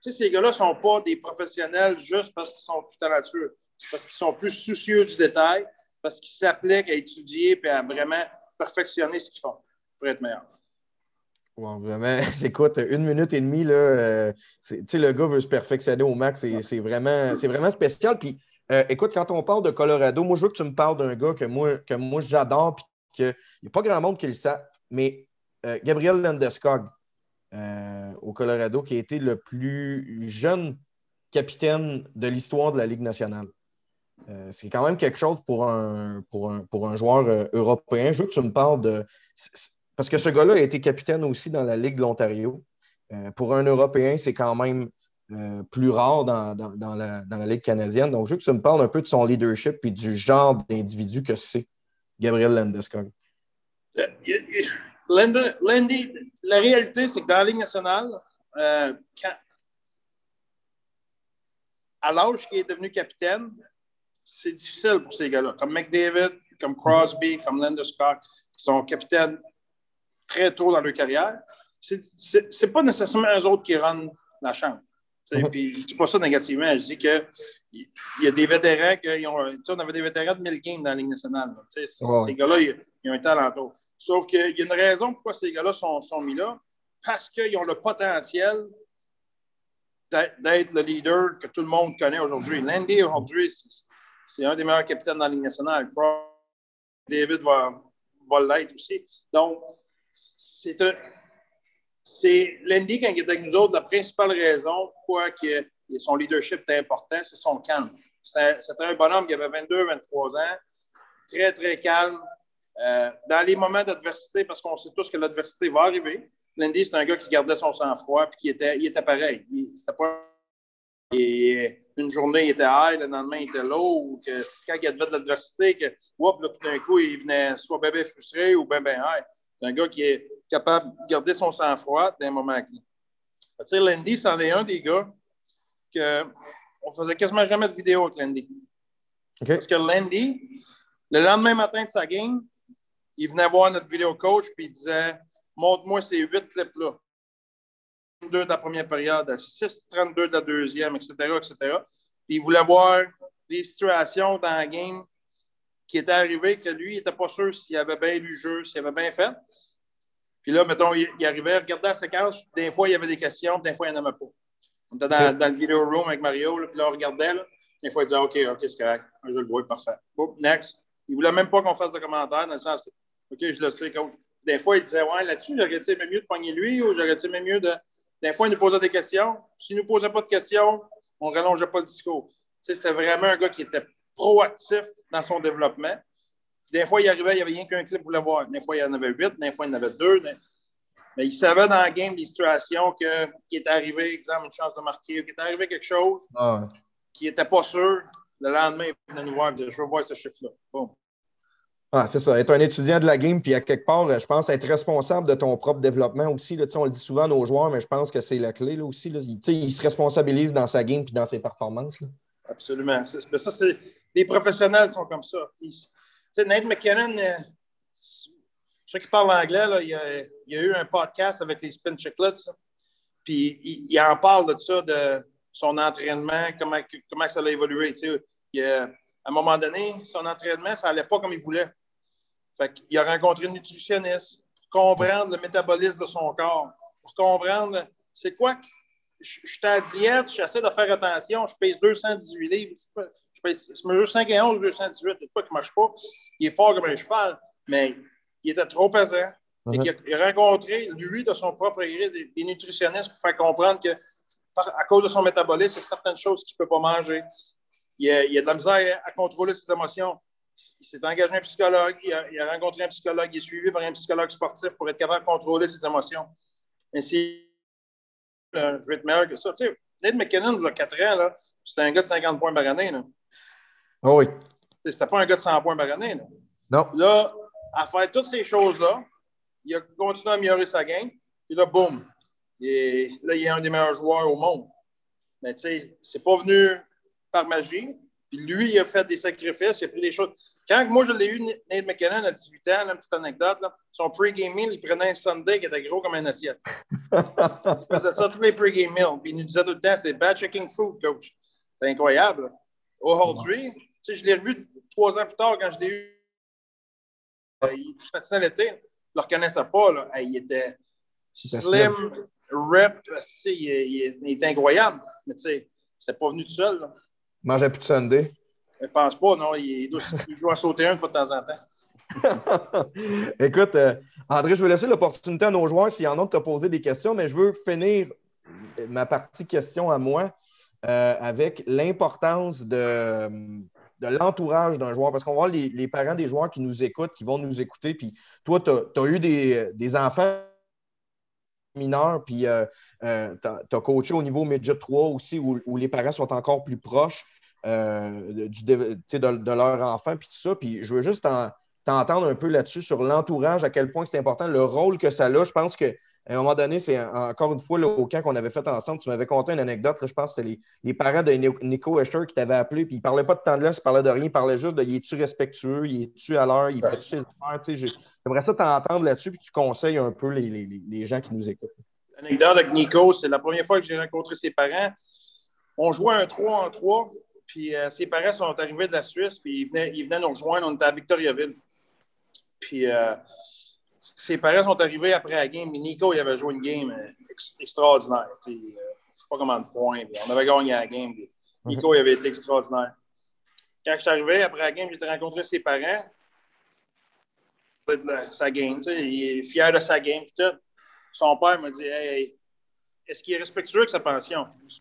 Ces gars-là ne sont pas des professionnels juste parce qu'ils sont plus talentueux. C'est parce qu'ils sont plus soucieux du détail, parce qu'ils s'appliquent à étudier et à vraiment perfectionner ce qu'ils font pour être meilleurs. Ouais, vraiment, écoute, une minute et demie, là, euh, le gars veut se perfectionner au max, c'est vraiment, vraiment spécial. Puis, euh, écoute, quand on parle de Colorado, moi, je veux que tu me parles d'un gars que moi, que moi j'adore, puis qu'il n'y a pas grand monde qui le sait, mais euh, Gabriel Landeskog au Colorado, qui a été le plus jeune capitaine de l'histoire de la Ligue nationale. Euh, c'est quand même quelque chose pour un, pour un, pour un joueur euh, européen. Je veux que tu me parles de. Parce que ce gars-là a été capitaine aussi dans la Ligue de l'Ontario. Euh, pour un Européen, c'est quand même plus rare dans, dans- la, dans la Ligue canadienne. Donc, je veux que tu me parles un peu de son leadership et du genre d'individu que c'est, Gabriel Landeskog. Landy, la réalité, c'est que dans la Ligue nationale, quand- à l'âge qu'il est devenu capitaine, c'est difficile pour ces gars-là, comme McDavid, comme Crosby, comme Landeskog, qui sont capitaines très tôt dans leur carrière. C'est- pas nécessairement eux autres qui rendent la chambre. Sais, Mhm. Puis je dis pas ça négativement, je dis que il y a des vétérans qui ont. on avait des vétérans de 1000 games dans la Ligue nationale. Ces gars-là, ils, ils ont un talent tôt. Sauf qu'il y a une raison pourquoi ces gars-là sont, sont mis là. Parce qu'ils ont le potentiel d'être d'être le leader que tout le monde connaît aujourd'hui. Landy, aujourd'hui, c'est- un des meilleurs capitaines dans la Ligue nationale. David va, l'être aussi. Donc, c'est un. C'est Landy, quand il était avec nous autres, la principale raison pourquoi son leadership était important, c'est son calme. C'était un bonhomme qui avait 22, 23 ans, très, très calme. Euh, dans les moments d'adversité, parce qu'on sait tous que l'adversité va arriver, Landy, c'est un gars qui gardait son sang-froid et qui était, était pareil. Il- pas. Une journée, il était high, le lendemain, il était low, ou que quand il y avait de l'adversité, que whoop, là, tout d'un coup, il venait soit bien, bien frustré ou bien, bien high. C'est un gars qui est capable de garder son sang-froid dans un moment clé. Tu sais, Landy, c'en est un des gars que on faisait quasiment jamais de vidéo avec Landy. OK? Parce que Landy, le lendemain matin de sa game, il venait voir notre vidéo coach puis il disait Montre-moi ces huit clips-là. De la première période, à 6-32 de la deuxième, etc., etc. Puis il voulait voir des situations dans la game qui étaient arrivées que lui, il n'était pas sûr s'il avait bien lu le jeu, s'il avait bien fait. Puis là, mettons, il, il arrivait, regardait la séquence, des fois, il y avait des questions, des fois, il n'y en avait pas. On était dans, le vidéo room avec Mario, puis là, on regardait, là, des fois, il disait OK, OK, c'est correct, je le vois, parfait. Boop, next. Il ne voulait même pas qu'on fasse de commentaires, dans le sens que OK, je le sais, coach. Des fois, il disait Ouais, là-dessus, j'aurais-tu aimé mieux de pogner lui ou j'aurais-tu aimé mieux de. Des fois, il nous posait des questions. S'il ne nous posait pas de questions, on ne rallongeait pas le discours. Tu sais, c'était vraiment un gars qui était proactif dans son développement. Des fois, il arrivait, il n'y avait rien qu'un clip pour le voir. Des fois, il y en avait huit, des fois, il y en avait deux. Mais il savait dans la game des situations que, qui est arrivé, exemple, une chance de marquer, qu'il est arrivé quelque chose Ah, qui n'était pas sûr. Le lendemain, il venait nous voir et disait, Je veux voir ce chiffre-là. Bon. Ah, c'est ça. Être un étudiant de la game, puis à quelque part, je pense être responsable de ton propre développement aussi. Là, on le dit souvent à nos joueurs, mais je pense que c'est la clé là, aussi. Là. Il, il se responsabilise dans sa game puis dans ses performances. là. Absolument. Mais ça, c'est. Les professionnels sont comme ça. Nate McKinnon, euh, ceux qui parlent anglais, là, il, y a, eu un podcast avec les Spin Chicklets. ça. Puis il, en parle de ça, de son entraînement, comment, comment ça a évolué. Il à un moment donné, son entraînement, ça n'allait pas comme il voulait. Fait qu'il a rencontré une nutritionniste pour comprendre le métabolisme de son corps, pour comprendre c'est quoi que je, je suis à diète, j'essaie de faire attention, je pèse 218 livres, je, pèse, je mesure 5 et 11, 218, c'est pas qui ne marche pas. Il est fort comme un cheval, mais il était trop pesant. A, il a rencontré, lui, de son propre gré, des, des nutritionnistes pour faire comprendre que, à cause de son métabolisme, il y a certaines choses qu'il ne peut pas manger. Il a, il a de la misère à contrôler ses émotions. Il s'est engagé un psychologue, il a, il a rencontré un psychologue, il est suivi par un psychologue sportif pour être capable de contrôler ses émotions. Ainsi, euh, je vais être meilleur que ça. Tu sais, Nate McKinnon, il y a 4 ans, c'était un gars de 50 points par année. Là. Ah oui. C'était pas un gars de 100 points par année. Là. Non. Là, à faire toutes ces choses-là, il a continué à améliorer sa game. Et là, boum. Et là, il est un des meilleurs joueurs au monde. Mais tu sais, c'est pas venu par magie. Puis lui, il a fait des sacrifices, il a pris des choses. Quand moi, je l'ai eu, Nate McKinnon, à 18 ans, là, une petite anecdote, là, son pre-game meal, il prenait un Sunday qui était gros comme un assiette. Il faisait ça tous les pre-game meals. Puis il nous disait tout le temps, c'est bad checking food, coach. C'est incroyable. Aujourd'hui, tu sais, je l'ai revu trois ans plus tard quand je l'ai eu. Euh, Il l'été. Je ne le reconnaissais pas. Là. Il était slim, rep. tu sais, Il, il- il était incroyable. Mais tu sais, c'est pas venu tout seul. Là. Mangeait plus de Sunday. Je pense pas, non. Il, doit, il doit sauter un une fois de temps en temps. Écoute, euh, André, je vais laisser l'opportunité à nos joueurs s'il y en a de te poser des questions, mais je veux finir ma partie question à moi euh, avec l'importance de, de l'entourage d'un joueur. Parce qu'on va voir les, les parents des joueurs qui nous écoutent, qui vont nous écouter. Puis toi, tu as, eu des, des enfants mineurs, puis euh, euh, tu as, coaché au niveau Midget 3 aussi, où, les parents sont encore plus proches euh, du, de, de leur enfant, puis tout ça. Puis je veux juste en- t'entendre un peu là-dessus sur l'entourage, à quel point c'est important, le rôle que ça a. Je pense qu'à un moment donné, c'est en- encore une fois là, au camp qu'on avait fait ensemble, tu m'avais conté une anecdote, là, je pense que c'était les, les parents de Ni- Nico Escher qui t'avaient appelé, puis il ne parlait pas de temps de laisse, il parlait de rien, il parlait juste de il est-tu respectueux, il est-tu à l'heure, il fait-tu ses affaires. J'aimerais ça t'entendre là-dessus, puis tu conseilles un peu les, les- les- les gens qui nous écoutent. L'anecdote avec Nico, c'est la première fois que j'ai rencontré ses parents. On jouait un 3 en 3, puis euh, ses parents sont arrivés de la Suisse, puis ils venaient, ils venaient nous rejoindre. On était à Victoriaville. Puis euh, ses parents sont arrivés après la game, mais Nico, il avait joué une game euh, ex- extraordinaire. euh, je ne sais pas comment de points, on avait gagné la game. puis Nico, il avait été extraordinaire. Quand je suis arrivé après la game, j'ai rencontré ses parents. De la- sa game, il est fier de sa game. tout. Son père m'a dit Hey, est-ce qu'il est respectueux avec sa pension? Je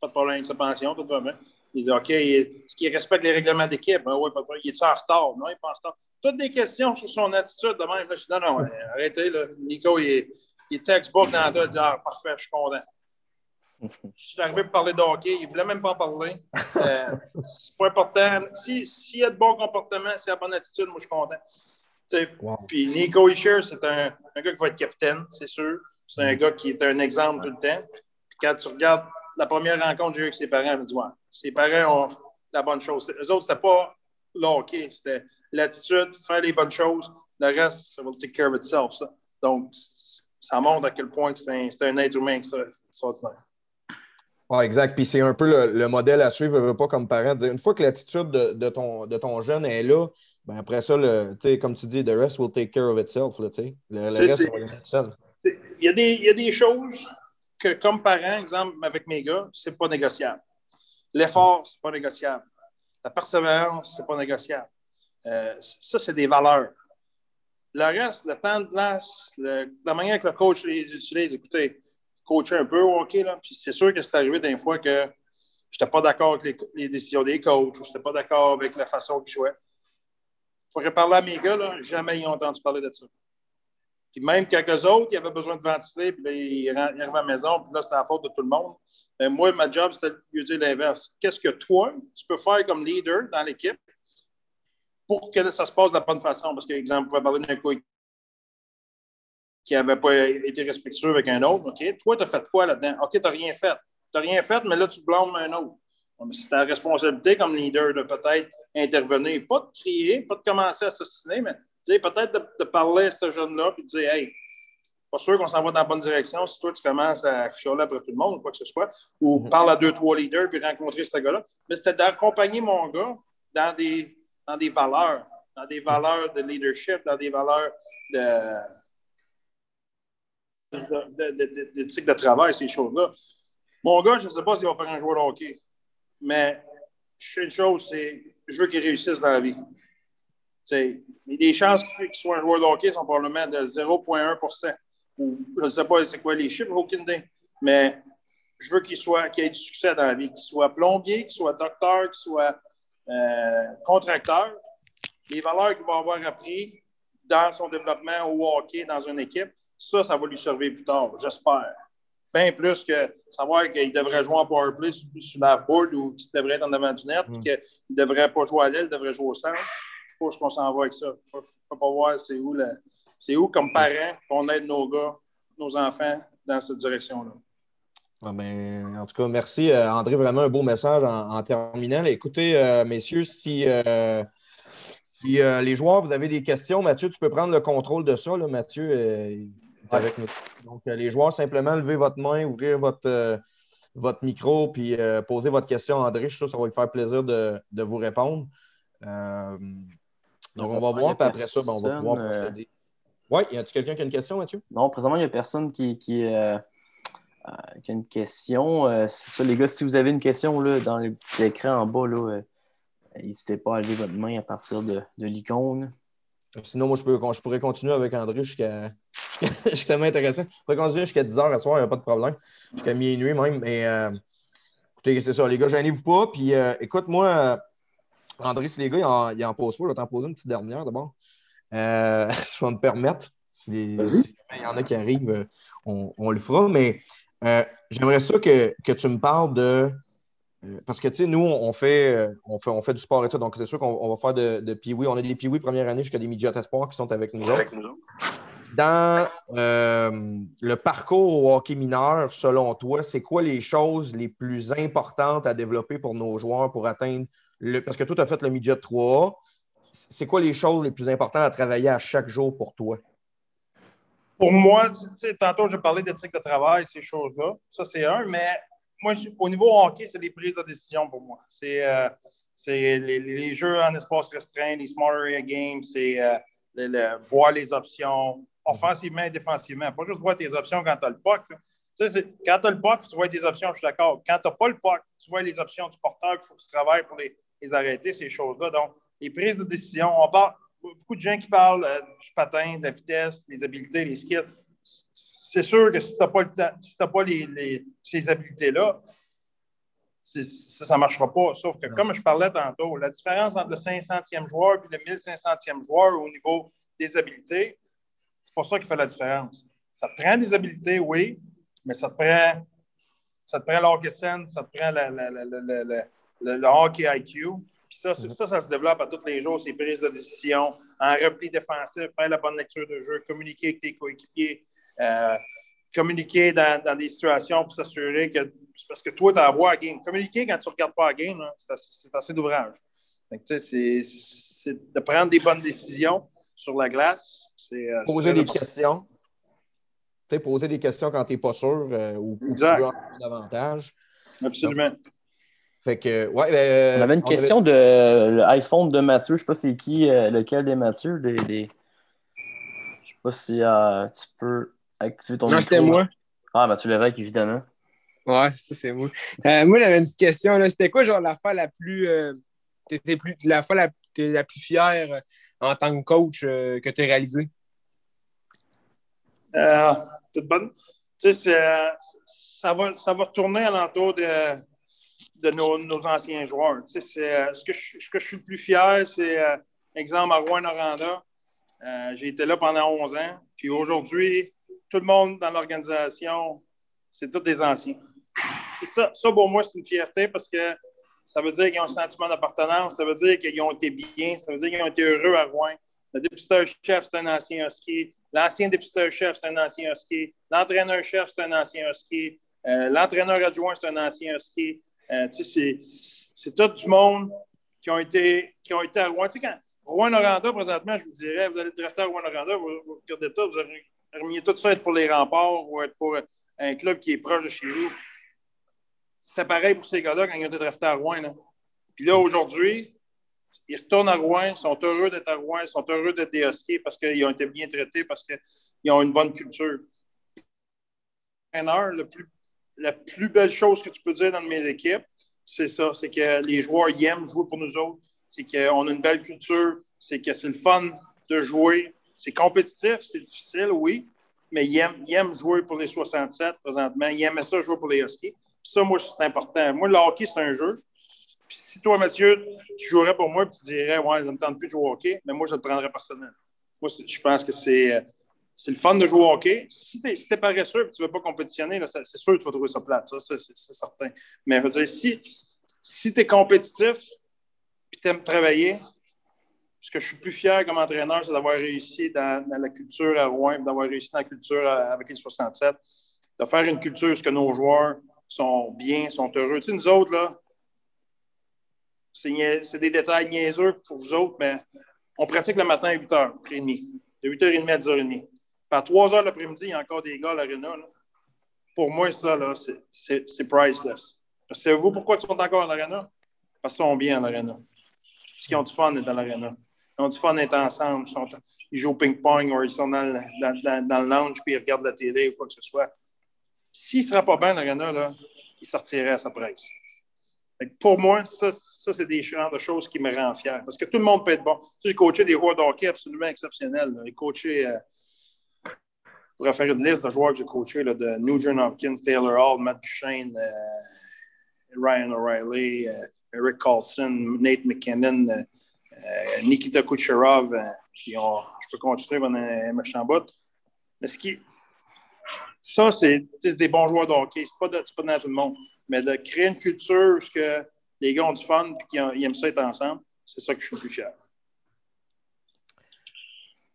pas de problème avec sa pension, tout va bien. Il dit OK, est-ce qu'il respecte les règlements d'équipe Ben Oui, problème. Il est en retard? Non, il n'est pas en retard. Toutes des questions sur son attitude de même. Là, je dis Non, non, euh, arrêtez. Là. Nico, il est, il est textbook dans tête. Il dit Ah, parfait, je suis content. Je suis arrivé pour parler de hockey. Il ne voulait même pas en parler. Euh, c'est pas important. Si- S'il y a de bon comportement, s'il y a de bonne attitude, moi, je suis content. Wow. Puis Nico Isher, c'est un, un gars qui va être capitaine, c'est sûr. C'est un gars qui est un exemple tout le temps. Puis quand tu regardes la première rencontre que j'ai eue avec ses parents, je me dis, ouais, ses parents ont la bonne chose. Eux autres, c'était pas le hockey, c'était l'attitude, faire les bonnes choses. Le reste, ça va take care of itself, ça. Donc, ça montre à quel point c'est un, être humain extra- extraordinaire. Ouais, exact. Puis c'est un peu le, le modèle à suivre, veux pas comme parent. Dire, Une fois que l'attitude de, de ton, de ton jeune est là, ben après ça, le, comme tu dis, the rest will take care of itself. Là, le, reste, va. Il y, a des, il y a des choses que, comme parent, exemple, avec mes gars, c'est pas négociable. L'effort, c'est pas négociable. La persévérance, c'est pas négociable. Euh, ça, c'est des valeurs. Le reste, le temps de glace, la manière que le coach les utilise, écoutez, coacher un peu hockey, là, puis c'est sûr que c'est arrivé des fois que je n'étais pas d'accord avec les, les décisions des coachs ou je n'étais pas d'accord avec la façon qu'ils jouaient. Il faudrait parler à mes gars, là, jamais ils ont entendu parler de ça. Puis même eux autres, ils avaient besoin de ventiler, puis là, ils arrivaient à la maison, puis là, c'était la faute de tout le monde. Moi, ma job, c'était de dire l'inverse. Qu'est-ce que toi, tu peux faire comme leader dans l'équipe pour que ça se passe de la bonne façon? Parce que, exemple, vous pouvez parler d'un coéquipier qui n'avait pas été respectueux avec un autre. OK, toi, tu as fait quoi là-dedans? OK, tu n'as rien fait. Tu n'as rien fait, mais là, tu blâmes un autre. C'est ta responsabilité comme leader de peut-être intervenir, pas de crier, pas de commencer à assassiner, mais sais, peut-être de, de parler à ce jeune-là et de dire Hey, pas sûr qu'on s'en va dans la bonne direction si toi tu commences à chialer après tout le monde ou quoi que ce soit, ou parle à deux, trois leaders puis rencontrer ce gars-là. Mais c'était d'accompagner mon gars dans des, dans des valeurs, dans des valeurs de leadership, dans des valeurs de de- de- de- de- d'éthique de travail, ces choses-là. Mon gars, je ne sais pas s'il va faire un joueur de hockey, mais je sais une chose, c'est je veux qu'il réussisse dans la vie. Mais les chances qu'il soit un joueur de hockey sont probablement de 0,1 ou je ne sais pas c'est quoi les chiffres, aucune idée. Mais je veux qu'il soit qu'il ait du succès dans la vie, qu'il soit plombier, qu'il soit docteur, qu'il soit euh, contracteur. Les valeurs qu'il va avoir appris dans son développement au hockey, dans une équipe, ça, ça va lui servir plus tard, j'espère. Bien plus que savoir qu'il devrait jouer en powerplay sur, sur l'aveboard ou qu'il devrait être en avant du net, puis qu'il ne devrait pas jouer à l'aile, il devrait jouer au centre. Je sais pas où est-ce qu'on s'en va avec ça. Je ne peux pas voir c'est où, la- c'est où, comme parents, qu'on aide nos gars, nos enfants dans cette direction-là. Ah ben, en tout cas, merci, euh, André. Vraiment un beau message en, en terminant. Écoutez, euh, messieurs, si, euh, si, euh, les joueurs, vous avez des questions, Mathieu, tu peux prendre le contrôle de ça. Là, Mathieu euh, il est avec nous. Donc, euh, les joueurs, simplement lever votre main, ouvrir votre, euh, votre micro, puis euh, poser votre question à André. Je suis sûr que ça va lui faire plaisir de, de vous répondre. Euh, donc, on va voir, puis après ça, ben, on va pouvoir euh, procéder. Oui, y a-tu quelqu'un qui a une question, Mathieu? Non, présentement, il n'y a personne qui, qui, euh, euh, qui a une question. Euh, c'est ça, les gars, si vous avez une question là, dans le petit écran en bas, là, euh, n'hésitez pas à lever votre main à partir de, de l'icône. Sinon, moi, je, peux, je pourrais continuer avec André jusqu'à. jusqu'à- C'est tellement intéressant. Je pourrais continuer jusqu'à 10 h à soir, il n'y a pas de problème. Jusqu'à minuit même. Mais euh, écoutez, c'est ça, les gars, gênez-vous pas. Puis euh, écoute, moi, André, si les gars, ils en, ils en posent pas, je vais t'en poser une petite dernière d'abord. Euh, je vais me permettre. Si, il y en a qui arrivent, euh, on, on le fera. Mais euh, j'aimerais ça que, que tu me parles de. euh, Parce que, tu sais, nous, on fait, on, fait, on fait du sport et tout, donc c'est sûr qu'on on va faire de, de Pee-Wee. On a des Pee-Wee première année jusqu'à des midgets espoirs qui sont avec nous autres. Dans le parcours au hockey mineur, selon toi, c'est quoi les choses les plus importantes à développer pour nos joueurs pour atteindre Parce que toi, tu as fait le midget 3A. C'est quoi les choses les plus importantes à travailler à chaque jour pour toi? Pour moi, tantôt, j'ai parlé d'éthique de travail, ces choses-là. Ça, c'est un, mais moi, au niveau hockey, c'est des prises de décision pour moi. C'est euh, les, les jeux en espace restreint, les small area games, c'est euh, le- voir les options, offensivement et défensivement. Pas juste voir tes options quand tu as le puck. quand tu as le puck, tu vois tes options, je suis d'accord. Quand tu n'as pas le puck, tu vois les options du porteur, il faut que tu travailles pour les, les arrêter, ces choses-là. Donc, les prises de décision, on parle, beaucoup de gens qui parlent euh, du patin, de la vitesse, des habiletés, les skills. C'est sûr que si tu n'as pas, si pas les, ces habiletés-là, ça ne marchera pas. Sauf que, comme je parlais tantôt, la différence entre le 500e joueur et le 1500e joueur au niveau des habiletés, c'est pas ça qui fait la différence. Ça te prend des habiletés, oui, mais ça te prend, ça te prend ça te prend le- le- hockey IQ. Puis ça, ça, ça se développe à tous les jours, ces prises de décision, en repli défensif, faire la bonne lecture de jeu, communiquer avec tes coéquipiers, euh, communiquer dans, dans des situations pour s'assurer que c'est parce que toi, tu as à game. Communiquer quand tu ne regardes pas la game, là, c'est assez, assez d'ouvrage. C'est de prendre des bonnes décisions sur la glace. Euh, Poser des important. questions. tu sais, poser des questions quand tu n'es pas sûr euh, ou, ou tu veux en davantage. Absolument. Fait que, ouais, ben, On avait une question de l'iPhone de Mathieu. Je sais pas c'est qui, euh, lequel des Mathieu. Des, des- Je sais pas si euh, tu peux activer ton Non, micro. c'était moi. Ah, Mathieu Lévesque, évidemment. Ouais, c'est ça, c'est moi. Euh, moi, j'avais une petite question. là. C'était quoi, genre, l'affaire la plus. euh, t'étais plus la, t'es la plus fière euh, en tant que coach euh, que tu as réalisée? Euh, c'est bonne. Tu sais, ça va, ça va tourner alentour de, de nos, anciens joueurs. Tu sais, euh, ce, que je, suis le plus fier, c'est, euh, exemple, à Rouen-Noranda. Euh, j'ai été là pendant 11 ans. Puis aujourd'hui, tout le monde dans l'organisation, c'est tous des anciens. Ça, ça, pour moi, c'est une fierté parce que ça veut dire qu'ils ont un sentiment d'appartenance, ça veut dire qu'ils ont été bien, ça veut dire qu'ils ont été heureux à Rouen. Le dépisteur-chef, c'est un ancien husky. L'ancien dépisteur-chef, c'est un ancien husky. L'entraîneur-chef, c'est un ancien husky. L'entraîneur adjoint, c'est un ancien husky. Euh, c'est- tout du monde qui ont été, qui ont été à Rouen. Tu quand Rouen-Noranda, présentement, je vous dirais, vous allez drafter à Rouen-Noranda, vous, vous regardez tout, vous aimeriez tout ça être pour les remparts ou être pour un club qui est proche de chez vous. C'est pareil pour ces gars-là quand ils ont été draftés à Rouen. Là. Puis là, aujourd'hui, ils retournent à Rouen, sont heureux d'être à Rouen, sont heureux d'être Huskies parce qu'ils ont été bien traités, parce qu'ils ont une bonne culture. Le plus, la plus belle chose que tu peux dire dans mes équipes, c'est ça, c'est que les joueurs ils aiment jouer pour nous autres, c'est qu'on a une belle culture, c'est que c'est le fun de jouer. C'est compétitif, c'est difficile, oui, mais ils aiment, aiment jouer pour les 67 présentement. Ils aimaient ça jouer pour les Huskies. Ça, moi, c'est important. Moi, le hockey, c'est un jeu. Puis si toi, Mathieu, tu jouerais pour moi et tu dirais, ouais, ça ne me tente plus de jouer au hockey, mais moi, je le prendrais personnel. Moi, je pense que c'est, euh, c'est le fun de jouer au hockey. Si tu es, paresseux et tu ne veux pas compétitionner, c'est sûr que tu vas trouver ça plate, ça, c'est, certain. Mais je veux dire, si, si tu es compétitif et tu aimes travailler, ce que je suis plus fier comme entraîneur, c'est d'avoir réussi dans, la culture à Rouen, d'avoir réussi dans la culture avec les 67, de faire une culture où que nos joueurs sont bien, sont heureux. Tu sais, nous autres, là, c'est des détails niaiseux pour vous autres, mais on pratique le matin à 8h30. De 8h30 à 10h30. À 3h l'après-midi, il y a encore des gars à l'aréna. Pour moi, ça, c'est- priceless. Savez-vous pourquoi ils sont encore à l'aréna? Parce qu'ils sont bien à l'aréna. Parce qu'ils ont du fun d'être dans l'aréna. Ils ont du fun d'être ensemble. Ils, ils jouent au ping-pong ou ils sont dans le, lounge puis ils regardent la télé ou quoi que ce soit. S'il ne serait pas bien à l'aréna, là, il sortirait à sa presse. Pour moi, ça, c'est des genres de choses qui me rendent fier. Parce que tout le monde peut être bon. J'ai coaché des joueurs de hockey absolument exceptionnels. J'ai coaché, euh, pourrais faire une liste de joueurs que j'ai coachés, là, de Nugent Hopkins, Taylor Hall, Matt Duchesne, euh, Ryan O'Reilly, euh, Eric Carlson, Nate McKinnon, euh, Nikita Kucherov. puis on- je peux continuer pendant un méchant bout. Mais ce qui, ça, c'est des bons joueurs de hockey. C'est pas, de- pas dans tout le monde. Mais de créer une culture où ce que les gars ont du fun et qu'ils aiment ça être ensemble, c'est ça que je suis le plus fier.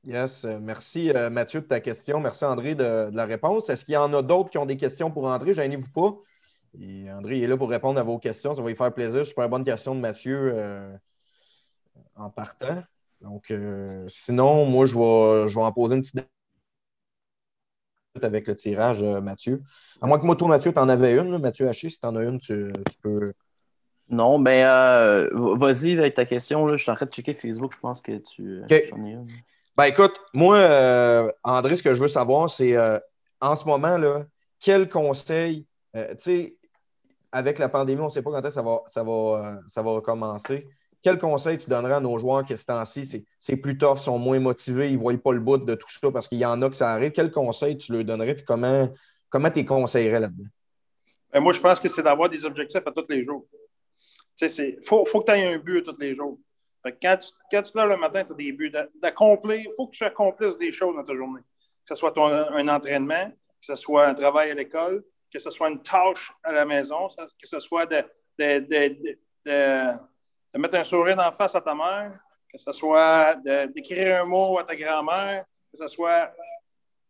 Yes, euh, merci euh, Mathieu de ta question. Merci André de, de la réponse. Est-ce qu'il y en a d'autres qui ont des questions pour André? Gênez-vous pas. Et André il est là pour répondre à vos questions. Ça va lui faire plaisir. Super bonne question de Mathieu euh, en partant. Donc, euh, sinon, moi, je vais, je vais en poser une petite avec le tirage, Mathieu. À moins que moi, toi, Mathieu, tu en avais une. là. Mathieu Haché, si tu en as une, tu, tu peux. Non, ben, euh, vas-y avec ta question. Là. Je suis en train de checker Facebook. Je pense que tu en as une. Ben écoute, moi, euh, André, ce que je veux savoir, c'est euh, en ce moment, là, quel conseil, euh, tu sais, avec la pandémie, on ne sait pas quand est-ce que ça va, ça, va, ça va recommencer. Quel conseil tu donnerais à nos joueurs que ce temps-ci, c'est- plus tough, sont moins motivés, ils ne voient pas le bout de tout ça parce qu'il y en a que ça arrive. Quel conseil tu leur donnerais et comment comment tu les conseillerais là-dedans? Ben, moi, je pense que c'est d'avoir des objectifs à tous les jours. Il faut que tu aies un but à tous les jours. Quand, tu, quand tu te lèves le matin, tu as des buts d'a- d'accomplir. Il faut que tu accomplisses des choses dans ta journée. Que ce soit un entraînement, que ce soit un travail à l'école, que ce soit une tâche à la maison, que ce soit de, mettre un sourire en face à ta mère, que ce soit d'écrire un mot à ta grand-mère, que ce soit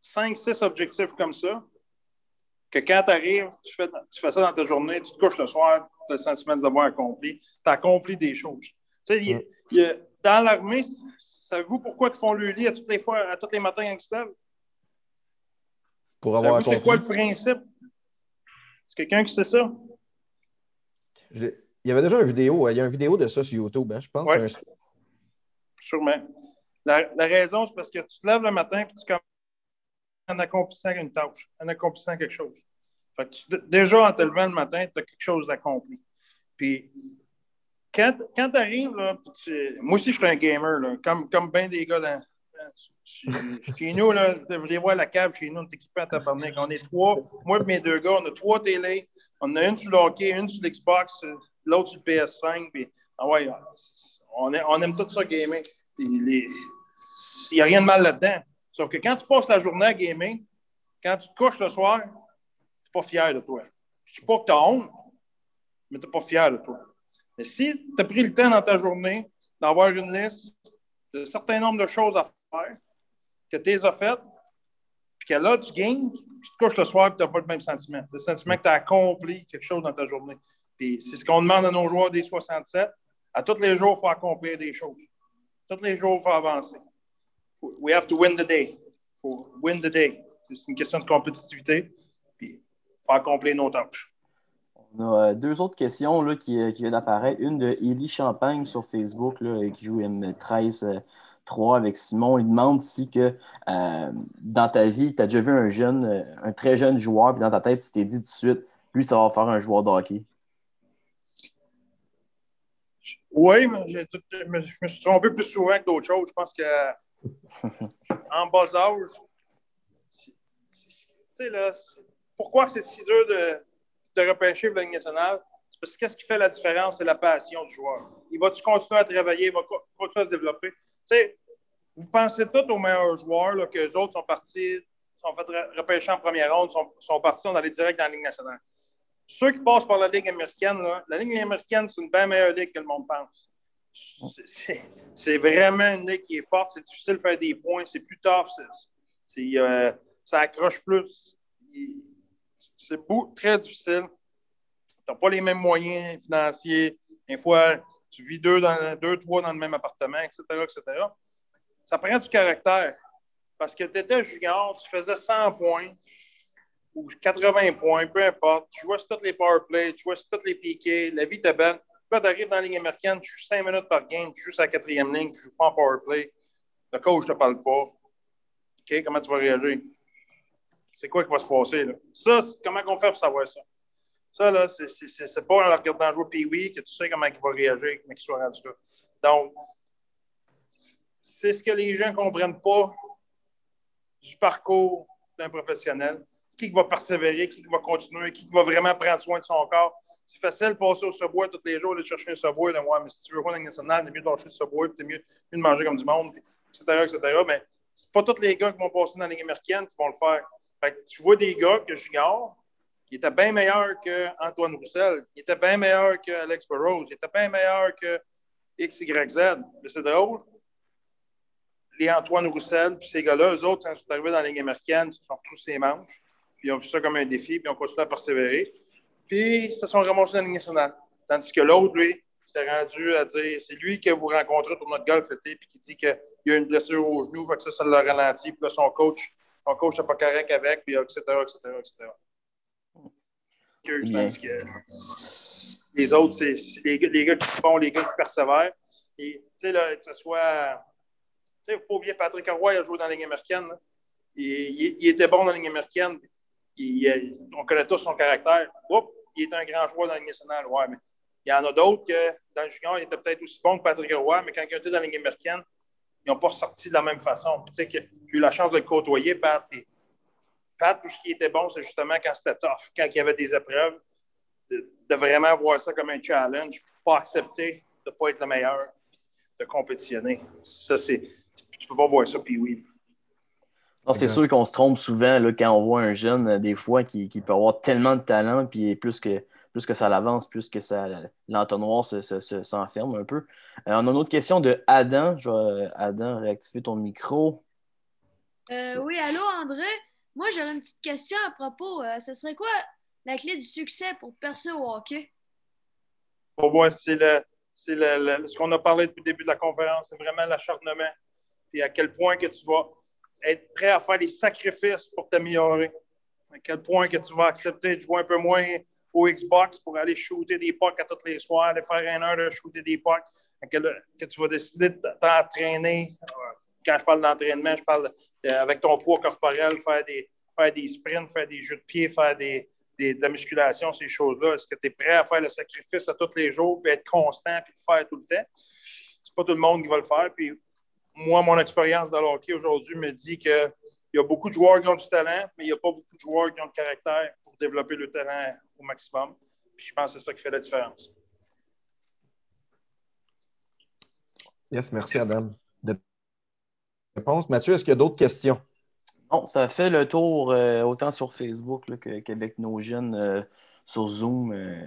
cinq, six objectifs comme ça, que quand tu arrives, tu fais, tu fais ça dans ta journée, tu te couches le soir, tu as le sentiment de l'avoir accompli, tu as accompli des choses. Y a- a- dans l'armée, savez-vous pourquoi ils font le lit à toutes les fois, à tous les matins quand ils se lèvent? pour avoir c'est quoi le principe? C'est quelqu'un qui sait ça? Je- Il y avait déjà une vidéo, il y a une vidéo de ça sur YouTube, hein, je pense. Ouais. Un- Sûrement. La, la raison, c'est parce que tu te lèves le matin et tu commences en accomplissant une tâche, en accomplissant quelque chose. Fait que tu- déjà, en te levant le matin, tu as quelque chose accompli. Puis, quand, quand tu arrives, là, moi aussi, je suis un gamer, là, comme, comme bien des gars chez nous, là, vous voir la cave chez nous, on est équipés à tabarnak. On est trois, moi et mes deux gars, on a trois télés. On a une sur le hockey, une sur l'Xbox, l'autre sur le PS5. Puis, ah ouais, on, aime- tout ça gamer. Il n'y a rien de mal là-dedans. Sauf que quand tu passes la journée à gamer, quand tu te couches le soir, tu n'es pas fier de toi. Je ne dis pas que tu as honte, mais tu n'es pas fier de toi. Mais si tu as pris le temps dans ta journée d'avoir une liste de certain nombre de choses à faire, que tu les as faites, puis que là, tu gagnes, tu te couches le soir et tu n'as pas le même sentiment. Le sentiment que tu as accompli quelque chose dans ta journée. Puis c'est ce qu'on demande à nos joueurs des 67. À tous les jours, il faut accomplir des choses. Tous les jours, il faut avancer. We have to win the day. Il faut win the day. C'est une question de compétitivité. Puis il faut accomplir nos tâches. On a euh, deux autres questions là, qui, euh, qui viennent d'apparaître. Une de Élie Champagne sur Facebook là, euh, qui joue M13-3 avec Simon. Il demande si que euh, dans ta vie, tu as déjà vu un jeune, un très jeune joueur, puis dans ta tête, tu t'es dit tout de suite, lui, ça va faire un joueur de hockey. Oui, mais tout- je me, suis trompé plus souvent que d'autres choses. Je pense que en bas âge, tu sais, là, pourquoi c'est si dur de, de repêcher pour la Ligue nationale? C'est parce que qu'est-ce qui fait la différence? C'est la passion du joueur. Il va-tu continuer à travailler? Il va co- continuer à se développer? Tu sais, vous pensez tous aux meilleurs joueurs, là, que les autres sont partis, sont fait re- repêcher en première ronde, sont, sont partis, sont allés direct dans la Ligue nationale. Ceux qui passent par la Ligue américaine, la Ligue américaine, c'est une bien meilleure ligue que le monde pense. C'est- vraiment une ligue qui est forte. C'est difficile de faire des points. C'est plus tough. euh, ça accroche plus. C'est très difficile. Tu n'as pas les mêmes moyens financiers. Des fois, tu vis deux, dans, deux, trois dans le même appartement, etc., etc. Ça prend du caractère. Parce que tu étais junior, tu faisais 100 points ou 80 points, peu importe. Tu jouais sur tous les power plays, tu jouais sur tous les piquets. La vie était belle. Là, tu arrives dans la ligne américaine, tu joues 5 minutes par game, tu joues sur la quatrième ligne, tu joues pas en power play. Le coach ne te parle pas. OK, comment tu vas réagir? C'est quoi qui va se passer? Là? Ça, comment on fait pour savoir ça? Ça, là, c'est- pas en regardant jouer Pee-Wee que tu sais comment il va réagir, comment il soit rendu là. Donc, c'est ce que les gens ne comprennent pas du parcours d'un professionnel. Qui va persévérer, qui va continuer, qui va vraiment prendre soin de son corps. C'est facile de passer au subway tous les jours, aller chercher un subway. De, ouais, mais si tu veux jouer dans nationale, c'est mieux de lâcher le subway, puis c'est mieux, mieux de manger comme du monde, etc., etc. Mais c'est pas tous les gars qui vont passer dans la Ligue américaine qui vont le faire. Fait que tu vois des gars que j'ignore, il était bien meilleur qu'Antoine Roussel, il était bien meilleur qu'Alex Burrows, il était bien meilleur que XYZ. Mais c'est drôle. Les Antoine Roussel, puis ces gars-là, eux autres, quand ils sont arrivés dans la Ligue américaine, ils se sont tous ses manches, puis ils ont vu ça comme un défi, puis ils ont continué à persévérer. Puis ils se sont ramassés dans la Ligue nationale. Tandis que l'autre, lui, s'est rendu à dire c'est lui que vous rencontrez pour notre golf l'été, puis qui dit qu'il y a une blessure au genou, que ça, ça l'a ralenti, puis là, son coach, son coach n'est pas correct avec, puis etc., etc., etc. Que- les autres, c'est les, gars- les gars qui font, les gars qui persévèrent. Et, tu sais, que ce soit. Tu sais, il faut pas oublier Patrick Roy, il a joué dans la Ligue américaine. Il, il- il était bon dans la Ligue américaine. Il- il- on connaît tous son caractère. Oups, il est un grand joueur dans la Ligue nationale. Ouais, mais il y en a d'autres que dans le junior, il était peut-être aussi bon que Patrick Roy, mais quand ils étaient dans la Ligue américaine, ils n'ont pas sorti de la même façon. Tu sais, que j'ai eu la chance de le côtoyer, Pat. puis Pat, tout ce qui était bon, c'est justement quand c'était tough, quand il y avait des épreuves, de, de vraiment voir ça comme un challenge, pas accepter de ne pas être le meilleur, de compétitionner. Ça, c'est. Tu peux pas voir ça, puis oui. Non, c'est sûr qu'on se trompe souvent là, quand on voit un jeune, euh, des fois, qui, qui peut avoir tellement de talent, puis plus que, plus que ça l'avance, plus que ça, l'entonnoir se- se- se- s'enferme un peu. Euh, on a une autre question de Adam. Je vais, euh, Adam, réactiver ton micro. Euh, oui, allô André? Moi, j'aurais une petite question à propos. Euh, ce serait quoi la clé du succès pour percer au hockey? Pour moi, c'est le, c'est le- le- ce qu'on a parlé depuis le début de la conférence, c'est vraiment l'acharnement. Puis à quel point que tu vas être prêt à faire des sacrifices pour t'améliorer. À quel point que tu vas accepter de jouer un peu moins au Xbox pour aller shooter des pucks à tous les soirs, aller faire une heure de shooter des pucks, que, tu vas décider de t'entraîner. Quand je parle d'entraînement, je parle de- avec ton poids corporel, faire des, faire des sprints, faire des jeux de pied, faire des, des- de la musculation, ces choses-là. Est-ce que tu es prêt à faire le sacrifice à tous les jours, puis être constant, puis le faire tout le temps? C'est pas tout le monde qui va le faire. Puis moi, mon expérience dans le hockey aujourd'hui me dit qu'il y a beaucoup de joueurs qui ont du talent, mais il n'y a pas beaucoup de joueurs qui ont le caractère pour développer le talent au maximum. Puis je pense que c'est ça qui fait la différence. Yes, merci, Adam. De réponse. Mathieu, est-ce qu'il y a d'autres questions? Bon, ça fait le tour euh, autant sur Facebook là, que- qu'avec nos jeunes euh, sur Zoom. Euh,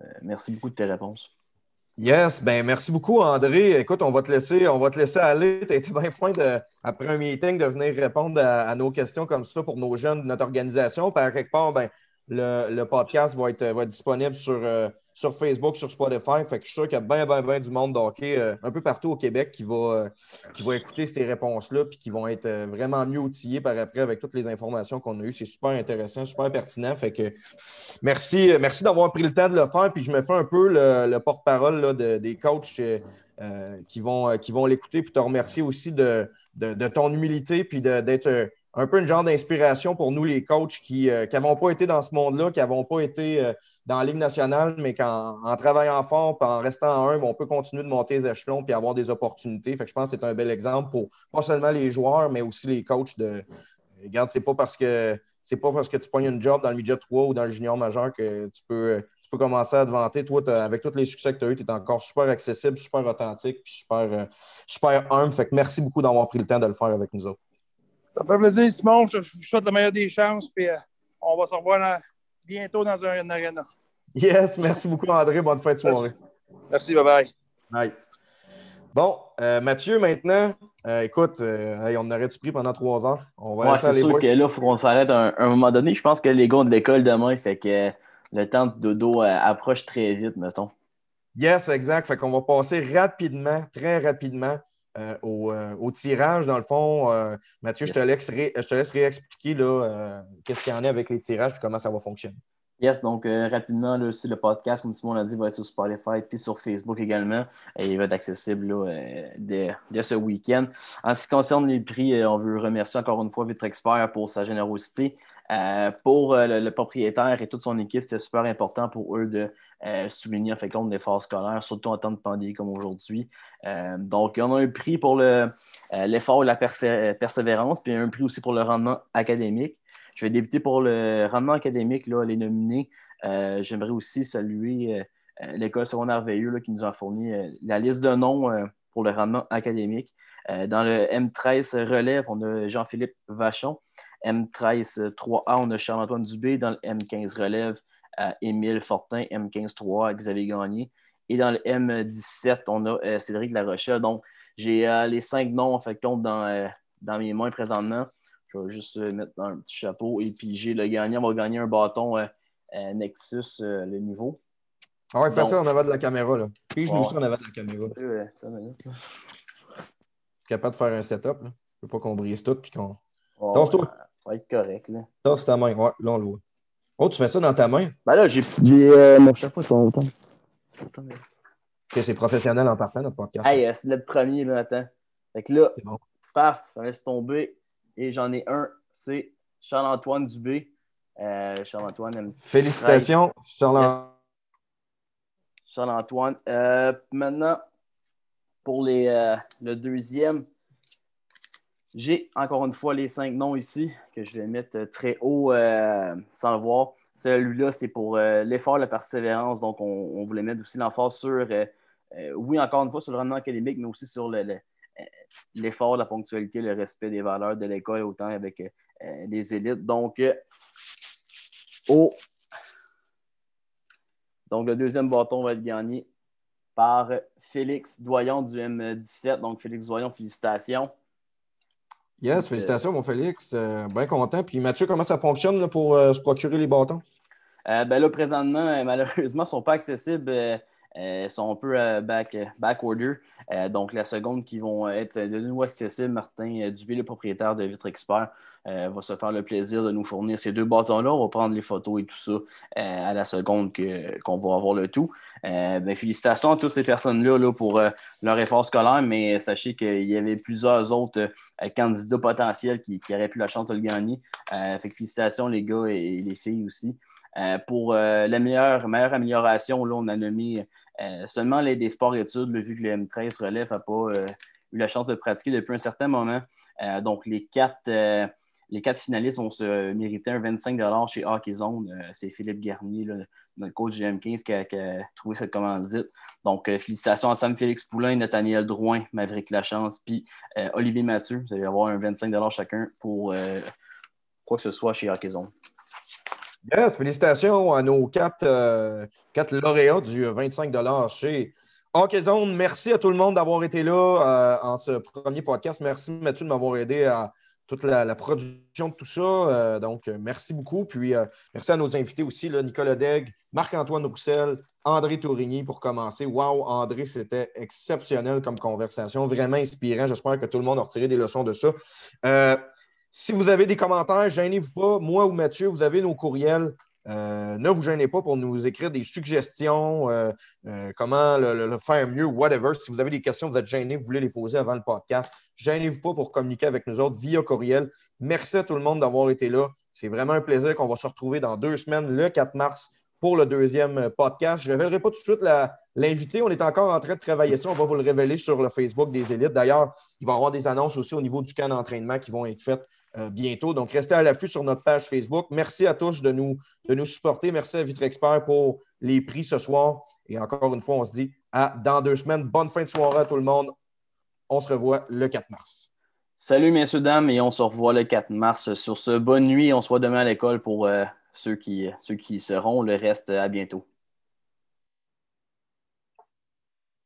euh, merci beaucoup de tes réponses. Yes, ben merci beaucoup, André. Écoute, on va te laisser, on va te laisser aller. Tu as été bien fin de, après un meeting de venir répondre à, à nos questions comme ça pour nos jeunes de notre organisation. Par quelque part, ben, le, podcast va être, être disponible sur, euh, sur Facebook, sur Spotify. Fait que je suis sûr qu'il y a bien, bien, bien du monde de hockey euh, un peu partout au Québec qui va, euh, qui va écouter ces réponses-là puis qui vont être euh, vraiment mieux outillés par après avec toutes les informations qu'on a eues. C'est super intéressant, super pertinent. Fait que merci, euh, merci d'avoir pris le temps de le faire. Puis je me fais un peu le, le porte-parole des coachs euh, euh, qui vont, euh, qui vont l'écouter. Puis te remercier aussi de, de, de ton humilité puis d'être euh, un peu une genre d'inspiration pour nous, les coachs qui n'avons pas été dans ce monde-là, qui n'avons pas été euh, dans la Ligue nationale, mais qu'en en travaillant fort en restant humble, on peut continuer de monter les échelons puis avoir des opportunités. Fait que je pense que c'est un bel exemple pour pas seulement les joueurs, mais aussi les coachs de. Regarde, c'est pas parce que c'est pas parce que tu pognes une job dans le midget 3 ou dans le junior majeur que tu peux, tu peux commencer à te vanter. Toi, avec tous les succès que tu as eu, tu es encore super accessible, super authentique, puis super, euh, super humble. Fait que merci beaucoup d'avoir pris le temps de le faire avec nous autres. Ça me fait plaisir, Simon. Je je vous souhaite la meilleure des chances. Puis euh, on va se revoir dans- bientôt dans un, une arena. Yes, merci beaucoup, André. Bonne fin de soirée. Merci, bye bye. Bye. Bon, euh, Mathieu, maintenant, euh, écoute, euh, hey, on aurait-tu pris pendant trois heures? On va Ouais, c'est sûr boys. que là, il faut qu'on s'arrête à un, un moment donné. Je pense que les gars ont de l'école demain, fait que euh, le temps du dodo euh, approche très vite, mettons. Yes, exact. Fait qu'on va passer rapidement, très rapidement euh, au, euh, au tirage. Dans le fond, euh, Mathieu, je, te laisse ré- je te laisse réexpliquer là, euh, qu'est-ce qu'il y en a avec les tirages et comment ça va fonctionner. Yes, donc euh, rapidement, là, aussi, le podcast, comme Simon l'a dit, va être sur Spotify puis sur Facebook également. Et il va être accessible là, euh, dès, dès ce week-end. En ce qui concerne les prix, euh, on veut remercier encore une fois Vitrexpert pour sa générosité. Pour le, le propriétaire et toute son équipe, c'était super important pour eux de souligner en fait compte l'effort scolaire, surtout en temps de pandémie comme aujourd'hui. Donc, on a un prix pour le, l'effort et la persévérance, puis un prix aussi pour le rendement académique. Je vais débuter pour le rendement académique, là, les nominés. Euh, J'aimerais aussi saluer euh, euh, l'école secondaire Veilleux là, qui nous a fourni la liste de noms pour le rendement académique. Dans le M13 relève, on a Jean-Philippe Vachon. M13 3A, on a Charles-Antoine Dubé. Dans le M15 relève, Émile Fortin. M15 3A, Xavier Gagné. Et dans le M17, on a Cédric Larochelle. Donc, j'ai les cinq noms en fait compte dans mes mains présentement. Je vais juste euh, mettre un petit chapeau. Et puis, j'ai le gagnant. On va gagner un bâton euh, euh, Nexus, euh, le niveau. Ah ouais, fais Donc- ça en avant de la caméra. là. Pige-nous Ouais. ça en avant de la caméra. Euh, attends une minute, là. capable de faire un setup. Là. Je veux pas qu'on brise tout puis qu'on. Ouais, Tosse-toi. ouais, ça va être correct. Là. Ta main. Ouais, là, on le voit. Oh, tu fais ça dans ta main? Ben là, j'ai euh, mon chapeau sur mon temps. C'est professionnel en partant, notre podcast. Hey, c'est le premier, là, attends. Fait que là, C'est bon. paf, ça laisse tomber. Et j'en ai un, c'est Charles-Antoine Dubé. Euh, Charles-Antoine Félicitations, Charles. Charles-Antoine. Euh, maintenant, pour les, euh, le deuxième, j'ai encore une fois les cinq noms ici que je vais mettre très haut sans le voir. Celui-là, c'est pour l'effort, la persévérance. Donc, on, on voulait mettre aussi l'emphase sur, oui, encore une fois, sur le rendement académique, mais aussi sur le- le- l'effort, la ponctualité, le respect des valeurs de l'école, autant avec euh, euh, les élites. Donc, euh, au donc, le deuxième bâton va être gagné par Félix Doyon du M17. Donc, Félix Doyon, félicitations. Yes, félicitations, mon Félix. Euh, bien content. Puis Mathieu, comment ça fonctionne là, pour euh, se procurer les bâtons? Euh, ben là, présentement, euh, malheureusement, ils ne sont pas accessibles euh, euh, sont un peu euh, back, back order. Euh, donc, la seconde qui vont être de nouveau accessibles, Martin Dubé, le propriétaire de Vitre Expert, va se faire le plaisir de nous fournir ces deux bâtons-là. On va prendre les photos et tout ça à la seconde qu'on va avoir le tout. Ben, félicitations à toutes ces personnes-là là, pour leur effort scolaire, mais sachez qu'il y avait plusieurs autres candidats potentiels qui, qui, auraient pu la chance de le gagner. fait que félicitations les gars et les filles aussi. Euh, pour euh, la meilleure, meilleure amélioration, là, on a nommé euh, seulement les, des sports-études, vu que le M13 relève n'a pas eu la chance de pratiquer depuis un certain moment. donc, les quatre, les quatre finalistes ont se mérité un 25 chez Hockey Zone. C'est Philippe Garnier, notre coach GM15, qui a, trouvé cette commandite. Donc, félicitations à Sam Félix Poulain, Nathaniel Drouin, Maverick Lachance, puis Olivier Mathieu. Vous allez avoir un 25 chacun pour quoi que ce soit chez Hockey Zone. Yes, félicitations à nos quatre, euh, quatre lauréats du 25 chez Hockey Zone. Merci à tout le monde d'avoir été là euh, en ce premier podcast. Merci Mathieu de m'avoir aidé à toute la, production de tout ça. Euh, donc, merci beaucoup. Puis, merci à nos invités aussi, Nicolas Degg, Marc-Antoine Roussel, André Tourigny pour commencer. Wow, André, c'était exceptionnel comme conversation, vraiment inspirant. J'espère que tout le monde a retiré des leçons de ça. Si vous avez des commentaires, gênez-vous pas. Moi ou Mathieu, vous avez nos courriels. Euh, ne vous gênez pas pour nous écrire des suggestions, euh, euh, comment le, faire mieux, whatever. Si vous avez des questions, vous êtes gênés, vous voulez les poser avant le podcast, gênez-vous pas pour communiquer avec nous autres via courriel. Merci à tout le monde d'avoir été là. C'est vraiment un plaisir qu'on va se retrouver dans deux semaines, le 4 mars, pour le deuxième podcast. Je ne révélerai pas tout de suite l'invité. On est encore en train de travailler ça. On va vous le révéler sur le Facebook des élites. D'ailleurs, il va y avoir des annonces aussi au niveau du camp d'entraînement qui vont être faites euh, bientôt. Donc, restez à l'affût sur notre page Facebook. Merci à tous de nous, de nous supporter. Merci à Vitre Expert pour les prix ce soir. Et encore une fois, on se dit à dans deux semaines. Bonne fin de soirée à tout le monde. On se revoit le 4 mars. Salut, messieurs, dames, et on se revoit le 4 mars. Sur ce, bonne nuit. On se voit demain à l'école pour euh, ceux, qui, ceux qui seront. Le reste, à bientôt.